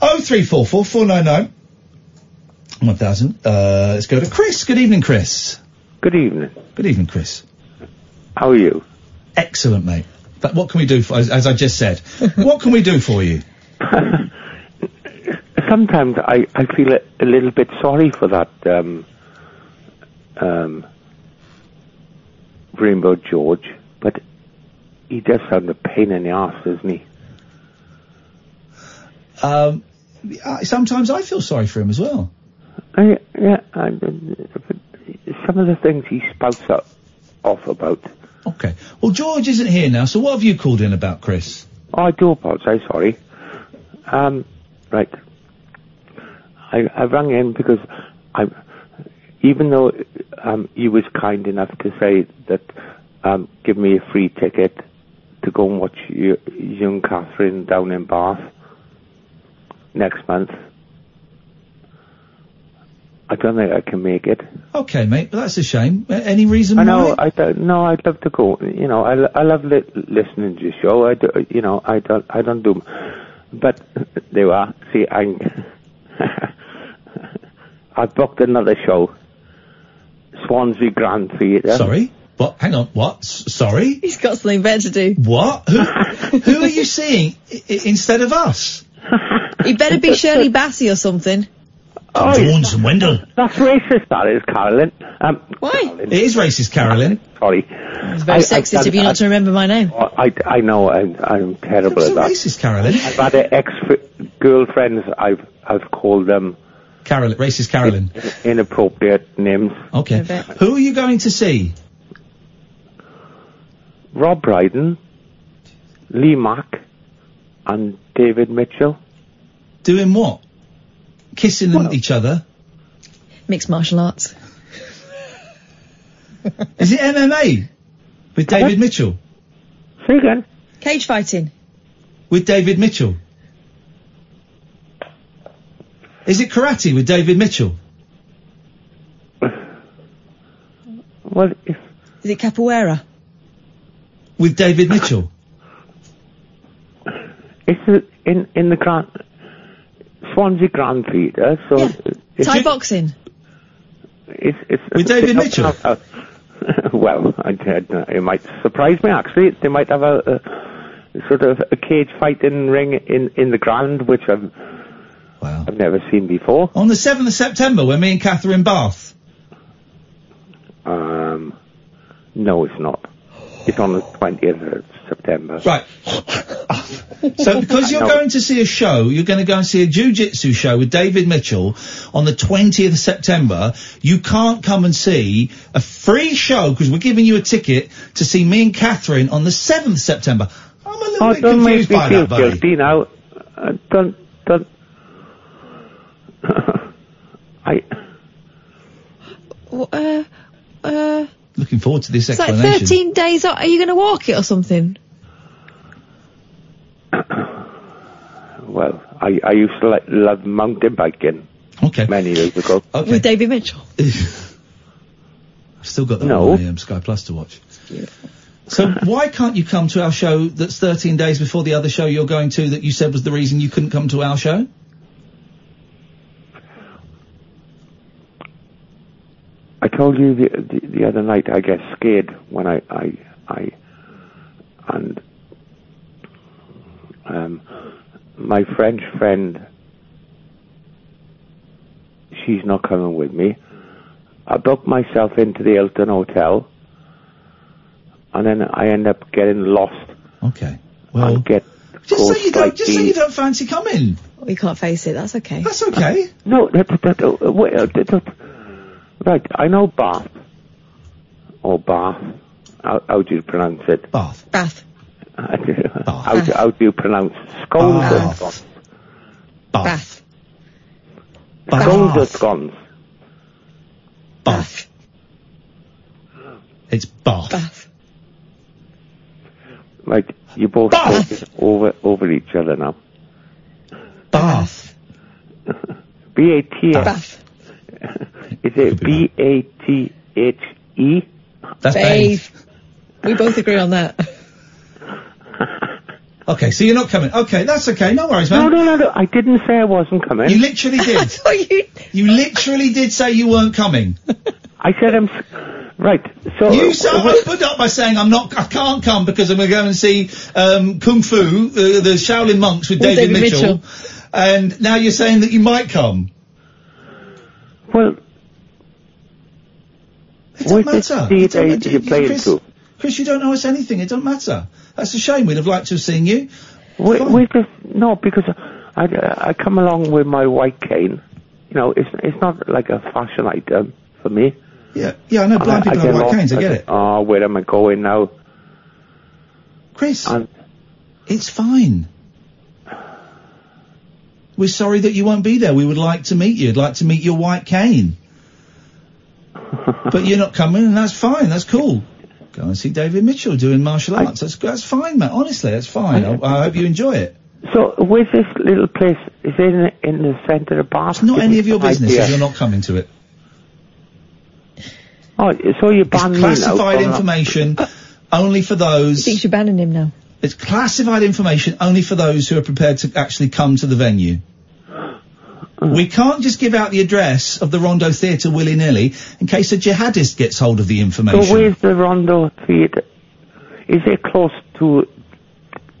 Oh three four four four nine nine one thousand. Uh, let's go to Chris. Good evening, Chris. Good evening. Good evening, Chris. How are you? Excellent, mate. But what can we do for? As, as I just said, what can we do for you? Sometimes I, I feel a, a little bit sorry for that um, um, Rainbow George, but he does sound a pain in the ass, doesn't he? Um, I- sometimes I feel sorry for him as well. I, yeah, I, some of the things he spouts up, off about. Okay. Well, George isn't here now, so what have you called in about, Chris? Oh, I do apologise, sorry. Um, right. I, I rang in because I, even though um, he was kind enough to say that um, give me a free ticket to go and watch you, young Katherine down in Bath next month. I don't think I can make it. Okay, mate, but that's a shame. A- Any reason I why? know. I don't. No, I'd love to go. You know, I, I love li- listening to your show. I do, you know, I don't. I don't do. But there you are. See, I. I booked another show. Swansea Grand Theatre. Sorry? What? Hang on. What? S- sorry? He's got something better to do. What? Who, who are you seeing I- I- instead of us? He better be Shirley Bassey or something. Oh, Jones and Wendell. That's racist, that is, Carolyn. Um, Why? It is racist, Carolyn. Sorry. It's very sexist of you not to remember my name. I, I know I'm, I'm terrible That's at that. racist, Carolyn. I've had ex girlfriends. I've I've called them Carolyn, racist Carolyn. inappropriate names. Okay. Who are you going to see? Rob Brydon, Lee Mack, and David Mitchell. Doing what? Kissing each other? Mixed martial arts. Is it MMA? With David Mitchell? Say again. Cage fighting. With David Mitchell? Is it karate with David Mitchell? Well, Is it capoeira? With David Mitchell? it's a- in in the Grand Swansea Grand Theatre, so it's, Thai boxing. it's, it's With David Mitchell? well, I, I, it might surprise me actually. They might have a, a sort of a cage fighting ring in in the Grand, which I've I've never seen before. On the 7th of September, when me and Katherine Bath. Um, no, it's not. It's on the twentieth of September. Right. So because you're going to see a show, you're going to go and see a jiu-jitsu show with David Mitchell on the 20th of September, you can't come and see a free show because we're giving you a ticket to see me and Katherine on the 7th of September. I'm a little Oh, bit don't confused make me by feel that, buddy. guilty now. Uh, don't don't. I W- Uh, uh, Looking forward to this it's like 13 days. Are you going to walk it or something? well, I I used to like love mountain biking. Okay. Many years ago. With David Mitchell. I've still got that No. on my um, Sky Plus to watch. So why can't you come to our show that's 13 days before the other show you're going to that you said was the reason you couldn't come to our show? I told you the, the the other night I get scared when I I I and um my French friend she's not coming with me. I booked myself into the Hilton Hotel and then I end up getting lost. Okay. Well and get Just caught say you don't. by Just say you don't fancy coming. We can't face it. That's okay. That's okay. No, that, that, that, uh, wait, uh, that, that, right, I know Bath. Or Bath. How, how do you pronounce it? Bath. Bath. How, do, how do you pronounce scones Bath. and scones? Bath. Scones or scones? Bath. It's Bath. Bath. Right, you both talking over over each other now. Bath. B A T S. Bath. Is it B A T H E? That's Bathe. We both agree on that. Okay, so you're not coming. Okay, that's okay. No worries, No, man. no, no, no. I didn't say I wasn't coming. You literally did. you... you literally did say you weren't coming. I said I'm. Right. So You uh, so opened up by saying I'm not, I can't come because I'm going to go and see um, Kung Fu, uh, the Shaolin monks with With David, David Mitchell, Mitchell. and now you're saying that you might come. Well, It don't matter. theatre It don't matter. you're playing Chris. Chris, you don't know us anything. It doesn't matter. That's a shame. We'd have liked to have seen you. Fine. wait, this, no, because I, I come along with my white cane. You know, it's it's not like a fashion item for me. Yeah, yeah, I know blind people get have white lost. canes. I get it. Oh, where am I going now? Chris, And it's fine. We're sorry that you won't be there. We would like to meet you. I'd like to meet your white cane. but you're not coming, and that's fine. That's cool. Go and see David Mitchell doing martial arts. That's that's fine, man. Honestly, that's fine. I, I hope you enjoy it. So, where's this little place? Is it in, in the centre of Bath? It's not Give any me of your some business idea. if you're not coming to it. Oh, so you ban me now Classified from- information only for those. Thinks you're banning him now. It's classified information only for those who are prepared to actually come to the venue. We can't just give out the address of the Rondo Theatre willy nilly in case a jihadist gets hold of the information. So where's the Rondo Theatre? Is it close to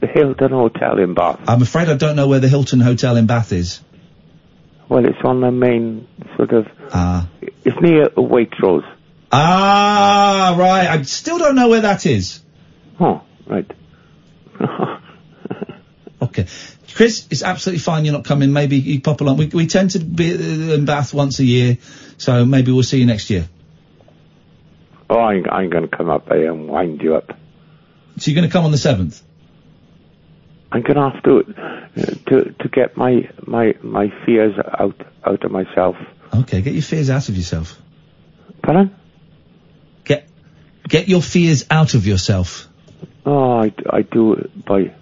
the Hilton Hotel in Bath? I'm afraid I don't know where the Hilton Hotel in Bath is. Well, it's on the main sort of. Ah. It's near Waitrose. Ah, right. I still don't know where that is. Oh, right. okay. Chris, it's absolutely fine you're not coming. Maybe you pop along. We, we tend to be uh, in Bath once a year, so maybe we'll see you next year. Oh, I'm, I ain't going to come up there and wind you up. So you're going to come on the 7th? I'm going to have to uh, to to get my my my fears out out of myself. Okay, get your fears out of yourself. Pardon? Get get your fears out of yourself. Oh, I, I do it by.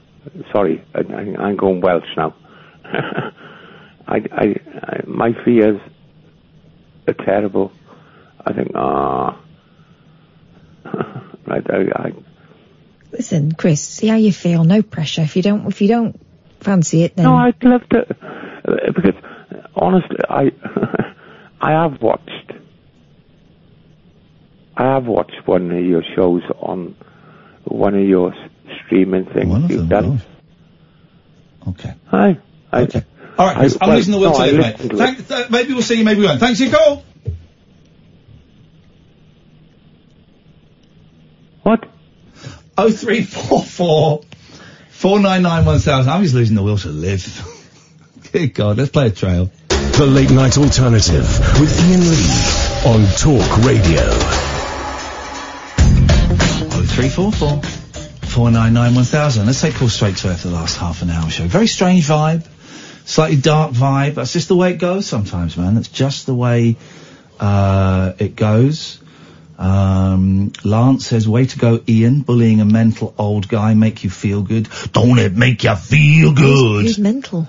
Sorry, I, I, I'm going Welsh now. I, I, I my fears are terrible. I think ah. right, I, I Listen, Chris, see how you feel. No pressure. If you don't, if you don't fancy it, then No, I'd love to, uh, because honestly, I I have watched, I have watched one of your shows on one of your s- streaming things you've done. Okay. Hi. I, okay. All right, I- I'm well, losing the will no, to live, mate. to Thank, th- maybe we'll see you, maybe we won't. Thanks for your call. What? Oh three four four four nine nine one thousand. I'm just losing the will to live. Good God, let's play a trail. The Late Night Alternative with Iain Lee on Talk Radio. Oh three four four four nine nine one thousand. Let's take Paul straight to for the last half an hour show. Very strange vibe, slightly dark vibe. That's just the way it goes sometimes, man. That's just the way uh, it goes. Um, Lance says, way to go, Iain. Bullying a mental old guy make you feel good. Don't it make you feel good? Who's mental?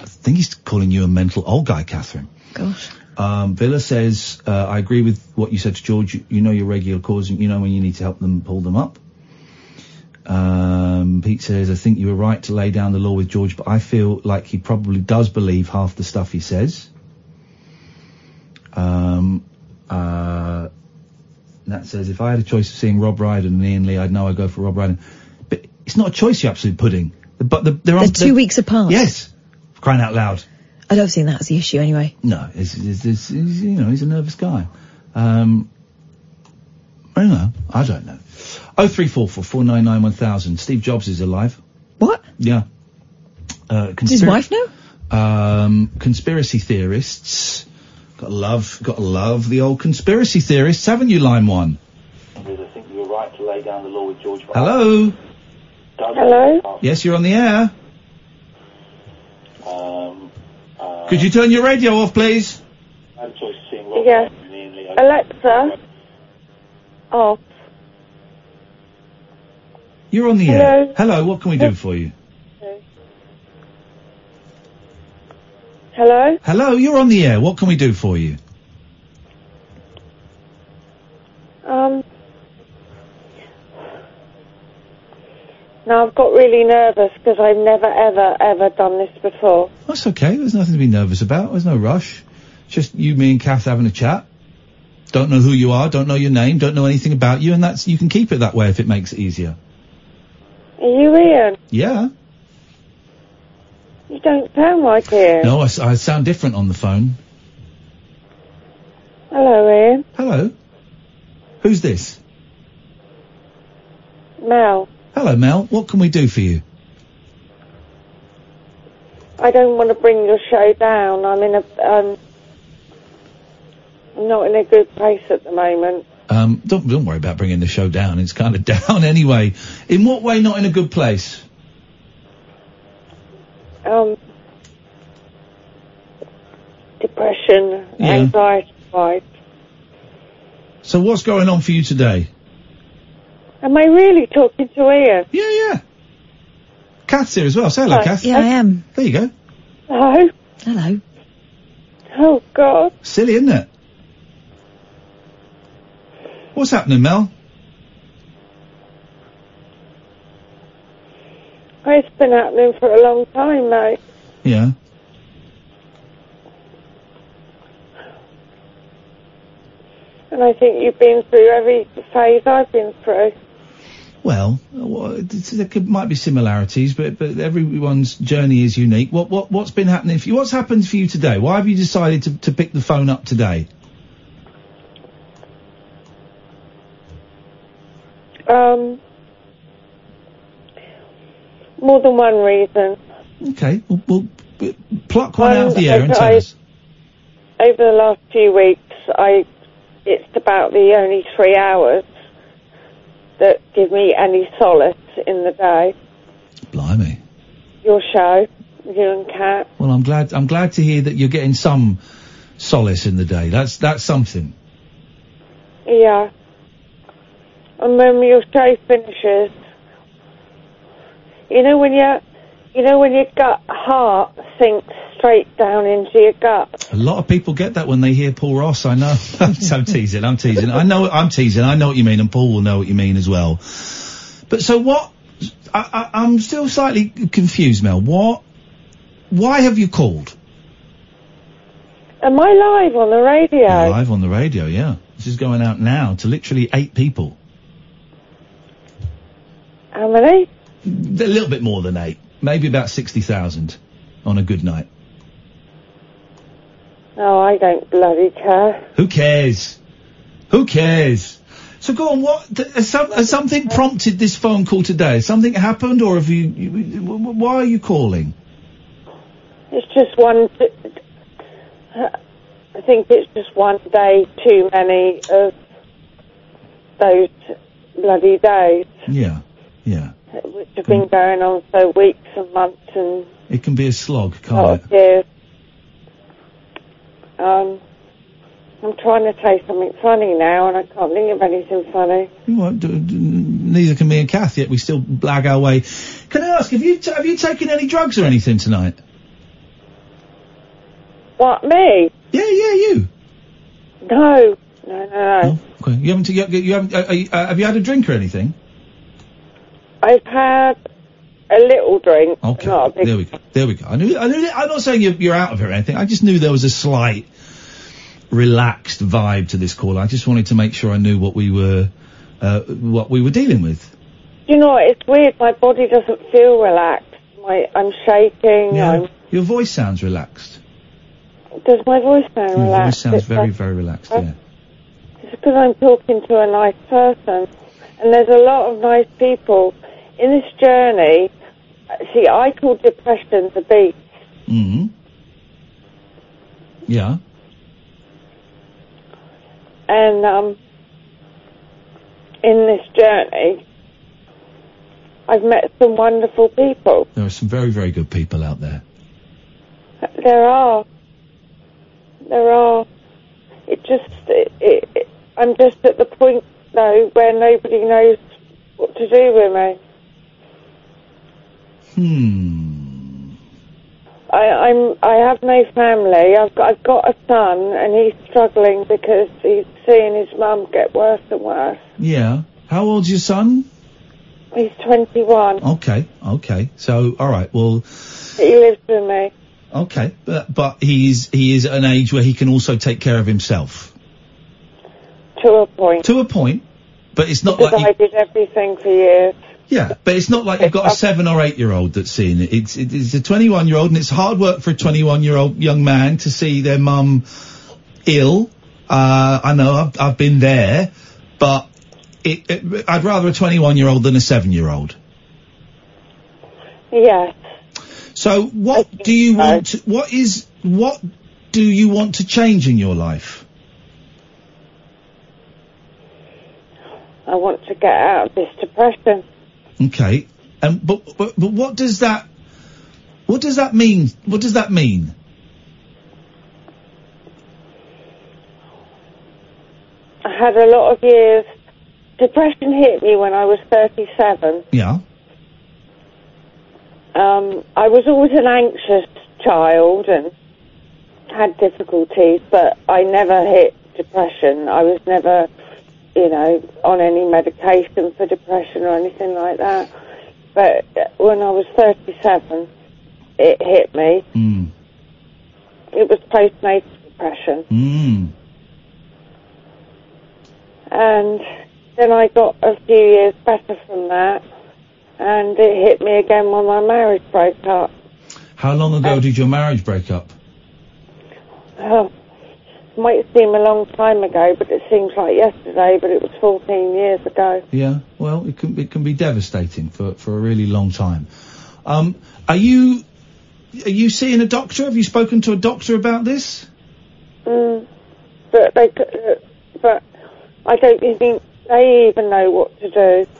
I think he's calling you a mental old guy, Katherine. Gosh. Um, Villa says, uh, I agree with what you said to George. You, you know your regular cause, and you know when you need to help them pull them up. Um, Pete says, I think you were right to lay down the law with George, but I feel like he probably does believe half the stuff he says. Um, uh, Nat says, if I had a choice of seeing Rob Brydon and Iain Lee, I'd know I'd go for Rob Brydon. But it's not a choice, you absolute pudding. But the, they're, on, they're two weeks apart. Yes. Crying out loud. I don't think that's the issue anyway. No, it's, it's, it's, it's, you know, he's a nervous guy. Um, I don't know. I don't know. Oh three four four four nine nine one thousand. Steve Jobs is alive. What? Yeah. Uh, Does his wife know? Um, conspiracy theorists. Got to love, got to love the old conspiracy theorists, haven't you, line one? I think you were right to lay down the law with George. Hello. Hello. Yes, you're on the air. Um, uh, Could you turn your radio off, please? I had a choice of seeing Rob Yes. and Iain Lee. Alexa. Oh, You're on the Hello. air. Hello. What can we do for you? hello. Hello. You're on the air. What can we do for you? Um. Now I've got really nervous because I've never, ever, ever done this before. That's okay. There's nothing to be nervous about. There's no rush. Just you, me, and Kath having a chat. Don't know who you are. Don't know your name. Don't know anything about you, and that's you can keep it that way if it makes it easier. Are you Iain? Yeah. You don't sound like Iain. No, I, s- I sound different on the phone. Hello, Iain. Hello. Who's this? Mel. Hello, Mel. What can we do for you? I don't want to bring your show down. I'm in a um. I'm not in a good place at the moment. Um, don't don't worry about bringing the show down. It's kind of down anyway. In what way? Not in a good place. Um. Depression, Yeah. anxiety, wise. So what's going on for you today? Am I really talking to Iain? Yeah, yeah. Kath's here as well. Say hello, Hi. Kath. Yeah, I am. There you go. Hello? Hello. Oh, God. Silly, isn't it? What's happening, Mel? It's been happening for a long time, mate. Yeah. And I think you've been through every phase I've been through. Well, there could, might be similarities, but but everyone's journey is unique. What what what's been happening for you? What's happened for you today? Why have you decided to to pick the phone up today? Um, more than one reason. Okay, well, well pluck one out of the Um, air and tell I- us. Over the last few weeks, I it's about the only three hours that give me any solace in the day. Blimey. Your show, you and Kat. Well, I'm glad I'm glad to hear that you're getting some solace in the day. That's that's something. Yeah. And when your show finishes, you know when you, you know when your gut heart sinks straight down into your gut. A lot of people get that when they hear Paul Ross. I know. I'm, teasing. I'm teasing. I know. I'm teasing. I know what you mean, and Paul will know what you mean as well. But so what? I, I, I'm still slightly confused, Mel. What? Why have you called? Am I live on the radio? Live on the radio, yeah. This is going out now to literally eight people. How many? A little bit more than eight. Maybe about 60,000 on a good night. Oh, I don't bloody care. Who cares? Who cares? So go on. What th- has, some, has something prompted this phone call today? Has something happened, or have you, you? Why are you calling? It's just one. I think it's just one day too many of those bloody days, Yeah, yeah. which have been going on for weeks and months and It can be a slog, can't it? of years. Um, I'm trying to say something funny now, and I can't think of anything funny. You won't do- d- neither can me and Kath. Yet we still blag our way. Can I ask? Have you t- have you taken any drugs or anything tonight? What me? Yeah, yeah, you. No, no, no, no. Okay. You haven't. You, you haven't. Uh, uh, have you had a drink or anything? I've had a little drink, Okay. big. There we go. There we go. I knew. I knew. I'm not saying you're, you're out of it or anything. I just knew there was a slight relaxed vibe to this call. I just wanted to make sure I knew what we were, uh, what we were dealing with. You know, it's weird. My body doesn't feel relaxed. My, I'm shaking. I'm, Your voice sounds relaxed. does my voice sound relaxed? Your voice sounds It's very, like- very relaxed. Yeah. It's because I'm talking to a nice person, and there's a lot of nice people in this journey. See, I call depression the beast. hmm Yeah. And um, in this journey, I've met some wonderful people. There are some very, very good people out there. There are. There are. It just, it, it, I'm just at the point though where nobody knows what to do with me. Hmm. I, I'm, I have no family. I've got, I've got a son, and he's struggling because he's seeing his mum get worse and worse. Yeah. How old's your son? He's 21. Okay. Okay. So, all right. Well, He lives with me. okay. But, but he's he is at an age where he can also take care of himself. To a point. To a point. But it's not Because like you, I did everything for years. yeah. But it's not like you've got a seven or eight year old that's seeing it. It's it's a 21 year old, and it's hard work for a 21 year old young man to see their mum ill. Uh, I know I've, I've been there, but it, it, I'd rather a 21 year old than a seven year old. Yes. So what do you want? To, what is what do you want to change in your life? I want to get out of this depression. Okay, and but but, but what does that what does that mean? What does that mean? I had a lot of years. Depression hit me when I was 37, Yeah. Um, I was always an anxious child and had difficulties, but I never hit depression. I was never, you know, on any medication for depression or anything like that. But when I was 37, it hit me. Mm. It was postnatal depression. Mm. And then I got a few years better from that. And it hit me again when my marriage broke up. How long ago did your marriage break up? Oh, might seem a long time ago, but it seems like yesterday, but it was 14 years ago. Yeah. Well, it can it can be devastating for for a really long time. Um, are you are you seeing a doctor? Have you spoken to a doctor about this? Mm, but they, uh, but I don't think they even know what to do.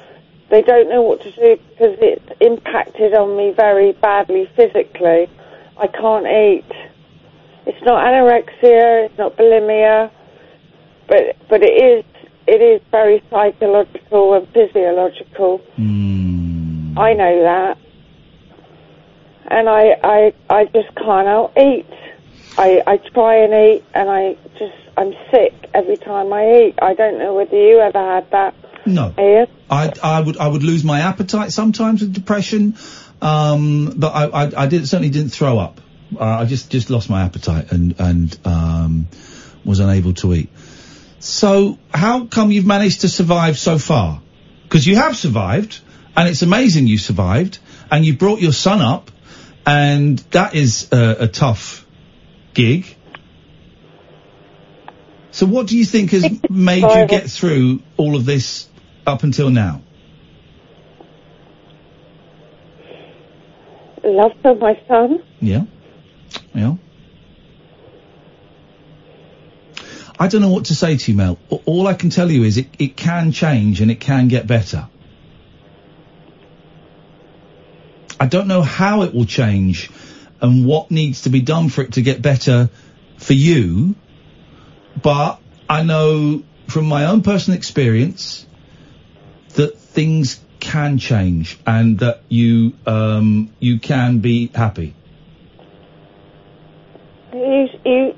They don't know what to do because it impacted on me very badly physically. I can't eat. It's not anorexia. It's not bulimia, but but it is it is very psychological and physiological. I know that, and I I I just can't out eat. I I try and eat, and I just I'm sick every time I eat. I don't know whether you ever had that. No. Iain? I I would I would lose my appetite sometimes with depression, um, but I I, I did certainly didn't throw up. Uh, I just just lost my appetite and and um, was unable to eat. So how come you've managed to survive so far? Because you have survived, and it's amazing you survived, and you brought your son up, and that is a, a tough gig. So what do you think has made you get through all of this up until now? Love for my son. Yeah. Yeah. I don't know what to say to you, Mel. All I can tell you is it, it can change and it can get better. I don't know how it will change and what needs to be done for it to get better for you, but I know from my own personal experience that things can change and that you um, you can be happy. You you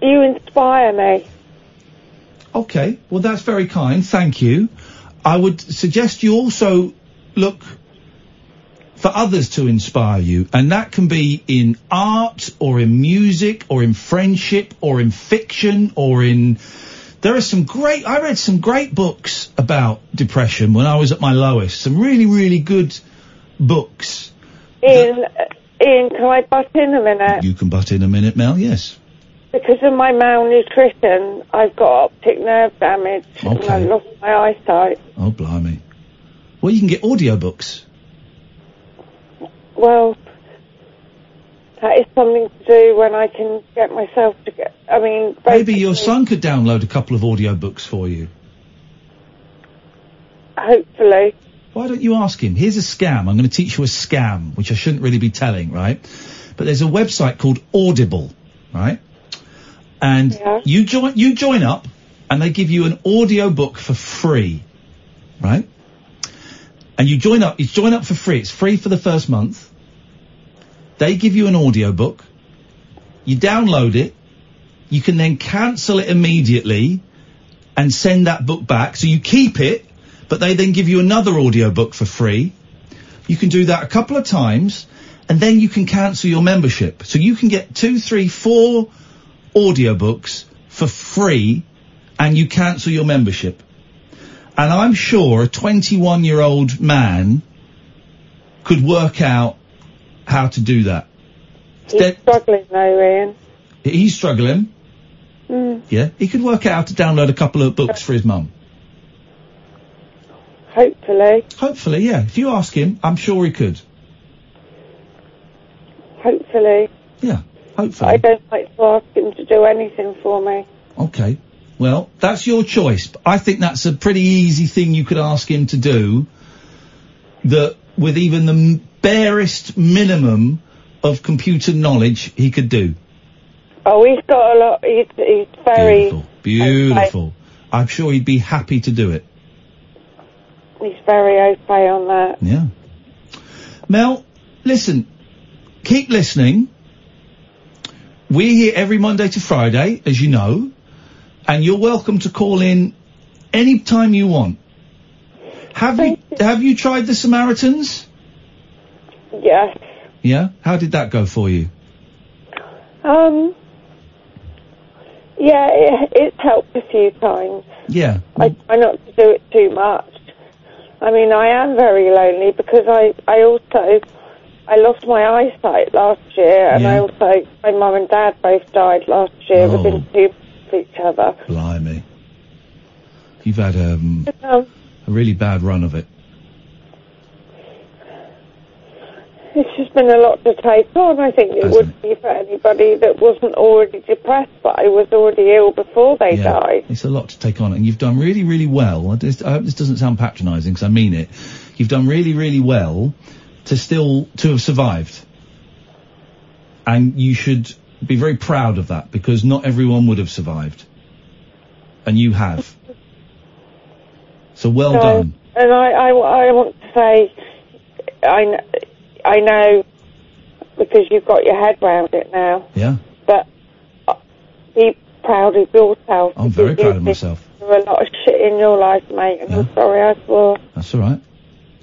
you inspire me. Okay, well that's very kind, thank you. I would suggest you also look for others to inspire you, and that can be in art or in music or in friendship or in fiction or in. There are some great. I read some great books about depression when I was at my lowest. Some really, really good books. Iain, uh, Iain, can I butt in a minute? You can butt in a minute, Mel. Yes. Because of my malnutrition, I've got optic nerve damage and I Okay. lost my eyesight. Oh, blimey. Well, you can get audiobooks. Well, that is something to do when I can get myself to get. I mean, Maybe your son could download a couple of audiobooks for you. hopefully. Why don't you ask him? Here's a scam. I'm going to teach you a scam, which I shouldn't really be telling, right? But there's a website called Audible, right? And you join you join up, and they give you an audio book for free, right? And you join up. You join up for free. It's free for the first month. They give you an audio book. You download it. You can then cancel it immediately and send that book back. So you keep it, but they then give you another audio book for free. You can do that a couple of times, and then you can cancel your membership. So you can get two, three, four audiobooks for free, and you cancel your membership. And I'm sure a 21 year old man could work out how to do that. He's struggling though, Iain. He's struggling. Mm, Yeah, he could work out how to download a couple of books for his mum. Hopefully, Hopefully, yeah. If you ask him, I'm sure he could. hopefully. Yeah, hopefully. I don't like to ask him to do anything for me. Okay. Well, that's your choice. I think that's a pretty easy thing you could ask him to do. That with even the m- barest minimum of computer knowledge, he could do. Oh, he's got a lot. He's, he's very. Beautiful. I'm sure he'd be happy to do it. He's very okay on that. Yeah. Mel, listen, keep listening. We're here every Monday to Friday, as you know, and you're welcome to call in any time you want. Have you have you tried the Samaritans? Yes. Yeah. How did that go for you? Um. Yeah, it, it's helped a few times. Yeah. I try not to do it too much. I mean, I am very lonely because I, I also, I lost my eyesight last year, and I also, my mum and dad both died last year Oh. within two of each other. Blimey. You've had um, Um, a really bad run of it. It's just been a lot to take on. I think it would be for anybody that wasn't already depressed, but I was already ill before they Yeah. died. It's a lot to take on, and you've done really, really well. I, just, I hope this doesn't sound patronising, because I mean it. You've done really, really well to still to have survived, and you should be very proud of that because not everyone would have survived, and you have. So well So, done. And I, I, I want to say, I, I know because you've got your head round it now. Yeah. But uh, be proud of yourself. I'm very proud of myself. been through a lot of shit in your life, mate. And I'm sorry I swore. That's all right.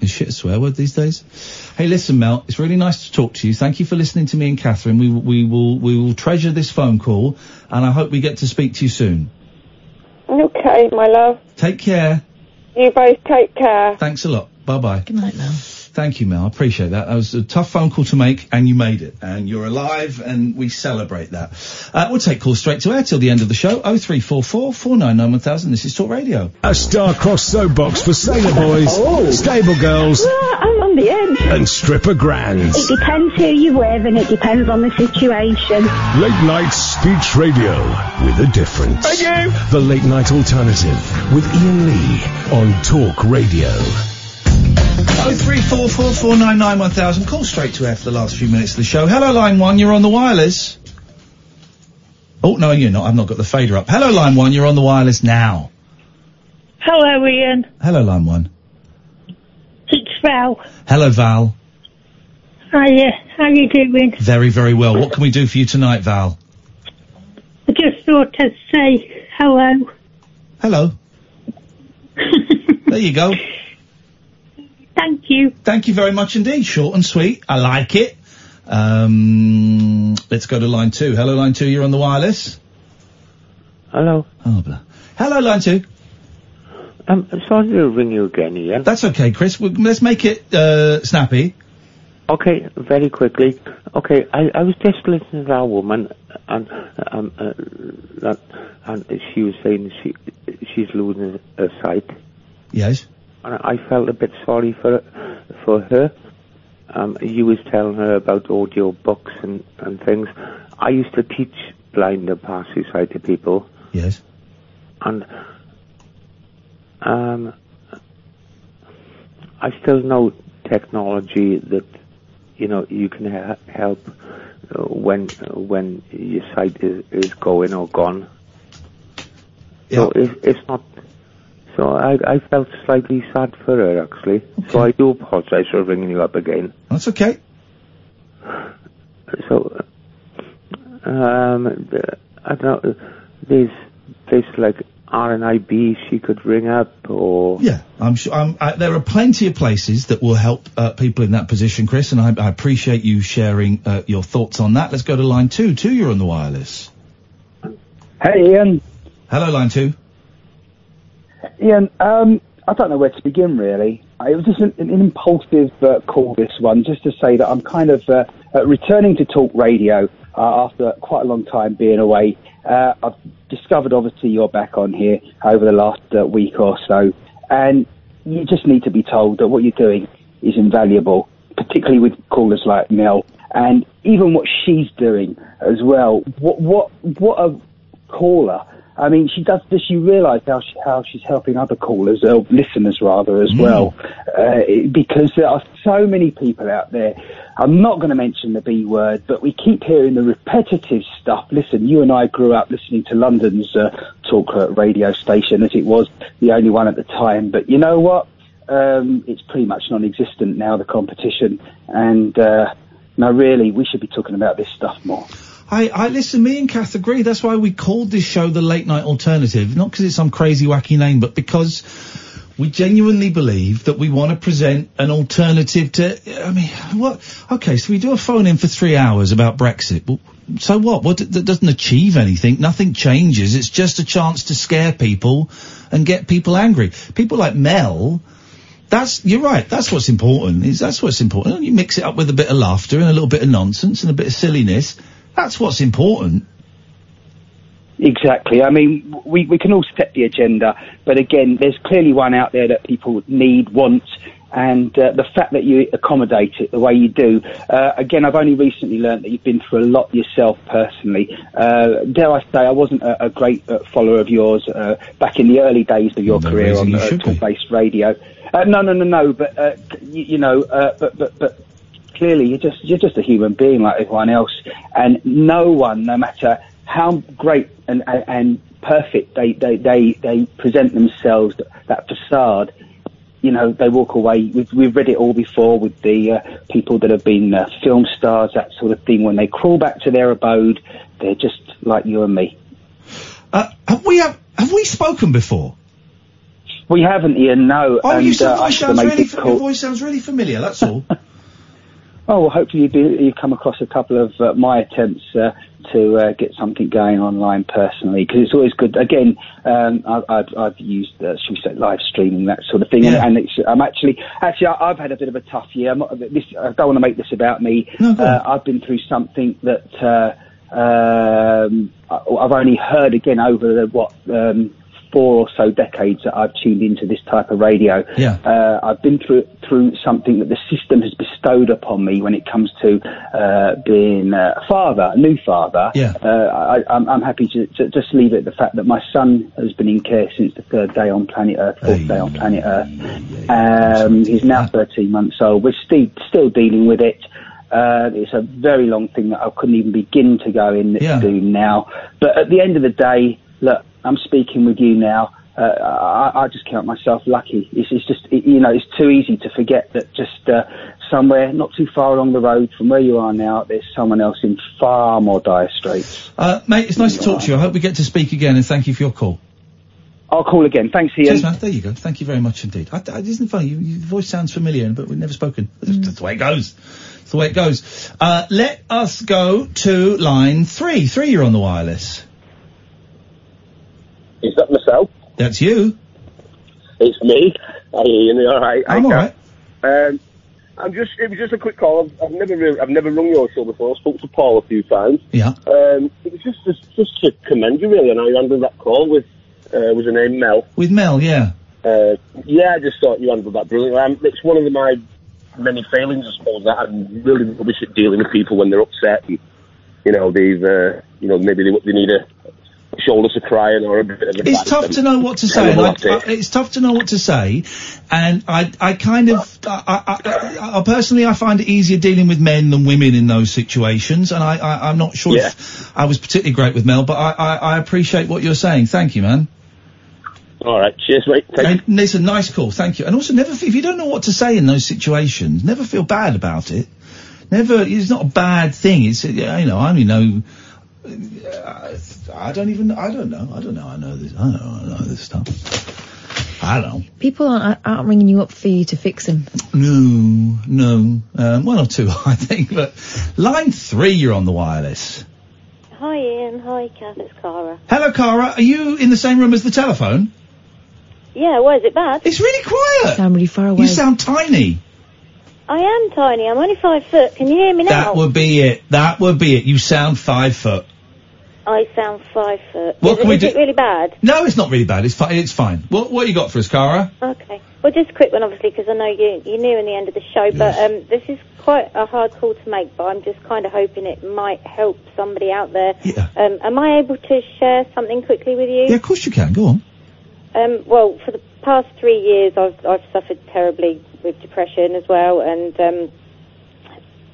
Is shit a swear word these days? Hey, listen, Mel. It's really nice to talk to you. Thank you for listening to me and Katherine. We we will we will treasure this phone call, and I hope we get to speak to you soon. Okay, my love. Take care. You both take care. Thanks a lot. Bye bye. Good night, Mel. Thank you, Mel. I appreciate that. That was a tough phone call to make, and you made it. And you're alive, and we celebrate that. Uh, we'll take calls straight to air till the end of the show. Oh three four four four nine nine one thousand. This is Talk Radio. A star-crossed soapbox for sailor boys, stable girls, I'm on the edge. and stripper grands. It depends who you're with and it depends on the situation. Late night speech radio with a difference. Thank you. The late night alternative with Iain Lee on Talk Radio. 03444991000. Call straight to air for the last few minutes of the show. Hello, line one. You're on the wireless. Oh no, you're not. I've not got the fader up. Hello, line one. You're on the wireless now. Hello, Iain. Hello, line one. It's Val. Hello, Val. Hiya. How you doing? Very, very well. What can we do for you tonight, Val? I just thought I'd say hello. Hello. there you go. Thank you. Thank you very much indeed. Short and sweet. I like it. Um, let's go to line two. Hello, line two. You're on the wireless. Hello. Oh, blah. Hello, line two. Um, sorry to ring you again, Iain. That's okay, Chris. We, let's make it uh, snappy. Okay, very quickly. Okay, I, I was just listening to that woman, and um, uh, that, and she was saying she she's losing her sight, Yes. And I felt a bit sorry for for her. Um, you was telling her about audio books and and things. I used to teach blind and partially sighted people, Yes. and um, I still know technology that you know you can ha- help uh, when when your sight is, is going or gone. Yeah. So it's, it's not. So I I felt slightly sad for her actually. So I do apologise for ringing you up again. That's okay. So um, I don't know. There's places like RNIB she could ring up or Yeah, I'm sure. Um, uh, there are plenty of places that will help uh, people in that position, Chris, and I, I appreciate you sharing uh, your thoughts on that. Let's go to line two. Two, you're on the wireless. Hey, Iain. Hello, line two. Iain, um, I don't know where to begin really. Uh, It was just an, an impulsive uh, call, this one, just to say that I'm kind of uh, uh, returning to talk radio uh, after quite a long time being away. Uh, I've discovered, obviously, you're back on here over the last week or so, and you just need to be told that what you're doing is invaluable, particularly with callers like Mel, and even what she's doing as well. What what what a caller. I mean, she does. Does she realise how she, how she's helping other callers, or listeners rather, as well? Uh, because there are so many people out there. I'm not going to mention the B word, but we keep hearing the repetitive stuff. Listen, you and I grew up listening to London's uh, talk uh, radio station, as it was the only one at the time. But you know what? um, it's pretty much non-existent now. The competition, and uh, no, really, we should be talking about this stuff more. I, I listen. Me and Kath agree. That's why we called this show the Late Night Alternative, not because it's some crazy wacky name, but because we genuinely believe that we want to present an alternative to. I mean, what? Okay, so we do a phone in for three hours about Brexit. Well, so what? What that doesn't achieve anything. Nothing changes. It's just a chance to scare people and get people angry. People like Mel. That's you're right. That's what's important. Is that's what's important. You mix it up with a bit of laughter and a little bit of nonsense and a bit of silliness. That's what's important. Exactly. I mean, we, we can all set the agenda, but again, there's clearly one out there that people need, want, and uh, the fact that you accommodate it the way you do. Uh, again, I've only recently learned that you've been through a lot yourself personally. Uh, dare I say, I wasn't a, a great uh, follower of yours uh, back in the early days of your No career on you talk-based radio. Uh, no, no, no, no. But uh, you, you know, uh, but but but clearly you're just you're just a human being like everyone else, and no one, no matter how great and and, and perfect they, they they they present themselves, that facade. You know, they walk away. We've, we've read it all before with the uh, people that have been uh, film stars, that sort of thing. When they crawl back to their abode, they're just like you and me. Uh, have we have have we spoken before? We haven't, Iain. No. Oh, and, you uh, I sounds really. Your voice sounds really familiar. That's all. Oh, well, hopefully you, be, you come across a couple of uh, my attempts uh, to uh, get something going online personally, because it's always good. Again, um, I, I've, I've used, uh, should we say, live streaming, that sort of thing, Yeah. and, and it's, I'm actually, actually, I, I've had a bit of a tough year. I'm not, this, I don't want to make this about me. uh, I've been through something that uh, um, I, I've only heard again over the what. Um, Four or so decades that I've tuned into this type of radio. Yeah. Uh, I've been through through something that the system has bestowed upon me when it comes to uh, being a father, a new father. Yeah. Uh, I, I'm, I'm happy to, to just leave it at the fact that my son has been in care since the third day on planet Earth, fourth day on planet Earth. Um, he's now 13 months old. We're still still dealing with it. Uh, it's a very long thing that I couldn't even begin to go in Yeah. do now. But at the end of the day, look, I'm speaking with you now. Uh, I, I just count myself lucky. It's, it's just, it, you know, it's too easy to forget that just uh, somewhere not too far along the road from where you are now, there's someone else in far more dire straits. Uh, mate, it's nice to talk to you. I hope we get to speak again, and thank you for your call. I'll call again. Thanks, Iain. Cheers, man. There you go. Thank you very much indeed. I, I, isn't it funny? You, your voice sounds familiar, but we've never spoken. That's, that's the way it goes. That's the way it goes. Uh, let us go to line three. Three, you're on the wireless. Is that myself? That's you. It's me. Iain. You all right? I'm all right. Um, I'm just. It was just a quick call. I've, I've never, really, I've never rung your show before. I spoke to Paul a few times. Yeah. Um, it was just, just, just to commend you really, and I you handled that call with. Uh, was her name Mel? With Mel, yeah. Uh, yeah, I just thought you handled that brilliantly. Um, it's one of the, my many failings, I suppose, that I'm really rubbish at dealing with people when they're upset. And, you know, they've, uh, you know, maybe they, they need a shoulder to cry on or a bit of It's tough to know what to say. and I, it. I, it's tough to know what to say, and I, I kind of, I, I, I, personally, I find it easier dealing with men than women in those situations, and I, I I'm not sure if I was particularly great with Mel, but I, I, I appreciate what you're saying. Thank you, man. All right, cheers, mate. And it's a nice call, thank you. And also, never if you don't know what to say in those situations, never feel bad about it. Never, it's not a bad thing. It's you know, I only know. Uh, I don't even. I don't know. I don't know. I know this. I know. I know this stuff. I don't know. People aren't, aren't ringing you up for you to fix them. No, no. Um, one or two, I think. But line three, you're on the wireless. Hi Iain, hi Kath, it's Kara. Hello, Kara. Are you in the same room as the telephone? Yeah, why is it bad? It's really quiet. You Sound really far away. You sound tiny. I am tiny, I'm only five foot. Can you hear me now? That would be it. That would be it. You sound five foot. I sound five foot. What is can it, we is do- it really bad? No, it's not really bad. It's fine. It's fine. What What you got for us, Kara? Okay. Well, just a quick one, obviously, because I know you, you're nearing the end of the show, but um, this is quite a hard call to make, but I'm just kind of hoping it might help somebody out there. Um, am I able to share something quickly with you? Yeah, of course you can. Go on. Um, well, for the past three years, I've I've suffered terribly with depression as well, and um,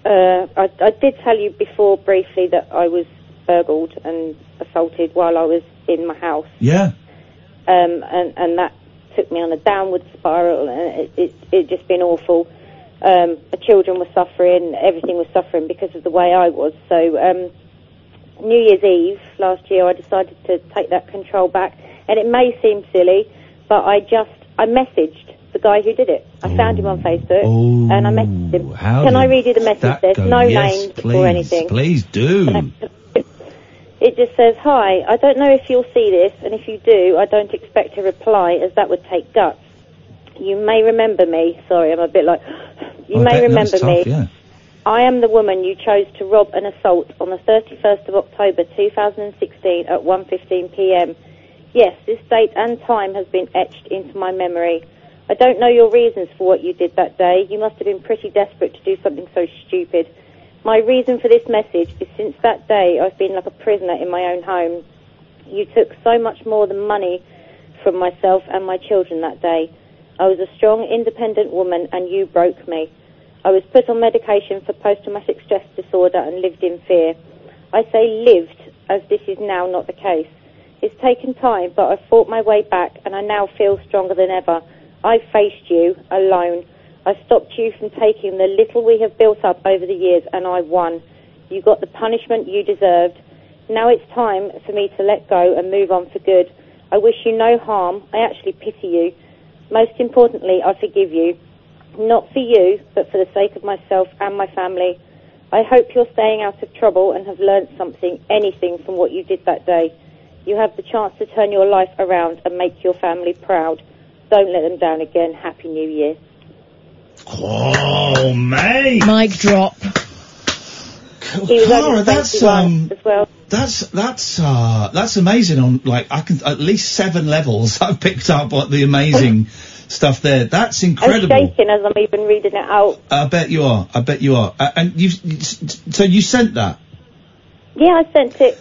uh, I, I did tell you before briefly that I was burgled and assaulted while I was in my house, Yeah. um, and and that took me on a downward spiral, and it, it, it just been awful. Um, the children were suffering, everything was suffering because of the way I was. So, um, New Year's Eve last year, I decided to take that control back, and it may seem silly, but I just I messaged the guy who did it. I found him on Facebook, and I messaged him. Oh, how Can I read you the message? There's go? no Yes, names please, or anything. Please do. It just says, Hi, I don't know if you'll see this, and if you do, I don't expect a reply, as that would take guts. You may remember me. Sorry, I'm a bit like. You I may remember that's me. yeah. I am the woman you chose to rob and assault on the 31st of October 2016 at 1.15 p.m. Yes, this date and time has been etched into my memory. I don't know your reasons for what you did that day. You must have been pretty desperate to do something so stupid. My reason for this message is since that day I've been like a prisoner in my own home. You took so much more than money from myself and my children that day. I was a strong, independent woman and you broke me. I was put on medication for post-traumatic stress disorder and lived in fear. I say lived as this is now not the case. It's taken time, but I've fought my way back and I now feel stronger than ever. I faced you alone. I stopped you from taking the little we have built up over the years and I won. You got the punishment you deserved. Now it's time for me to let go and move on for good. I wish you no harm. I actually pity you. Most importantly, I forgive you. Not for you, but for the sake of myself and my family. I hope you're staying out of trouble and have learnt something, anything from what you did that day. You have the chance to turn your life around and make your family proud. Don't let them down again. Happy New Year. Oh, mate. Mic drop. He was Clara, that's um, well. that's that's uh, that's amazing. On like, I can at least seven levels. I've picked up what the amazing stuff there. That's incredible. I'm shaking as I'm even reading it out. I bet you are. I bet you are. Uh, and you, so you sent that. Yeah, I sent it.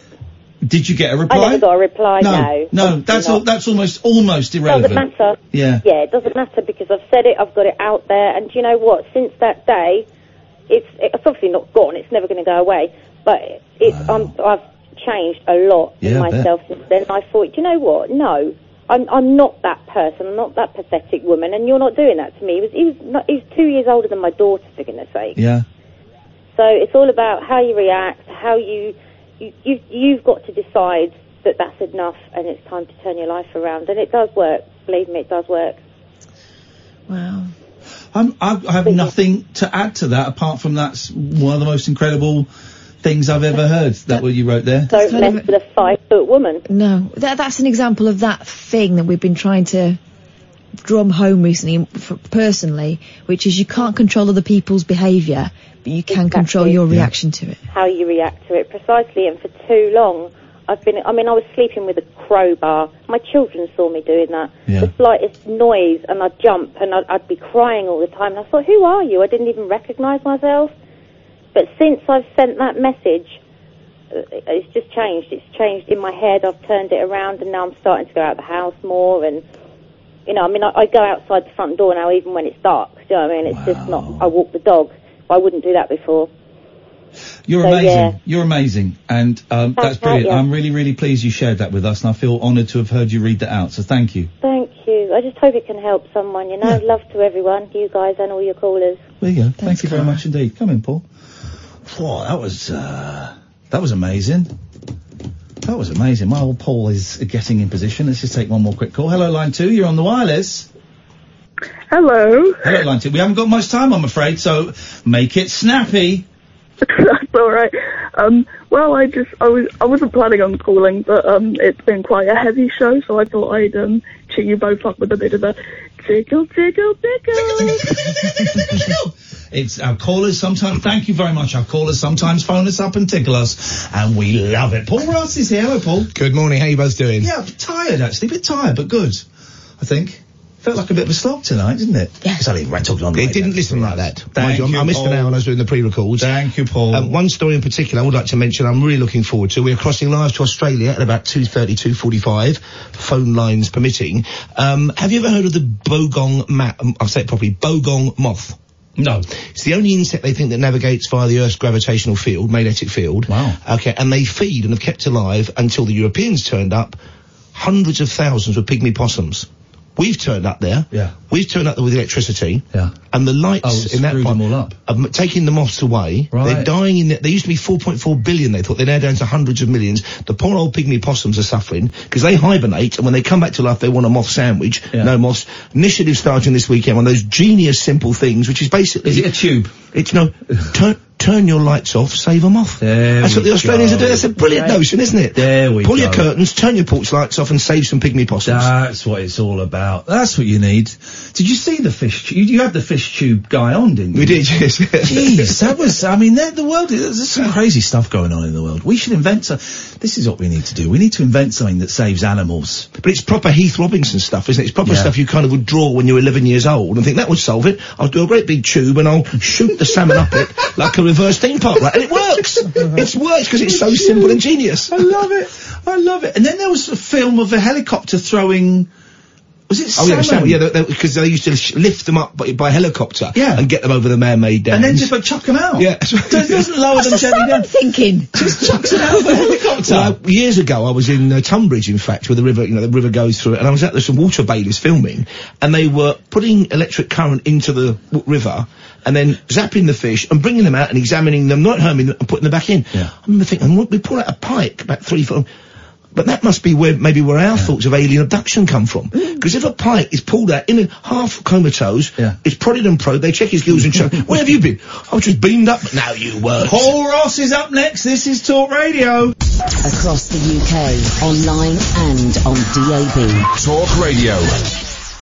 Did you get a I reply? I never got a reply. no, No, no, that's al- that's almost almost irrelevant. Doesn't matter. Yeah. Yeah, it doesn't matter because I've said it, I've got it out there, and do you know what? Since that day, it's it's obviously not gone. It's never going to go away. But it's um, I've changed a lot Yeah, in I myself since then. I thought, do you know what? No, I'm I'm not that person. I'm not that pathetic woman, and you're not doing that to me. He was he was not, he was two years older than my daughter, for goodness sake. Yeah. So it's all about how you react, how you, you, you you've got to decide that that's enough and it's time to turn your life around. And it does work. Believe me, it does work. Wow. I'm, I, I have nothing to add to that apart from that's one of the most incredible things I've ever heard. That what you wrote there. Don't mess with a five foot woman. No, that, that's an example of that thing that we've been trying to drum home recently, f- personally, which is you can't control other people's behaviour, but you can control your reaction to it. How you react to it precisely. And for too long, I've been. I mean, I was sleeping with a crowbar. My children saw me doing that. Yeah. The slightest noise, and I'd jump, and I'd, I'd be crying all the time. And I thought, who are you? I didn't even recognise myself. But since I've sent that message, uh, it's just changed. It's changed in my head. I've turned it around, and now I'm starting to go out of the house more. And you know, I mean, I, I go outside the front door now, even when it's dark. Do you know what I mean? It's just not. I walk the dog. I wouldn't do that before. You're So, amazing. yeah. You're amazing, and um, Thanks, that's brilliant. Matt, yeah. I'm really, really pleased you shared that with us, and I feel honoured to have heard you read that out. So thank you. Thank you. I just hope it can help someone. You know, love to everyone, you guys, and all your callers. There you go. Thank you very much indeed. Come in, Paul. Whoa, that was uh, that was amazing. That was amazing. My old Paul is getting in position. Let's just take one more quick call. Hello, line two. You're on the wireless. Hello. Hello, line two. We haven't got much time, I'm afraid, so make it snappy. That's all right. Um, well, I just I was I wasn't planning on calling, but um, it's been quite a heavy show, so I thought I'd um cheer you both up with a bit of a tickle, tickle, tickle. It's our callers sometimes. Thank you very much. Our callers sometimes phone us up and tickle us, and we love it. Paul Ross is here. Hello, Paul. Good morning. How you both doing? Yeah, a bit tired actually. A bit tired, but good. I think. Felt like a bit of a slog tonight, didn't it? Yeah. It's only right talking on the It didn't listen like that. Thank Mind you, I- you, I missed an Paul. hour when I was doing the pre-records. Thank you, Paul. Um, one story in particular I would like to mention I'm really looking forward to. We're crossing live to Australia at about 2.30, 2.45, phone lines permitting. Um, have you ever heard of the bogong ma- um, I'll say it properly, bogong moth? No. It's the only insect they think that navigates via the Earth's gravitational field, magnetic field. Wow. Okay, and they feed and have kept alive until the Europeans turned up hundreds of thousands of pygmy possums. We've turned up there. Yeah. We've turned up there with electricity. Yeah. And the lights Oh, in that part them all up. are taking the moths away. Right. They're dying in there. They used to be 4.4 billion, they thought. They're now down to hundreds of millions. The poor old pygmy possums are suffering because they hibernate and when they come back to life, they want a moth sandwich. No moths. Initiative starting this weekend. One of those genius simple things, which is basically. Is it a tube? It's no. turn, turn your lights off, save them off. There That's what the Australians go. are doing. That's a brilliant Great. notion, isn't it? There we Pull your curtains, turn your porch lights off and save some pygmy possums. That's what it's all about. That's what you need. Did you see the fish? Tu- you, you had the fish tube guy on, didn't you? We did, yes. Jeez, that was. I mean, the world. There's some crazy stuff going on in the world. We should invent. some this is what we need to do. We need to invent something that saves animals. But it's proper Heath Robinson stuff, isn't it? It's proper Yeah. stuff you kind of would draw when you're 11 years old and think that would solve it. I'll do a great big tube and I'll shoot the salmon up it like a reverse theme park, right? And it works. it works because it's so simple and genius. I love it. I love it. And then there was a film of a helicopter throwing. Was it Oh salmon? yeah, salmon. Yeah, because they, used to sh- lift them up by, by helicopter. Yeah. and get them over the man-made dams. And then just like chuck them out. Yeah. It doesn't lower them What's the gently down. salmon thinking? Just chucks it out of the helicopter. Well, I- years ago, I was in uh, Tunbridge, in fact, where the river, you know, the river goes through it, and I was at the some water bailies filming, and they were putting electric current into the w- river, and then zapping the fish and bringing them out and examining them, not harming them, and putting them back in. Yeah. I remember thinking, "What, we pull out a pike about three foot. But that must be where maybe where our thoughts of alien abduction come from. Mm. Because if a pike is pulled out in a half comatose, Yeah. it's prodded and probed, they check his gills and show, where have you been? I was just beamed up. Now you were. Paul Ross is up next. This is Talk Radio. Across the UK, online and on DAB. Talk Radio.